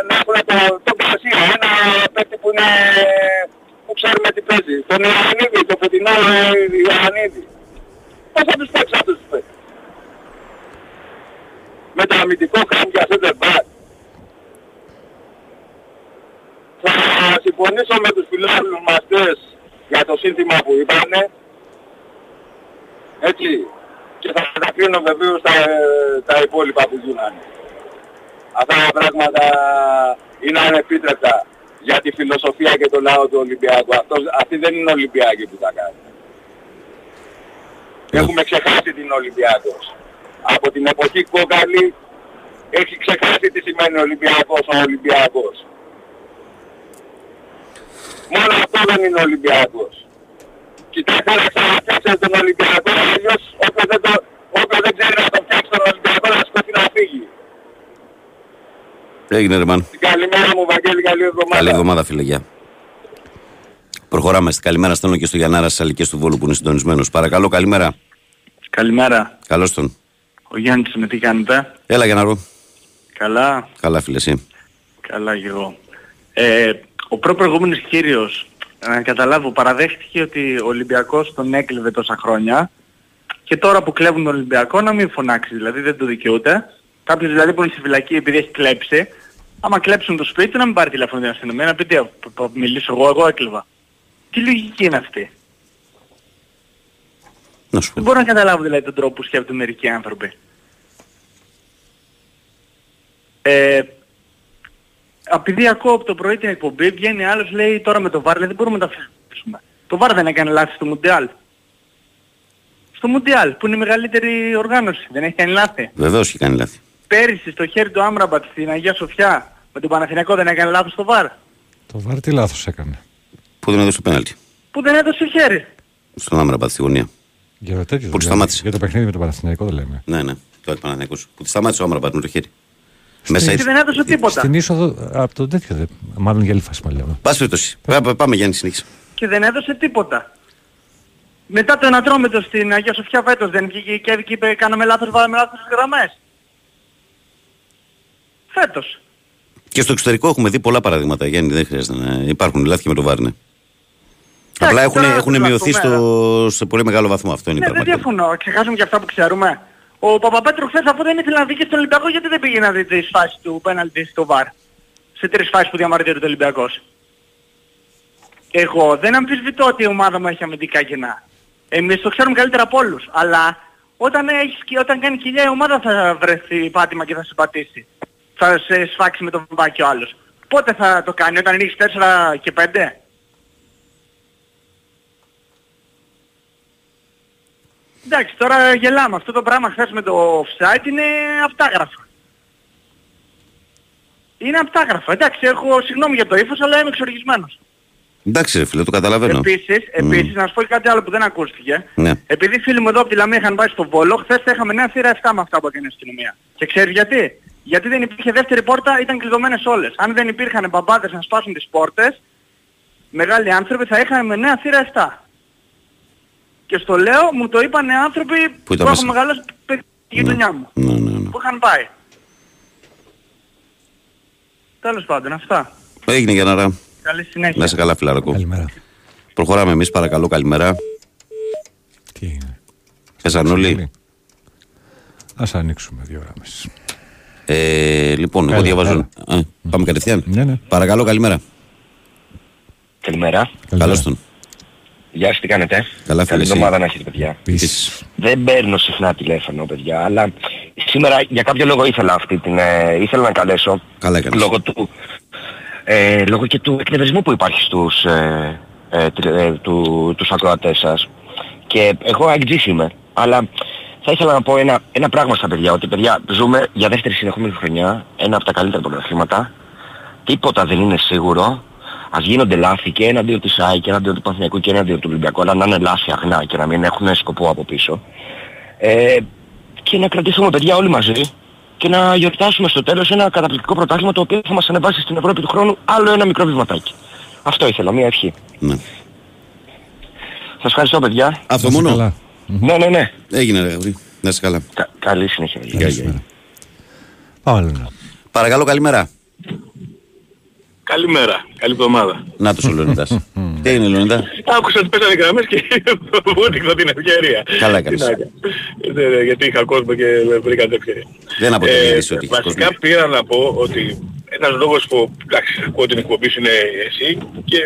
να έχουν το, τον Καρσία, ένα παίκτη που είναι που ξέρουμε τι παίζει. Τον Ιωαννίδη, τον φετινό ε, Ιωαννίδη. Πώς θα τους παίξεις αυτούς τους παίκτες; Με το αμυντικό χάμ για center back. Θα συμφωνήσω με τους φιλάθλους για το σύνθημα που είπανε. Έτσι. Και θα κατακρίνω βεβαίως τα, τα υπόλοιπα που γίνανε. Αυτά τα πράγματα είναι ανεπίτρεπτα για τη φιλοσοφία και το λαό του Ολυμπιακού. Αυτός, αυτοί δεν είναι Ολυμπιακοί που τα κάνουν. Έχουμε ξεχάσει την Ολυμπιακός. Από την εποχή Κόκαλη έχει ξεχάσει τι σημαίνει Ολυμπιακός ο Ολυμπιακός. Μόνο αυτό δεν είναι Ολυμπιακός. Κοιτάξτε να ξαναφτιάξετε τον Ολυμπιακό, αλλιώς όποιος δεν, το, όποιος δεν ξέρει να τον φτιάξει τον Ολυμπιακό να σκοτεί να φύγει. Έγινε ρε μαν. Καλημέρα μου Βαγγέλη, καλή εβδομάδα. Καλή εβδομάδα φίλε, γεια. Προχωράμε. Στην καλημέρα στέλνω και στο Γιαννάρα στις Αλικές του Βόλου που είναι συντονισμένος. Παρακαλώ, καλημέρα. Καλημέρα. Καλώς τον. Ο Γιάννης με τι κάνετε; Έλα Γιανναρό. Καλά. Καλά φίλε εσύ. Καλά και εγώ. Ε, ο προπροηγούμενος κύριος, να καταλάβω, παραδέχτηκε ότι ο Ολυμπιακός τον έκλεβε τόσα χρόνια και τώρα που κλέβουν τον Ολυμπιακό να μην φωνάξει, δηλαδή δεν το δικαιούται. Κάποιος δηλαδή που είναι στη φυλακή επειδή έχει κλέψει, άμα κλέψουν το σπίτι του να μην πάρει τηλέφωνο την αστυνομία, να πει τι, π- π- μιλήσω εγώ, εγώ έκλεβα. Τι λογική είναι αυτή; Να σου πω. Δεν μπορώ να καταλάβω δηλαδή τον τρόπο που σκέφτονται μερικοί άνθρωποι. Ε, επειδή ακούω από το πρωί την εκπομπή, βγαίνει άλλος λέει τώρα με το VAR, λέει δεν μπορούμε να τα αφήσουμε. Το VAR δεν έκανε λάθη στο Μουντιάλ. Στο Μουντιάλ, που είναι η μεγαλύτερη οργάνωση, δεν έχει κάνει λάθη. Βεβαίως έχει κάνει λάθη. Πέρυσι στο χέρι του Άμραμπατ στην Αγία Σοφιά, με τον Παναθηναϊκό δεν έκανε λάθος στο VAR. Το βάρ τι λάθος έκανε; Που δεν έδωσε το πέναλτι. Που δεν έδωσε χέρι. Στον Άμραμπατ στη γωνία. Για το τέτοιο Που δεν του λέμε. σταμάτησε. Για το παιχνίδι με τον Παναθηναϊκό δεν λέμε. Ναι, ναι. Το Παναθηναϊκός. Που τη σταμάτησε ο Άμραμπατ με το χέρι. Μέσα Και δεν έδωσε τίποτα. Στην είσοδο από το τέτοιο δεν. Μάλλον για άλλη φάση μας λέμε. Πάση περιπτώσει. Πά- πά- Πάμε Γιάννη συνέχισε. και δεν έδωσε τίποτα. Μετά το ανατρόμετο στην Αγία Σοφιά φέτος δεν βγήκε και και είπε κάναμε λάθος, βάλαμε λάθος στις γραμμές. Φέτος. Και στο εξωτερικό έχουμε δει πολλά παραδείγματα. Γιάννη δεν χρειάζεται να υπάρχουν λάθη και με το Βάρνε. Απλά έχουν, τώρα έχουν το μειωθεί λάθος, στο, σε πολύ μεγάλο βαθμό. Αυτό είναι η Ναι, δεν πραγματικότητα. διαφωνώ. Ξεχάσουμε και αυτά που ξέρουμε. Ο Παπαπέτρου χθες αφού δεν ήθελε να δει και στον Ολυμπιακό γιατί δεν πήγε να δει τις φάσεις του πέναλτι στο ΒΑΡ; Σε τρεις φάσεις που διαμαρτύρεται ο Ολυμπιακός. Εγώ δεν αμφισβητώ ότι η ομάδα μου έχει αμυντικά κενά. Εμείς το ξέρουμε καλύτερα από όλους. Αλλά όταν, έχεις, όταν κάνει κοιλιά η ομάδα θα βρεθεί πάτημα και θα σε πατήσει. Θα σε σφάξει με τον μπάκι ο άλλος. Πότε θα το κάνει, όταν ανοίξει 4 και 5. Εντάξει, τώρα γελάμε. Αυτό το πράγμα χθες με το offside είναι αυτάγραφο. Είναι αυτάγραφο. Εντάξει, έχω συγγνώμη για το ύφος, αλλά είμαι εξοργισμένος. Εντάξει, ρε φίλε, το καταλαβαίνω. Επίσης, επίσης, να σου πω και κάτι άλλο που δεν ακούστηκε. Ναι. Επειδή φίλοι μου εδώ από τη Λαμία είχαν πάει στο Βόλο, χθες θα είχαμε νέα θύρα 7 με αυτά που έκανε η αστυνομία. Και ξέρεις γιατί; Γιατί δεν υπήρχε δεύτερη πόρτα, ήταν κλειδωμένες όλες. Αν δεν υπήρχαν μπαμπάδες να σπάσουν τις πόρτες, μεγάλοι άνθρωποι θα είχαμε νέα θύρα 7. Και στο λέω, μου το είπαν άνθρωποι Που που, ήταν έχουν μέσα. μεγαλώσει στη γειτονιά μου. Ναι, ναι, ναι. Που είχαν πάει. Τέλος πάντων, αυτά. Έγινε για να ρά. Καλή συνέχεια. Να είσαι καλά, φιλαρακό. Καλημέρα. Προχωράμε εμείς, παρακαλώ, καλημέρα. Τι είναι; Πέσαν όλοι. Ας ανοίξουμε δύο γράμμες. Ε, λοιπόν, εγώ Έλα, διαβάζω. Ε, πάμε κατευθείαν. Ναι, ναι. Παρακαλώ, καλημέρα. Καλημέρα. Καλώς τον. Γεια σας, τι κάνετε; Καλά, φίλε, Καλή εσύ. εβδομάδα να έχετε, παιδιά. Επίσης. Δεν παίρνω συχνά τηλέφωνο, παιδιά, αλλά σήμερα για κάποιο λόγο ήθελα αυτή την... Ε, ήθελα να καλέσω. Καλά έκανες. Λόγω του... Ε, λόγω και του εκνευρισμού που υπάρχει στους, ε, ε, τρι- ε, του, τους ακροατές σας. Και εγώ αγγζής είμαι, αλλά θα ήθελα να πω ένα, ένα πράγμα στα παιδιά, ότι παιδιά ζούμε για δεύτερη συνεχόμενη χρονιά ένα από τα καλύτερα πρωταθλήματα. Τίποτα δεν είναι σίγουρο. Ας γίνονται λάθη και εναντίον της ΆΗ και εναντίον του Παναθηναϊκού και εναντίον του Ολυμπιακού, αλλά να είναι λάθη αγνά και να μην έχουν σκοπό από πίσω. Ε, και να κρατήσουμε παιδιά όλοι μαζί και να γιορτάσουμε στο τέλος ένα καταπληκτικό πρωτάθλημα το οποίο θα μας ανεβάσει στην Ευρώπη του χρόνου άλλο ένα μικρό βηματάκι. Αυτό ήθελα, μία ευχή. Ναι. Σας ευχαριστώ παιδιά. Αυτό μόνο; Ναι, ναι, ναι. Έγινε ρε γρήγορα. Να είσαι καλά. Κα- καλή συνέχεια. Γεια, γεια. Πάμε Λεωνίδα. Παρακαλώ καλημέρα. Καλημέρα. Καλή εβδομάδα. Να τους ο Λεωνίδας. Τι είναι Λεωνίδα; Άκουσα ότι πέσανε οι γραμμές και μου έδειξα την ευκαιρία. Καλά έκανες. Τι να κάνω. Ναι, ναι, Γιατί είχα κόσμο και βρήκα την ευκαιρία. Δεν αποτελεί Ε, είδηση ότι έχεις κόσμο. Βασικά πήρα να πω ότι ένας λόγος που εντάξει, ακούω την εκπομπή σου είναι εσύ και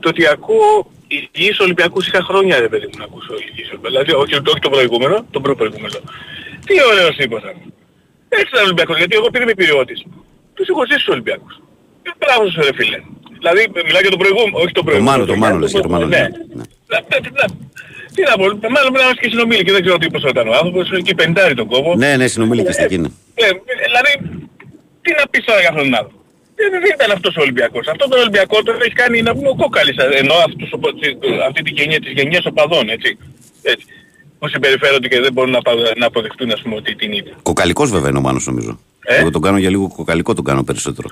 το ότι ακούω υγιείς Ολυμπιακούς είχα χρόνια ρε παιδί μου να ακούσω υγιείς Ολυμπιακούς. Δηλαδή όχι, όχι το προηγούμενο, τον προπροηγούμενο. Τι ωραίος είπα Έτσι ήταν ο Ολυμπιακός, γιατί εγώ επειδή είμαι πυριώτης. Τους έχω ζήσει τους Ολυμπιακούς. Ε, Μπράβο σου ρε φίλε; Δηλαδή μιλάω για το προηγούμενο, όχι το Το προηγούμενο. Μάνο, το Μάνο λες για το Μάνο. Ναι. ναι. Να- να- να- Τι να πω, μάλλον πρέπει να είμαστε και συνομίλοι και δεν ξέρω τι πόσο ήταν ο άνθρωπος, εκεί πεντάρι τον κόβω. Ναι, ναι, συνομιλήκες εκεί είναι. Ε, δηλαδή, τι να πεις τώρα για αυτόν τον άλλο. Δεν, δεν ήταν αυτός ο Ολυμπιακός. Αυτό τον Ολυμπιακό τον έχει κάνει να πούμε ο Κόκαλης, ε, ενώ αυτούς, ο- αυτή τη γενιά της γενιάς οπαδών, έτσι. έτσι. Που συμπεριφέρονται και δεν μπορούν να, πα- να αποδεχτούν, ας πούμε, ότι την ίδια. Κοκαλικός βέβαια είναι ο Μάνος νομίζω. Ε; Εγώ τον κάνω για λίγο κοκαλικό τον κάνω περισσότερο.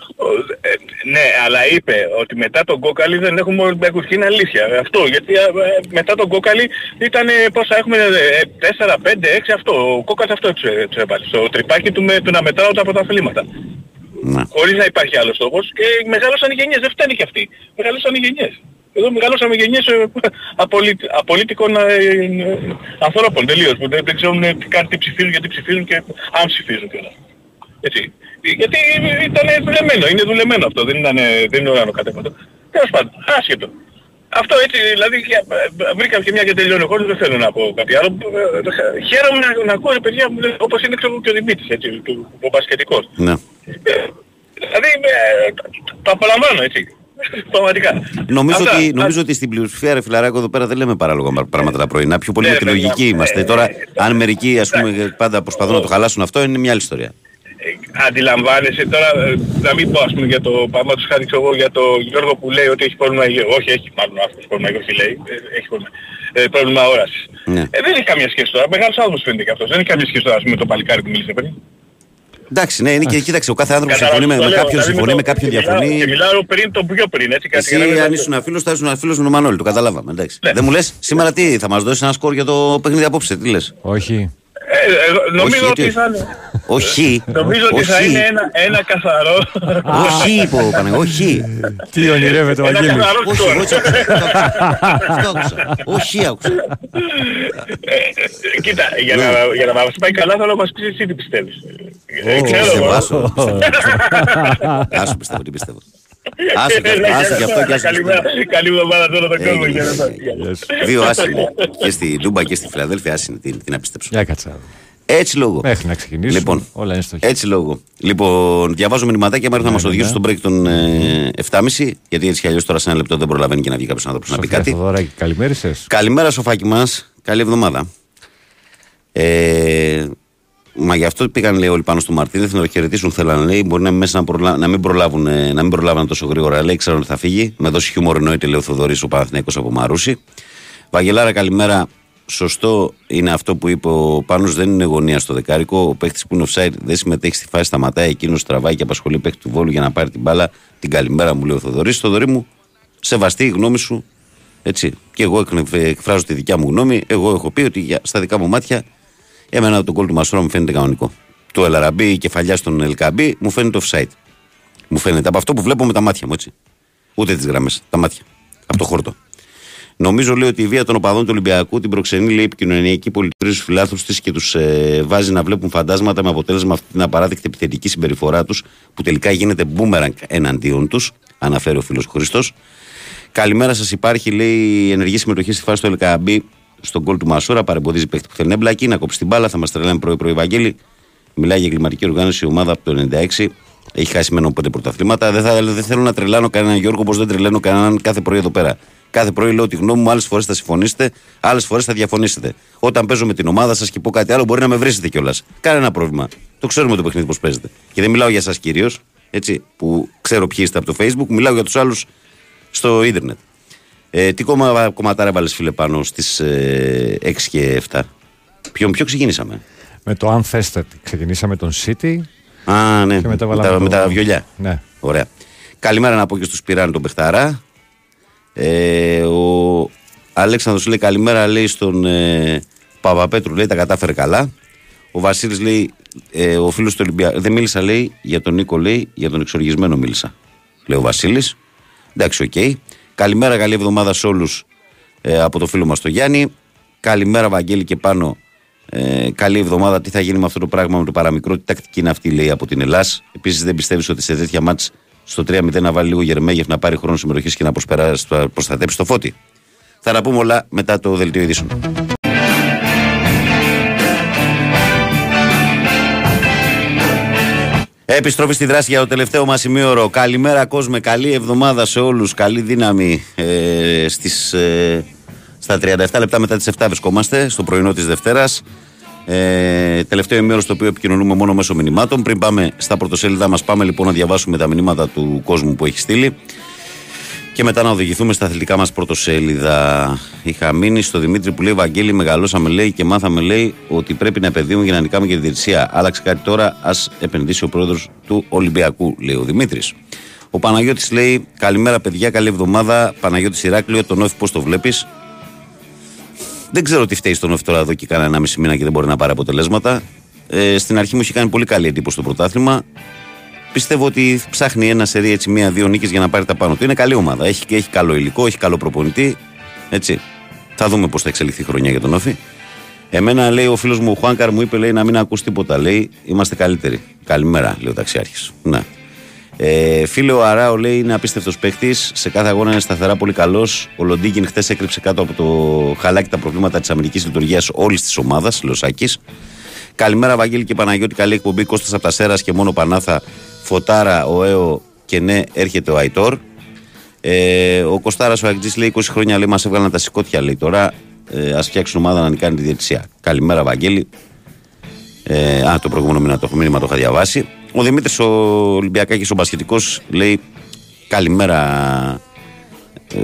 Ε, ναι, αλλά είπε ότι μετά τον Κόκαλη δεν έχουμε Ολυμπιακούς και είναι αλήθεια. Ε, Αυτό, γιατί ε, ε, μετά τον Κόκαλη ήταν ε, πόσα έχουμε, 4, 5, 6 αυτό. Ο Κόκαλης αυτό τους, ε, τους έβαλε. Στο τρυπάκι του με, του να μετράω τα πρωταθλήματα. Ναι. Χωρίς να υπάρχει άλλος στόχος και μεγάλωσαν οι γενιές, δεν φτάνει και αυτοί. Μεγαλώσαν οι γενιές. Εδώ μεγαλώσαμε γενιές ε, απολύτ- απολύτικων ε, ε, ανθρώπων τελείως που δεν, δεν ξέρουν ε, τι, καν τι ψηφίζουν, γιατί ψηφίζουν και αν ψηφίζουν κιόλας. Έτσι. Γιατί ήταν δουλεμένο, είναι δουλεμένο αυτό, δεν, ήταν, δεν είναι ουρανό κατέβατο. Τέλος πάντων, άσχετο. Αυτό έτσι, δηλαδή για- βρήκα και μια και τελειώνει ο χώρος, δεν θέλω να πω κάτι άλλο. Ε, Χαίρομαι να, να ακούω ρε παιδιά μου, λένε, όπως είναι ξέρω και ο Δημήτρης, έτσι, του- ο μπασκετικός. Ναι. Δηλαδή ε, το- το απολαμβάνω έτσι. Πραγματικά. Νομίζω, Αυτά. ότι, νομίζω ότι στην πλειοψηφία ρε φιλαράκο εδώ πέρα δεν λέμε παράλογα πράγματα τα πρωινά. Πιο πολύ Ναι, με τη ρε, λογική παιδιά. είμαστε. Τώρα, αν μερικοί ας πούμε πάντα προσπαθούν να το χαλάσουν αυτό, είναι μια άλλη ιστορία. Αντιλαμβάνεσαι τώρα, ε, να μην πω ας πούμε για το παραδείγματος χάρη ξέρω εγώ για το Γιώργο που λέει ότι έχει πρόβλημα υγείας. Όχι, έχει μάλλον αυτός πρόβλημα υγείας, όχι λέει, ε, έχει πρόβλημα, ε, πρόβλημα όρασης. Ναι. Ε, δεν έχει καμία σχέση τώρα, μεγάλος άνθρωπος φαίνεται και αυτός. Δεν έχει καμία σχέση τώρα ας πούμε, με το παλικάρι που μίλησε πριν. Εντάξει, ναι, είναι και κοίταξε, ο κάθε άνθρωπος Κατάλαβες συμφωνεί με, τι το με λέω, κάποιον δηλαδή συμφωνεί, το- με κάποιον και μιλάω- διαφωνεί. Και μιλάω πριν το πιο πριν, έτσι κάτι. Εσύ αν ήσουν φίλος θα ήσουν φίλος με τον Μανώλη, το καταλάβαμε. Εντάξει. Δεν μου λες σήμερα τι, θα μας δώσεις ένα σκορ για το παιχνίδι απόψε, τι λες; Όχι. Ε, ε, νομίζω Όχι, ότι γιατί- θα είναι... Όχι. Νομίζω ότι θα Όχι. είναι ένα, ένα καθαρό... Όχι, είπε ο Παναγιώτης, όχι. Τι ονειρεύεται ο Ένα Αγγέλης. καθαρό Όχι, σκορ. εγώ έτσι αυτό άκουσα. Όχι, άκουσα. Ε, ε, Κοίτα, για να, για να μας πάει καλά θέλω να μας πεις εσύ τι πιστεύεις. Ε, ξέρω Πιστεύω, εγώ. άσο, πιστεύω. Άσο πιστεύω, τι πιστεύω. Άσο και αυτό, άσο και αυτό και άσο. Καλημέρα, καλή εβδομάδα σε όλο τον κόσμο. Έγινε, Γεια σας. Δύο άσοι είναι. Και στη Ντούμπα και στη Φιλαδέλφια άσοι είναι, τι, τι να πιστέψω. Για κάτσα. Έτσι λόγο. Μέχρι να ξεκινήσουμε. Λοιπόν, όλα είναι στο χέρι. έτσι λόγο. Λοιπόν, διαβάζω μηνυματάκια μέχρι να Ναι, μας ναι, οδηγήσουν ναι. στον break των ε, 7.30. Γιατί έτσι κι αλλιώς τώρα σε ένα λεπτό δεν προλαβαίνει και να βγει κάποιος άνθρωπος να πει Σοφία κάτι. Θοδωράκη, καλημέρισες. Καλημέρα, σοφάκι μας. Καλή εβδομάδα. Ε, μα γι' αυτό πήγαν λέει όλοι πάνω στο Μαρτίνεθ να το χαιρετήσουν. Θέλανε λέει. Μπορεί να, μην μέσα να, προλα... να, μην προλάβουν, ε, να μην προλάβουν τόσο γρήγορα. Λέει, ξέρω ότι θα φύγει. Με δώσει χιούμορ εννοείται, λέει ο Θοδωρής ο Παναθηναϊκός από Μαρούση. Βαγγελάρα, καλημέρα. Σωστό είναι αυτό που είπε ο Πάνος, δεν είναι γωνία στο δεκάρικο. Ο παίχτης που είναι offside δεν συμμετέχει στη φάση, σταματάει εκείνος, τραβάει και απασχολεί παίχτη του βόλου για να πάρει την μπάλα. Την καλημέρα μου λέει ο Θοδωρής. Θοδωρή μου, σεβαστή η γνώμη σου. Έτσι. Και εγώ εκ- εκφράζω τη δικιά μου γνώμη. Εγώ έχω πει ότι για, στα δικά μου μάτια, εμένα το γκολ του Μασούρα μου φαίνεται κανονικό. Το Ελαραμπή, η κεφαλιά στον Ελκαμπή μου φαίνεται offside. Μου φαίνεται από αυτό που βλέπω με τα μάτια μου, έτσι. Ούτε τις γραμμές, τα μάτια. Από το χόρτο. Νομίζω λέει ότι η βία των οπαδών του Ολυμπιακού την προξενεί λέει, η επικοινωνιακή πολιτική στους φιλάθλους της και τους ε, βάζει να βλέπουν φαντάσματα με αποτέλεσμα αυτή την απαράδεκτη επιθετική συμπεριφορά τους που τελικά γίνεται μπούμεραγκ εναντίον τους, αναφέρει ο φίλος Χριστός. Καλημέρα σας. Υπάρχει, λέει, η ενεργή συμμετοχή στη φάση του Ελκαμπή στον κόλ του Μασούρα. Παρεμποδίζει παίχτη που θέλει να εμπλακεί, να κόψει την μπάλα. Θα μας τρελάνε πρωί-πρωί Βαγγέλη. Μιλάει για εγκληματική οργάνωση η ομάδα από το 96. Έχει χάσει μένω πέντε πρωταθλήματα. Δεν, θα, δεν θέλω να τρελάνω κανέναν Γιώργο όπως δεν τρελαίνω κανέναν κάθε πρωί εδώ πέρα. Κάθε πρωί λέω τη γνώμη μου, άλλες φορές θα συμφωνήσετε, άλλες φορές θα διαφωνήσετε. Όταν παίζω με την ομάδα σας και πω κάτι άλλο, μπορεί να με βρίσετε κιόλας. Κανένα πρόβλημα. Το ξέρουμε το παιχνίδι πώς παίζετε. Και δεν μιλάω για εσά κυρίως, έτσι, που ξέρω ποιοι είστε από το Facebook, μιλάω για τους άλλους στο ίντερνετ. Ε, τι κόμμα, κομματάρα βάλε φίλε πάνω στις ε, 6 και 7. Ποιον, ποιο ξεκινήσαμε; Με το αν θέστε. Ξεκινήσαμε τον City. Α, ναι. Και μετά με, βάλαμε τα, το- με τα βιολιά. Ναι. Ωραία. Καλημέρα να πω και στους Πυράν τον Πεχταρά. Ε, ο Αλέξανδρος λέει καλημέρα λέει στον ε, Παπαπέτρου λέει τα κατάφερε καλά. Ο Βασίλης λέει ε, ο φίλος του Ολυμπιακού δεν μίλησα λέει για τον Νίκο λέει για τον εξοργισμένο μίλησα. Λέει ο Βασίλης. Εντάξει, οκ. Καλημέρα, καλή εβδομάδα σε όλους ε, από το φίλο μας τον Γιάννη. Καλημέρα, Βαγγέλη και πάνω. Ε, καλή εβδομάδα. Τι θα γίνει με αυτό το πράγμα με το παραμικρό. Τι τακτική είναι αυτή, λέει από την Ελλάς. Επίσης, δεν πιστεύεις ότι σε τέτοια ματς στο 3-0 να βάλει λίγο Γερεμέγεφ να πάρει χρόνο συμμετοχής και να προσπεράσει- να προστατέψει τον Φώτη; Θα τα πούμε όλα μετά το δελτίο ειδήσεων. Επιστροφή στη δράση για το τελευταίο μας ημίωρο. Καλημέρα, κόσμο. Καλή εβδομάδα σε όλους. Καλή δύναμη ε, στις, ε, στα 37 λεπτά μετά τις 7 βρισκόμαστε, στο πρωινό της Δευτέρας. Ε, τελευταίο ημίωρο στο οποίο επικοινωνούμε μόνο μέσω μηνυμάτων. Πριν πάμε στα πρωτοσέλιδα μας, πάμε λοιπόν να διαβάσουμε τα μηνύματα του κόσμου που έχει στείλει και μετά να οδηγηθούμε στα αθλητικά μας πρωτοσέλιδα. Είχα μείνει στο Δημήτρη που λέει: Βαγγέλη, μεγαλώσαμε λέει και μάθαμε λέει ότι πρέπει να επενδύουμε για να νικάμε και τη διετησία. Άλλαξε κάτι τώρα, ας επενδύσει ο πρόεδρος του Ολυμπιακού, λέει ο Δημήτρης. Ο Παναγιώτης λέει: Καλημέρα, παιδιά, καλή εβδομάδα. Παναγιώτη Ηράκλειο, τον Όφη, πώς το βλέπεις; Δεν ξέρω τι φταίει στον Όφη τώρα εδώ και κάνα ένα μισή μήνα και δεν μπορεί να πάρει αποτελέσματα. Ε, στην αρχή μου είχε κάνει πολύ καλή εντύπωση το πρωτάθλημα. Πιστεύω ότι ψάχνει ένα σερί έτσι μία-δύο νίκες για να πάρει τα πάνω του. Είναι καλή ομάδα. Έχει, έχει καλό υλικό, έχει καλό προπονητή. Έτσι. Θα δούμε πώς θα εξελιχθεί η χρονιά για τον Όφη. Εμένα λέει ο φίλος μου ο Χουάνκαρ μου είπε λέει, να μην ακούς τίποτα. Λέει είμαστε καλύτεροι. Καλημέρα, λέει ο ταξιάρχης. Ναι. Ε, φίλε ο Αράο λέει είναι απίστευτος παίχτης. Σε κάθε αγώνα είναι σταθερά πολύ καλός. Ο Λοντίγκιν χθες έκρυψε κάτω από το χαλάκι τα προβλήματα της αμυντικής λειτουργίας όλης της ομάδας, Λοσάκη. Καλημέρα, Βαγγέλη και Παναγιώτη. Καλή εκπομπή. Κώστας από τα Σέρας και μόνο Πανάθα. Φωτάρα, ο Έο και ναι, έρχεται ο Αϊτόρ. Ε, ο Κωστάρας ο Αγγλής λέει 20 χρόνια λέει, μας έβγαλαν τα σηκώτια λέει τώρα. Ε, Α φτιάξουν ομάδα να νικάνει τη διαιτησία. Καλημέρα, Βαγγέλη. Ε, α, το προηγούμενο μήνα το έχω μήνυμα το είχα διαβάσει. Ο Δημήτρης ο Ολυμπιακάκης ο Μπασχετικό λέει καλημέρα. Ε,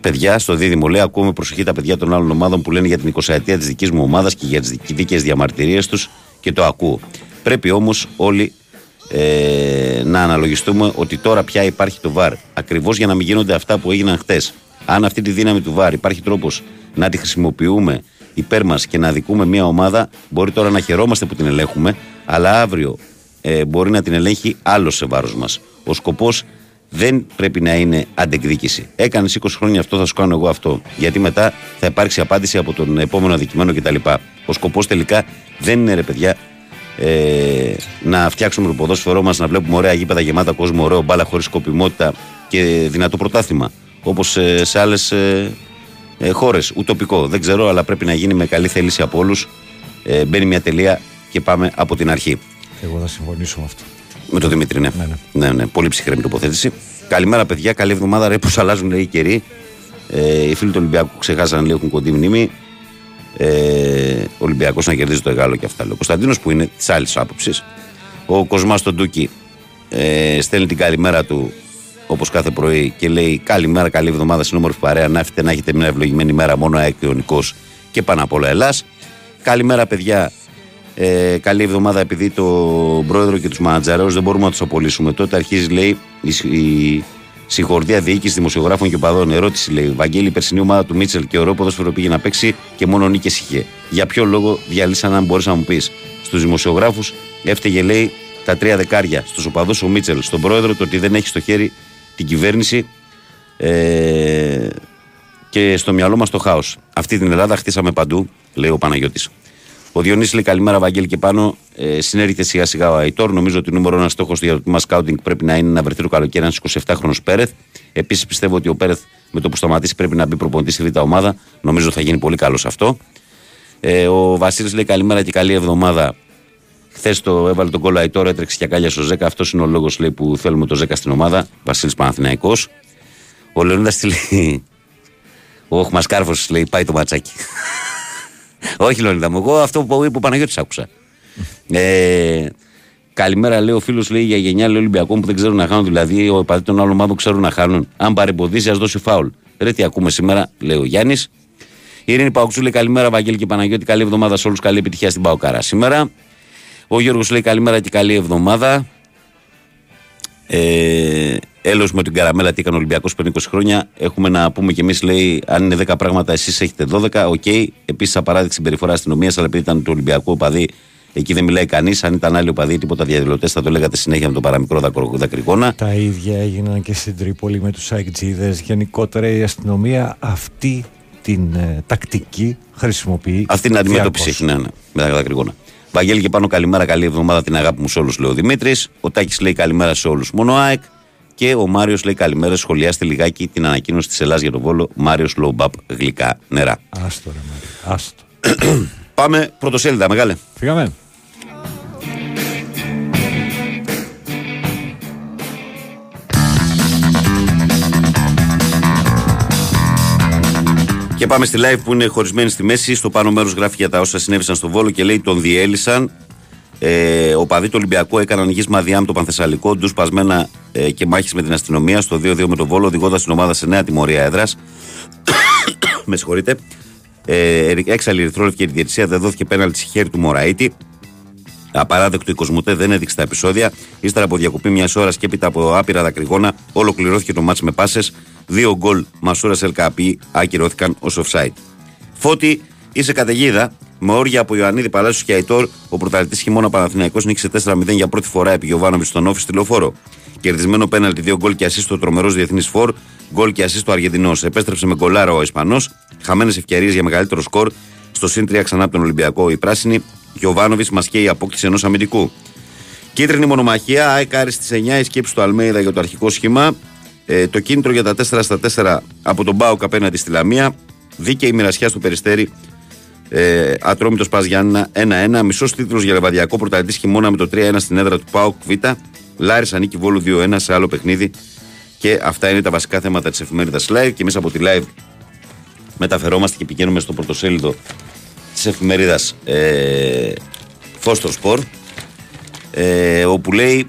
παιδιά στο δίδυμο λέει: Ακούμε προσοχή τα παιδιά των άλλων ομάδων που λένε για την 20 ετία της δικής μου ομάδας και για τις δίκαιες διαμαρτυρίες τους και το ακούω. Πρέπει όμως όλοι ε, να αναλογιστούμε ότι τώρα πια υπάρχει το ΒΑΡ. Ακριβώς για να μην γίνονται αυτά που έγιναν χτες. Αν αυτή τη δύναμη του ΒΑΡ υπάρχει τρόπος να τη χρησιμοποιούμε υπέρ μας και να δικούμε μια ομάδα, μπορεί τώρα να χαιρόμαστε που την ελέγχουμε, αλλά αύριο ε, μπορεί να την ελέγχει άλλος σε βάρος μας. Ο σκοπός δεν πρέπει να είναι αντεκδίκηση. Έκανε 20 χρόνια αυτό, θα σου κάνω εγώ αυτό. Γιατί μετά θα υπάρξει απάντηση από τον επόμενο αδικημένο κτλ. Ο σκοπός τελικά δεν είναι ρε παιδιά ε, να φτιάξουμε το ποδόσφαιρό μας, να βλέπουμε ωραία γήπεδα γεμάτα κόσμο, ωραίο μπάλα χωρίς σκοπιμότητα και δυνατό πρωτάθλημα. Όπως ε, σε άλλες ε, ε, χώρες. Ουτοπικό. Δεν ξέρω, αλλά πρέπει να γίνει με καλή θέληση από όλους. Ε, μπαίνει μια τελεία και πάμε από την αρχή. Εγώ θα συμφωνήσω με αυτό. Με τον Δημήτρη, ναι. Ναι, ναι. Πολύ ψυχρή τοποθέτηση. Καλημέρα, παιδιά. Καλή εβδομάδα. Ρε, πώς αλλάζουν λέει, οι καιροί. Ε, οι φίλοι του Ολυμπιακού ξεχάσαν λέει, έχουν κοντή μνήμη. Ε, ο Ολυμπιακός να κερδίζει το Εγάλο και αυτά. λέει. Ο Κωνσταντίνος που είναι της άλλης άποψης. Ο Κοσμάς τον Τούκι ε, στέλνει την καλημέρα του όπως κάθε πρωί και λέει Καλημέρα, καλή εβδομάδα στην όμορφη παρέα. Να έχετε, να έχετε μια ευλογημένη μέρα μόνο αεκτιονικό και πάνω απ' όλα Ελλάς. Καλημέρα, παιδιά. Ε, καλή εβδομάδα, επειδή το πρόεδρο και τους μανατζαρέου δεν μπορούμε να τους απολύσουμε. Τότε αρχίζει, λέει, η, η συγχορδία διοίκηση δημοσιογράφων και παδών. Ερώτηση, λέει, Βαγγέλη, η περσινή ομάδα του Μίτσελ και ωραίο ποδόσφαιρο πήγε να παίξει και μόνο νίκε είχε. Για ποιο λόγο διαλύσαν, αν μπορείς να μου πεις. Στους δημοσιογράφους έφταιγε, λέει, τα τρία δεκάρια. Στους οπαδούς ο Μίτσελ. Στον πρόεδρο το ότι δεν έχει στο χέρι την κυβέρνηση. Ε, και στο μυαλό μας το χάος. Αυτή την Ελλάδα χτίσαμε παντού, λέει ο Παναγιώτης. Ο Διονύσης λέει καλημέρα, Βαγγέλη και πάνω. Ε, συνέρχεται σιγά σιγά ο Αϊτόρ. Νομίζω ότι νούμερο ένα στόχος για το τμήμα σκάουτινγκ πρέπει να είναι να βρεθεί το καλοκαίρι ένας 27χρονο Πέρεθ. Επίσης πιστεύω ότι ο Πέρεθ με το που σταματήσει πρέπει να μπει προπονητής στη β' ομάδα. Νομίζω θα γίνει πολύ καλός αυτό. Ε, ο Βασίλης λέει καλημέρα και καλή εβδομάδα. Χθες το έβαλε τον κόλλο Αϊτόρ, έτρεξε και ακάλια στο Ζέκα. Αυτός είναι ο λόγος που θέλουμε το Ζέκα στην ομάδα. Βασίλης Παναθηναϊκός. Ο Λεωνίδας λέει. Ο Οχμασκάρφο λέει πάει το ματσάκι. Όχι, Λεωνίδα μου. Εγώ αυτό που είπε ο Παναγιώτης άκουσα. Ε, καλημέρα, λέει ο φίλος λέει για γενιά λέει, Ολυμπιακών που δεν ξέρουν να χάνουν. Δηλαδή, ο επαδί των άλλων ομάδων ξέρουν να χάνουν. Αν παρεμποδίσει, ας δώσει φάουλ. Ρε, τι ακούμε σήμερα, λέει ο Γιάννης. Η Ειρήνη Παουξού λέει καλημέρα, Βαγγέλη και Παναγιώτη. Καλή εβδομάδα σε όλους. Καλή επιτυχία στην Παοκάρα σήμερα. Ο Γιώργος λέει καλημέρα και καλή εβδομάδα. Ε, Έλεος με την καραμέλα, τι έκανε ο Ολυμπιακός πριν 20 χρόνια. Έχουμε να πούμε κι εμείς, λέει, αν είναι 10 πράγματα, εσείς έχετε 12. OK. Okay. Επίσης, απαράδεκτη συμπεριφορά αστυνομία, αλλά επειδή ήταν του Ολυμπιακού οπαδί, εκεί δεν μιλάει κανείς. Αν ήταν άλλοι οπαδοί, τίποτα διαδηλωτές, θα το λέγατε συνέχεια με το παραμικρό δακρο- δακρυγόνα. Τα ίδια έγιναν και στην Τρίπολη με τους ΑΕΚτζήδες. Γενικότερα η αστυνομία αυτή την ε, τακτική χρησιμοποιεί. Αυτή την αντιμετώπιση διαρκώς. έχει, ναι, ναι, με τα δακρυγόνα. Βαγγέλη και πάνω καλημέρα, καλή εβδομάδα την αγάπη μου σε όλους, λέει ο Δημήτρης. Ο Τάκης λέει καλημέρα σε όλους, μόνο ΑΕΚ. Και ο Μάριος λέει καλημέρα, σχολιάστε λιγάκι την ανακοίνωση της Ελλάδα για τον Βόλο. Μάριος Λομπαπ, γλυκά νερά. Άστο ρε Μάρη, άστο. Πάμε πρωτοσέλιδα, μεγάλε. Φύγαμε. Και πάμε στη live που είναι χωρισμένη στη μέση. Στο πάνω μέρος γράφει για τα όσα συνέβησαν στο Βόλο και λέει τον διέλυσαν. Ε, ο παδί του Ολυμπιακού έκαναν γύσμα διά με το Πανθεσσαλικό, ντους πασμένα ε, και μάχες με την αστυνομία στο 2-2 με τον Βόλο, οδηγώντας την ομάδα σε νέα τιμωρία έδρας. με συγχωρείτε. Ε, έξαλλη ερυθρόλευκη η διαιτησία, δεν δόθηκε πέναλτι στη χέρι του Μωραήτη. Απαράδεκτο η Κοσμοτέ δεν έδειξε τα επεισόδια. Ύστερα από διακοπή μιας ώρας και έπειτα από άπειρα δακρυγόνα, ολοκληρώθηκε το μάτς με πάσες. Δύο γκολ Μασούρα Ελκαπή ακυρώθηκαν ως offside. Φώτη, είσαι καταιγίδα. Με όρια από Ιωαννίδη Παλάσιος και Αϊτόρ, ο πρωταθλητής χειμώνα Παναθηναϊκός νίκησε 4-0 για πρώτη φορά επί Γιωβάνοβιτ στον Όφη στη λεωφόρο. Κερδισμένο πέναλτι, δύο γκολ και ασίστ ο τρομερός διεθνής φόρ, γκολ και ασίστ ο Αργεντινός. Επέστρεψε με γκολάρα ο Ισπανός, χαμένες ευκαιρίες για μεγαλύτερο σκορ. Στο συν 3 ξανά από τον Ολυμπιακό η πράσινη. Γιωβάνοβιτ μας καίει η απόκτηση ενός αμυντικού. Κίτρινη μονομαχία, ΑΕΚ στις 9 η σκέψη του Αλμέιδα για το αρχικό σχήμα. Ε, το κίνητρο για τα 4 στα 4 από τον Μπάουκ απέναντι στη Λαμία. Δίκαιη μοιρασιά στο περιστέρι. Ε, Ατρόμητος Πας Γιάννα 1-1. Μισός τίτλος για Λεβαδιακό πρωταθλητής χειμώνα με το 3-1 στην έδρα του Πάουκ Β. Λάρι Ανίκη Βόλου 2-1 σε άλλο παιχνίδι. Και αυτά είναι τα βασικά θέματα της εφημερίδας Live. Και εμεί από τη Live μεταφερόμαστε και πηγαίνουμε στο πρωτοσέλιδο της εφημερίδας ε, Φώστρο Σπορ. Ε, όπου λέει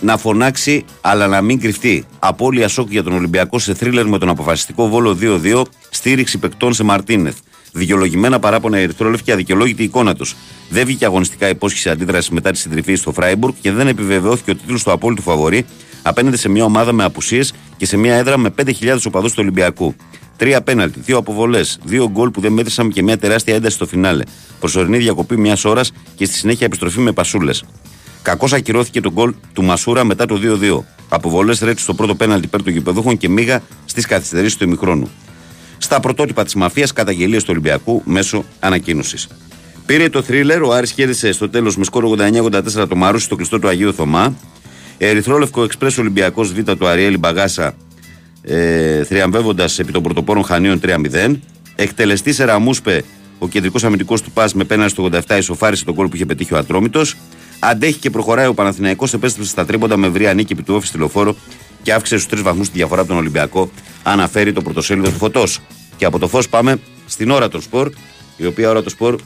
να φωνάξει αλλά να μην κρυφτεί. Απόλυα σοκ για τον Ολυμπιακό σε θρίλερ με τον αποφασιστικό βόλο 2-2, στήριξη παικτών σε Μαρτίνεθ. Δικαιολογημένα παράπονα ερυθρόλευκη αδικαιολόγητη εικόνα τους. Δεν βγήκε αγωνιστικά υπόσχεση αντίδραση μετά τη συντριφή στο Φράιμπουργκ και δεν επιβεβαιώθηκε ο τίτλος του απόλυτου φαβορή απέναντι σε μια ομάδα με απουσίες και σε μια έδρα με 5.000 οπαδούς του Ολυμπιακού. Τρία πέναλτι, δύο αποβολές, δύο γκολ που δεν μέτρησαν και μια τεράστια ένταση στο φινάλε. Προσωρινή διακοπή μιας ώρας και στη συνέχεια επιστροφή με πασούλες. Κακώς ακυρώθηκε το γκολ του Μασούρα μετά το 2-2. Αποβολές ρέτσι στο πρώτο πέναλτι υπέρ των γηπεδούχων και μίγα στις καθυστερήσεις του ημιχρόνου. Στα πρωτότυπα της μαφίας, καταγγελίε του Ολυμπιακού μέσω ανακοίνωσης. Πήρε το θρίλερ, ο Άρης κέρδισε στο τέλος με σκόρο 89-84 το Μαρούσι στο κλειστό του Αγίου Θωμά. Ερυθρόλευκο Εξπρέσο Ολυμπιακός Β του Αριέλη Μπαγάσα ε, θριαμβεύοντας επί των πρωτοπόρων Χανίων 3-0. Εκτελεστής σε Ραμούσπε, ο κεντρικός αμυντικός του Πας με πέναλτι στο 87 ισοφάρισε τον κόλ που είχε πετύχει ο Ατρόμητος. Αντέχει και προχωράει ο Παναθηναϊκός, επέστρεψε στα τρίποντα με βρία νίκη επί του όφη στη λεωφόρο και αύξησε στους τρεις βαθμούς τη διαφορά από τον Ολυμπιακό, αναφέρει το πρωτοσέλιδο του Φωτός. Και από το φως πάμε στην ώρα των σπορ, η οποία ώρα των σπορ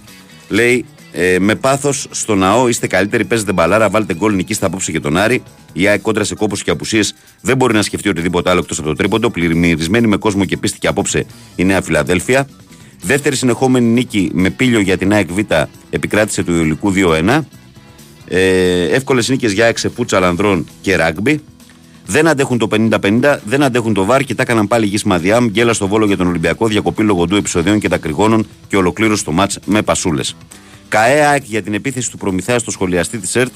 λέει ε, με πάθος στο ναό είστε καλύτεροι, παίζετε μπαλάρα, βάλτε γκολ νικήστε απόψε και τον Άρη. Η ΑΕΚ κόντρα σε κόπους και απουσίες δεν μπορεί να σκεφτεί οτιδήποτε άλλο εκτός από το τρίποντο. Πλημμυρισμένη με κόσμο και πίστη και απόψε η Νέα Φιλαδέλφια. Δεύτερη συνεχόμενη νίκη με πύλιο για την ΑΕΚ Β επικράτησε του Ιωλικού 2-1. Ε, Εύκολες νίκες για ΑΕΚ σε φούτσα Λανδρών και ράγκμπι. Δεν αντέχουν το 50-50, δεν αντέχουν το βάρ και τα έκαναν πάλι γης Μαδιάμ. Γκέλα στο βόλο για τον Ολυμπιακό, διακοπή λογοντού επεισοδίων και δακρυγόνων και ολοκλήρωση το μάτς με πασούλες. ΚαΕΑΚ για την επίθεση του προμηθέα στο σχολιαστή της ΕΡΤ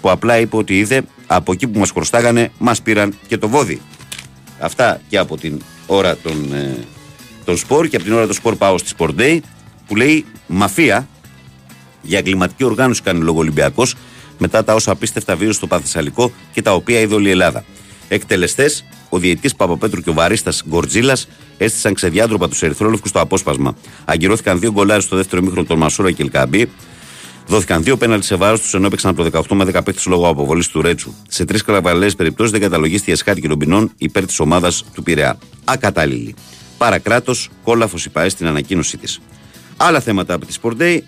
που απλά είπε ότι είδε από εκεί που μας χρωστάγανε, μας πήραν και το βόδι. Αυτά και από την ώρα των, ε, των σπορ και από την ώρα των σπορ πάω στη Sport Day που λέει μαφία για εγκληματική οργάνωση κάνει λόγο Ολυμπιακός μετά τα όσα απίστευτα βίωσε στο Παθησαλικό και τα οποία είδε όλη η Ελλάδα. Εκτελεστές, ο διαιτητής Παπαπέτρου και ο βαρίστας Γκορτζίλας έστησαν ξεδιάντροπα τους Ερυθρόλευκους στο απόσπασμα. Αγκυρώθηκαν δύο γκολάρες στο δεύτερο μήχρονο των Μασούρα και Ελκαμπή. Δόθηκαν δύο πέναλτι σε βάρος τους ενώ έπαιξαν από το 18 με 15 λόγω αποβολής του Ρέτσου. Σε τρεις καλαβαλές περιπτώσεις δεν καταλογίστηκε εσχάτη και των ποινών υπέρ της ομάδας του Πειραιά. Ακατάλληλη. Παρακράτος, κόλαφος υπαέ στην ανακοίνωσή της. Άλλα θέματα από τη Sport Day.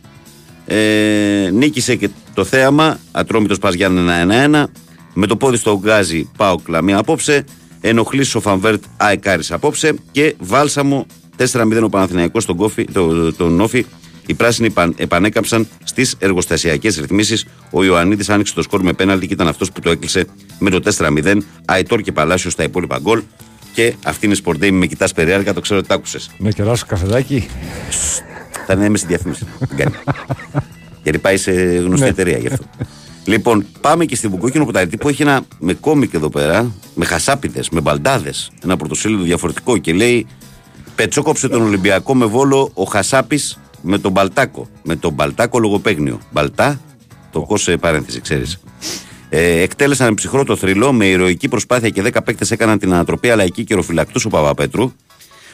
Ε, νίκησε και το θέαμα. Ατρόμητος Πα Γιάννενα 1-1. Με το πόδι στο γκάζι πάω κλαμία απόψε. Ενοχλήσει ο Φανβέρτ Αεκάρη απόψε. Και βάλσαμο 4-0 ο Παναθηναϊκός στον Κόφι, το, τον Όφη. Οι πράσινοι επαν- επανέκαμψαν στις εργοστασιακές ρυθμίσεις. Ο Ιωαννίδης άνοιξε το σκορ με πέναλτι και ήταν αυτός που το έκλεισε με το 4-0. Αϊτόρ και Παλάσιος στα υπόλοιπα γκολ. Και αυτή είναι η Sport Day. Με κοιτάς περιέργα, το ξέρω ότι τα άκουσες. Να κεράσω καφεδάκι. Θα είναι στη διαφήμιση. Δεν κάνει. Γιατί πάει σε γνωστή Ναι. εταιρεία γι' αυτό. Λοιπόν, πάμε και στην Βουκόκκινο Κουταριτή που έχει ένα με κόμικ εδώ πέρα, με χασάπιδες, με μπαλτάδες. Ένα πρωτοσέλιδο διαφορετικό και λέει Πετσόκοψε τον Ολυμπιακό με βόλο ο Χασάπης με τον Μπαλτάκο. Με τον Μπαλτάκο λογοπαίγνιο. Μπαλτά, το κόσε παρένθεση, ξέρεις. Ε, εκτέλεσαν ψυχρό το θρυλό με ηρωική προσπάθεια και 10 παίκτες έκαναν την ανατροπή, αλλά εκεί καιροφυλακτού ο Παπαπέτρου.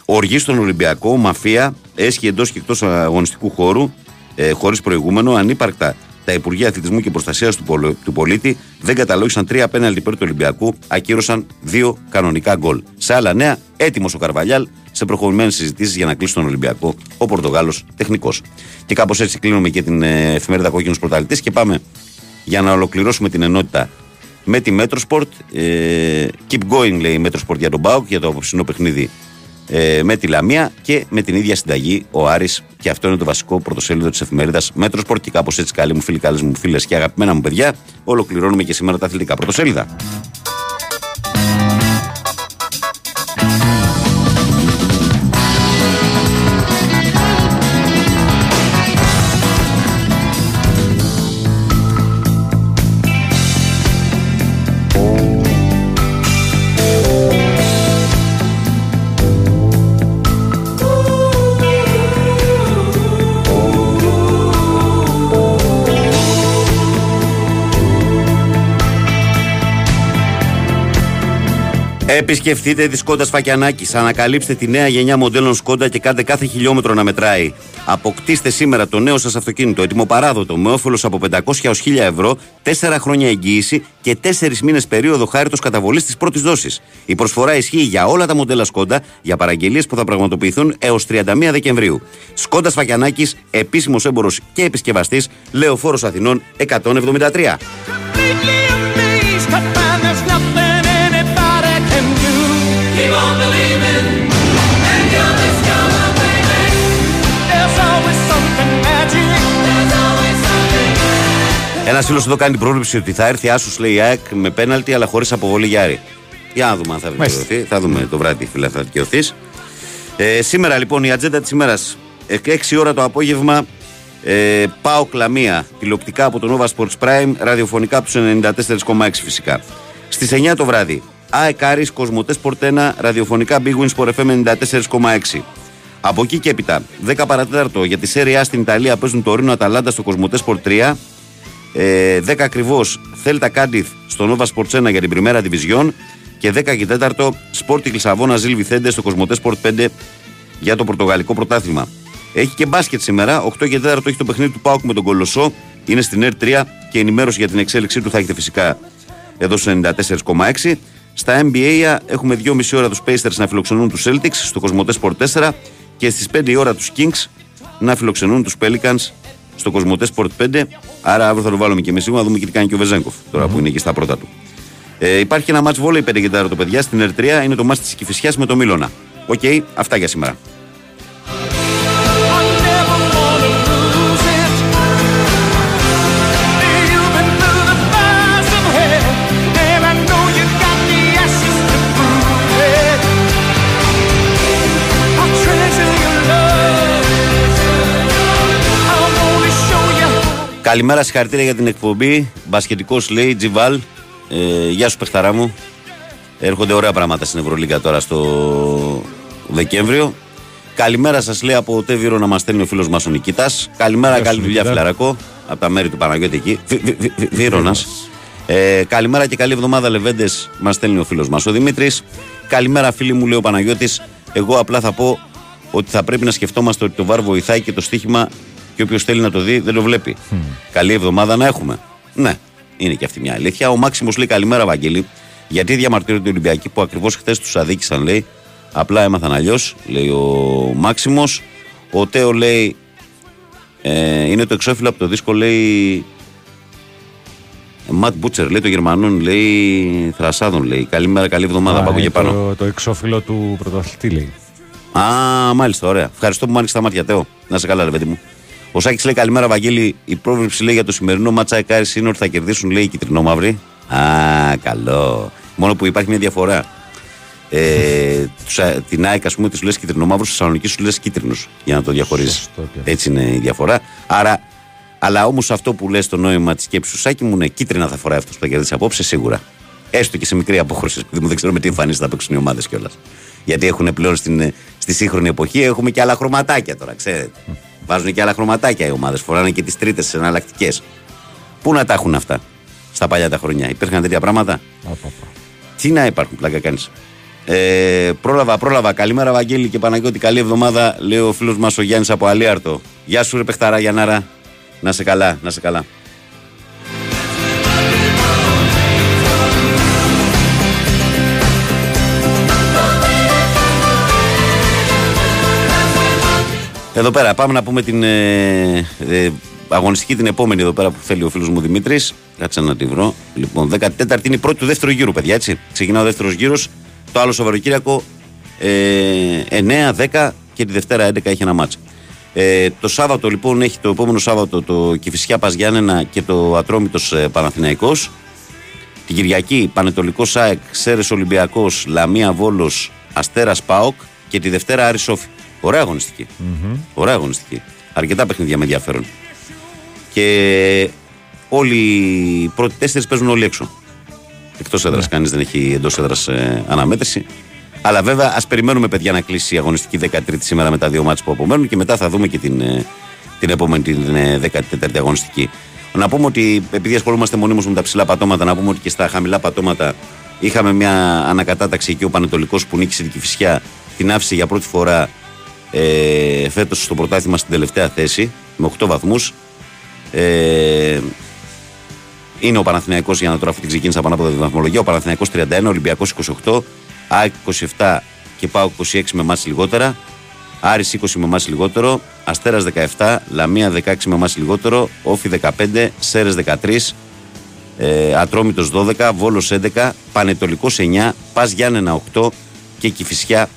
Οργή στον Ολυμπιακό, μαφία, έσχη εντός και εκτός αγωνιστικού χώρου, ε, χωρίς προηγούμενο, ανύπαρκτα τα Υπουργεία Αθλητισμού και Προστασίας του, πολ- του Πολίτη δεν καταλόγησαν τρία πέναλτι υπέρ του Ολυμπιακού, ακύρωσαν δύο κανονικά γκολ. Σε άλλα νέα, έτοιμος ο Καρβαλιάλ σε προχωρημένες συζητήσεις για να κλείσει τον Ολυμπιακό ο Πορτογάλος τεχνικός. Και κάπως έτσι κλείνουμε και την ε, εφημερίδα Κόκκινος Πρωταλητή και πάμε για να ολοκληρώσουμε την ενότητα με τη Metrosport. Ε, keep going λέει η Metrosport για τον Μπάουκ για το απόψινό παιχνίδι ε, με τη Λαμία και με την ίδια συνταγή ο Άρης και αυτό είναι το βασικό πρωτοσέλιδο της εφημερίδας Metrosport και κάπως έτσι καλοί μου φίλοι, καλές μου φίλες και αγαπημένα μου παιδιά ολοκληρώνουμε και σήμερα τα αθλητικά πρωτοσέλιδα. Επισκεφτείτε τη Σκόντα Φακιανάκη. Ανακαλύψτε τη νέα γενιά μοντέλων Σκόντα και κάντε κάθε χιλιόμετρο να μετράει. Αποκτήστε σήμερα το νέο σας αυτοκίνητο έτοιμο παράδοτο με όφελος από 500 έως 1000 ευρώ, 4 χρόνια εγγύηση και 4 μήνες περίοδο χάριτος καταβολής της πρώτης δόσης. Η προσφορά ισχύει για όλα τα μοντέλα Σκόντα για παραγγελίες που θα πραγματοποιηθούν έως 31 Δεκεμβρίου. Σκόντα Φακιανάκη, επίσημος έμπορος και επισκευαστής, Λεωφόρος Αθηνών 173. Ένας φίλος εδώ κάνει την πρόβλεψη ότι θα έρθει άσους, λέει η ΑΕΚ, με πέναλτι, αλλά χωρίς αποβολή Γιάρη. Για να δούμε αν θα Μάλιστα. βελτιωθεί. Θα δούμε το βράδυ, φίλε, θα δικαιωθεί. Ε, σήμερα λοιπόν η ατζέντα της ημέρας. 6 ώρα το απόγευμα. Ε, πάω κλαμία τηλεοπτικά από το Nova Sports Prime, ραδιοφωνικά από τους 94,6 φυσικά. Στις 9 το βράδυ. ΑΕΚ Άρης, Κοσμοτές Sport 1, ραδιοφωνικά Big Win Sport FM 94,6. Από εκεί και έπειτα, 10 παρατέταρτο για τη Serie A στην Ιταλία παίζουν το Ρήνο Αταλάντα στο Κοσμοτές Sport 3. Ε, 10 ακριβώς Θέλτα Κάντιθ στο Nova Sports 1 για την Πριμέρα Division. Και 10 και 4 Sporting Λισαβόνα Ζιλ Βιθέντε στο Κοσμοτές Sport 5 για το Πορτογαλικό πρωτάθλημα. Έχει και μπάσκετ σήμερα. 8 και 4 έχει το παιχνίδι του Πάουκ με τον Κολοσσό. Είναι στην ΕΡ 3 και ενημέρωση για την εξέλιξή του θα έχετε φυσικά εδώ στο 94,6. Στα NBA έχουμε 2,5 ώρα τους Pacers να φιλοξενούν τους Celtics στο Κοσμοτές Sport 4 και στις 5 η ώρα τους Kings να φιλοξενούν τους Pelicans στο Cosmote Sport 5. Άρα αύριο θα το βάλουμε και εμείς σίγουρα να δούμε και τι κάνει και ο Βεζένκοφ τώρα που είναι εκεί στα πρώτα του. Ε, υπάρχει και ένα ματς βόλεϊ 5 και τέταρτο παιδιά στην ΕΡ3 είναι το ματς της Κηφισιάς με το Μίλωνα. Οκ, αυτά για σήμερα. Καλημέρα, συγχαρητήρια για την εκπομπή. Μπασκετικός λέει, Τζιβάλ. Ε, γεια σου, παιχταρά μου. Έρχονται ωραία πράγματα στην Ευρωλίγκα τώρα στο Δεκέμβριο. Καλημέρα σας λέει από Τέβυρο να μας στέλνει ο φίλος μας ο Νικήτας. Καλημέρα, Γεια σου, καλή δουλειά, Νικήτα. φιλαρακό. Από τα μέρη του Παναγιώτη εκεί. Βύρονα. Ε, καλημέρα και καλή εβδομάδα, Λεβέντες, μας στέλνει ο φίλος μας ο Δημήτρης. Καλημέρα, φίλοι μου, λέει ο Παναγιώτης. Εγώ απλά θα πω ότι θα πρέπει να σκεφτόμαστε ότι το βάρ βοηθάει και το στοίχημα και όποιος θέλει να το δει δεν το βλέπει. Καλή εβδομάδα να έχουμε. Ναι, είναι και αυτή μια αλήθεια. Ο Μάξιμος λέει καλημέρα, Βαγγέλη. Γιατί διαμαρτύρονται οι Ολυμπιακοί που ακριβώς χθες τους αδίκησαν, λέει. Απλά έμαθαν αλλιώς, λέει ο Μάξιμος. Ο Τέο λέει. Ε, είναι το εξώφυλλο από το δίσκο, λέει. Ματ Μπούτσερ, λέει το Γερμανών, λέει. Θρασάδων, λέει. Καλημέρα, καλή εβδομάδα Α, από εκεί είναι και πάνω. Το, το εξώφυλλο του πρωταθλητή λέει. Α, μάλιστα, ωραία. Ευχαριστώ που μου άνοιξε τα μάτια, Τέο. Να σε καλά, ρε παιδί μου. Ο Σάκης λέει καλημέρα, Βαγγέλη. Η πρόβλεψη λέει για το σημερινό μάτσα Εκάρι είναι ότι θα κερδίσουν, λέει, οι κυτρινόμαυροι. Α, καλό. Μόνο που υπάρχει μια διαφορά. Ε, τους, α, την ΑΕΚ, ας πούμε, τη λες κυτρινομαύρου, στη Θεσσαλονίκη σου λες κίτρινου. Για να το διαχωρίζεις. Σωστό και Έτσι είναι η διαφορά. Άρα, αλλά όμως αυτό που λες το νόημα της σκέψης σου, Σάκη μου, είναι κίτρινα θα φοράει αυτός που θα κερδίσει απόψε σίγουρα. Έστω και σε μικρή απόχρωση. επειδή μου δεν ξέρω με τι εμφανίσει θα παίξουν οι ομάδες κιόλας. Γιατί έχουν πλέον στην, στη σύγχρονη εποχή έχουμε και άλλα χρωματάκια τώρα, ξέρετε. Βάζουν και άλλα χρωματάκια οι ομάδες. Φοράνε και τις τρίτες εναλλακτικές. Πού να τα έχουν αυτά στα παλιά τα χρόνια. Υπήρχαν τέτοια πράγματα; Τι να υπάρχουν, πλάκα κάνεις. Ε, πρόλαβα, πρόλαβα. Καλημέρα, Βαγγέλη και Παναγιώτη. Καλή εβδομάδα, λέει ο φίλος μας ο Γιάννης από Αλίαρτο. Γεια σου, ρε Πεχταρά Γιαννάρα. Να σε καλά, να σε καλά. Εδώ πέρα πάμε να πούμε την ε, ε, αγωνιστική την επόμενη εδώ πέρα που θέλει ο φίλος μου Δημήτρης. Κάτσε να τη βρω. Λοιπόν, 14η είναι η πρώτη του δεύτερου γύρου, παιδιά, έτσι. Ξεκινά ο δεύτερος γύρος. Το άλλο Σαββατοκύριακο ε, 9, 10 και τη Δευτέρα 11 έχει ένα μάτς. Ε, το Σάββατο λοιπόν έχει το επόμενο Σάββατο το Κηφισιά Πας Γιάννενα και το Ατρόμητος ε, Παναθηναϊκός. Την Κυριακή Πανετολικός ΣΑΕΚ, Σέρες Ολυμπιακός, Λαμία Βόλος, Αστέρας ΠΑΟΚ και τη Δευτέρα Άρη Σόφι. Ωραία αγωνιστική. Ωραία αγωνιστική. Αρκετά παιχνίδια με ενδιαφέρον. Και όλοι οι πρώτοι τέσσερις παίζουν όλοι έξω. Εκτός έδρας, κανείς δεν έχει εντός έδρας ε, αναμέτρηση. Αλλά βέβαια, ας περιμένουμε, παιδιά, να κλείσει η αγωνιστική 13η σήμερα με τα δύο μάτια που απομένουν και μετά θα δούμε και την, ε, την επόμενη, την ε, 14η αγωνιστική. Να πούμε ότι επειδή ασχολούμαστε μονίμως με τα ψηλά πατώματα, να πούμε ότι και στα χαμηλά πατώματα είχαμε μια ανακατάταξη εκεί ο Πανετολικός που νίκησε την Κυφυσιά, την άφησε για πρώτη φορά ε, φέτος στο πρωτάθλημα στην τελευταία θέση με 8 βαθμούς. Ε, είναι ο Παναθηναϊκός για να τώρα αυτή την ξεκίνησα πάνω από τη βαθμολογία. Ο Παναθηναϊκός 31, ο Ολυμπιακός 28, ΑΕΚ 27 και ΠΑΟΚ 26 με εμάς λιγότερα. Άρης 20 με εμάς λιγότερο. Αστέρας 17, Λαμία 16 με εμάς λιγότερο. Όφι 15, Σέρες 13, ε, Ατρόμητος 12, Βόλος 11, Πανετολικός 9, Πας Γιάννενα 8 και Κηφισιά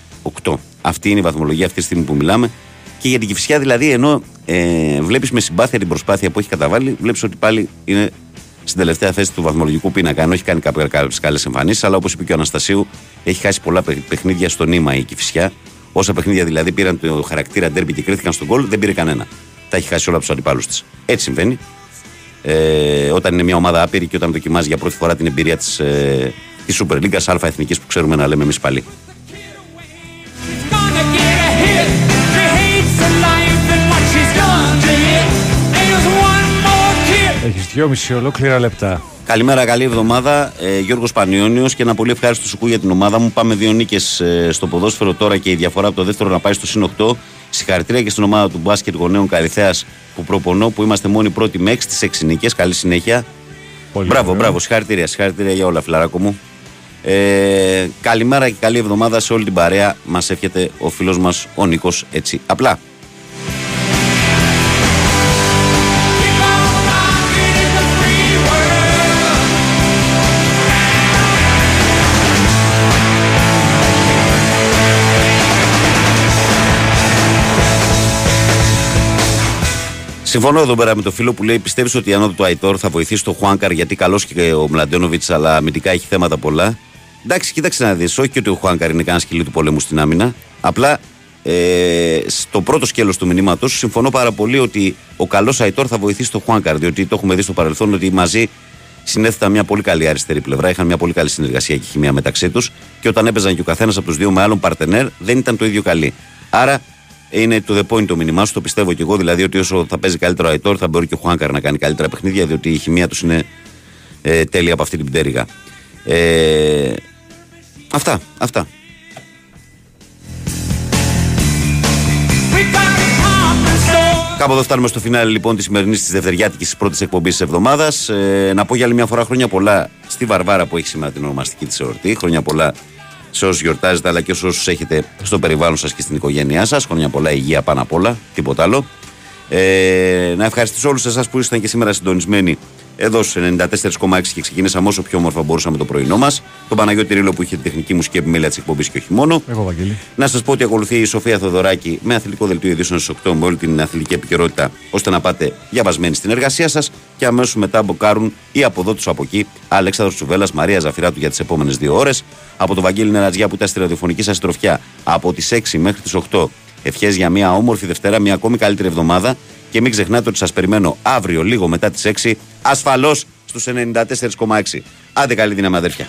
8. Αυτή είναι η βαθμολογία αυτή τη στιγμή που μιλάμε. Και για την Κηφισιά δηλαδή, ενώ ε, βλέπεις με συμπάθεια την προσπάθεια που έχει καταβάλει, βλέπεις ότι πάλι είναι στην τελευταία θέση του βαθμολογικού πίνακα. Ενώ έχει κάνει κάποιες καλές εμφανίσεις, αλλά όπως είπε και ο Αναστασίου, έχει χάσει πολλά παι- παιχνίδια στο νήμα η Κηφισιά. Όσα παιχνίδια δηλαδή πήραν το χαρακτήρα ντέρμπι και κρίθηκαν στον γκολ, δεν πήρε κανένα. Τα έχει χάσει όλα από τους αντιπάλους της. Έτσι συμβαίνει. Ε, όταν είναι μια ομάδα άπειρη και όταν δοκιμάζει για πρώτη φορά την εμπειρία της ε, της Super League Α Εθνικής που ξέρουμε να λέμε εμείς πάλι. Έχεις δυόμιση ολόκληρα λεπτά. Καλημέρα, καλή εβδομάδα. Ε, Γιώργος Πανιόνιος και ένα πολύ ευχάριστο σουκού για την ομάδα μου. Πάμε δύο νίκες στο ποδόσφαιρο τώρα και η διαφορά από το δεύτερο να πάει στο συν 8. Συγχαρητήρια και στην ομάδα του μπάσκετ γονέων Καριθέα που προπονώ, που είμαστε μόνοι πρώτοι με 6 στι 6 νίκες. Καλή συνέχεια. μπράβο, ωραίο. μπράβο. Συγχαρητήρια, συγχαρητήρια για όλα, φιλαράκο μου. Ε, καλημέρα και καλή εβδομάδα σε όλη την παρέα. Μας εύχεται ο φίλος μας ο Νίκος έτσι απλά. Συμφωνώ εδώ πέρα με το φίλο που λέει: Πιστεύεις ότι η ανώδου του Αϊτόρ θα βοηθήσει τον Χουάνκαρ γιατί καλός και ο Μλαντένοβιτς, αλλά αμυντικά έχει θέματα πολλά. Εντάξει, κοίταξε να δεις. Όχι και ότι ο Χουάνκαρ είναι κανένα σκυλί του πολέμου στην άμυνα. Απλά ε, στο πρώτο σκέλος του μηνύματος συμφωνώ πάρα πολύ ότι ο καλός Αϊτόρ θα βοηθήσει τον Χουάνκαρ. Διότι το έχουμε δει στο παρελθόν ότι μαζί συνέθεταν μια πολύ καλή αριστερή πλευρά. Είχαν μια πολύ καλή συνεργασία και χημεία μεταξύ τους. Και όταν έπαιζαν και ο καθένας από τους δύο με άλλον παρτενέρ δεν ήταν το ίδιο καλή. Άρα είναι το the point το μήνυμά σου, το πιστεύω και εγώ. Δηλαδή ότι όσο θα παίζει καλύτερο ο Αϊτόρ θα μπορεί και ο Χουάνκαρ να κάνει καλύτερα παιχνίδια, διότι η χημεία τους είναι ε, τέλεια από αυτή την πτέρυγα. Ε, αυτά, αυτά. Κάπου εδώ φτάνουμε στο φινάλε λοιπόν της σημερινής της Δευτεριάτικης πρώτης εκπομπής της εβδομάδας. Ε, να πω για άλλη μια φορά χρόνια πολλά στη Βαρβάρα που έχει σήμερα την ονομαστική της εορτή. Χρόνια πολλά σε όσους γιορτάζετε αλλά και σε όσους έχετε στο περιβάλλον σας και στην οικογένειά σας. Χρόνια πολλά υγεία πάνω απ' όλα, τίποτα άλλο. Ε, να ευχαριστήσω όλους εσάς που ήσασταν και σήμερα συντονισμένοι εδώ στους 94,6 και ξεκινήσαμε όσο πιο όμορφα μπορούσαμε το πρωινό μας. Τον Παναγιώτη Ρίλο που είχε τη τεχνική μουσική επιμέλεια της εκπομπής και όχι μόνο. Εγώ, Βαγγέλη. Να σας πω ότι ακολουθεί η Σοφία Θοδωράκη με αθλητικό δελτίο ειδήσεων στις 8 με όλη την αθλητική επικαιρότητα, ώστε να πάτε διαβασμένοι στην εργασία σας και αμέσως μετά μποκάρουν ή από εδώ του από εκεί Αλέξανδρος Τσουβέλλα, Μαρία Ζαφυράτου για τις επόμενες δύο ώρες. Από τον Βαγγέλη Νερατζιά που ήταν στη ραδιοφωνική σας τροφιά από τις 6 μέχρι τις 8. Ευχές για μια όμορφη Δευτέρα, μια ακόμη καλύτερη εβδομάδα και μην ξεχνάτε ότι σας περιμένω αύριο λίγο μετά τις 6 ασφαλώς στους 94,6. Άντε καλή δύναμη αδέρφια.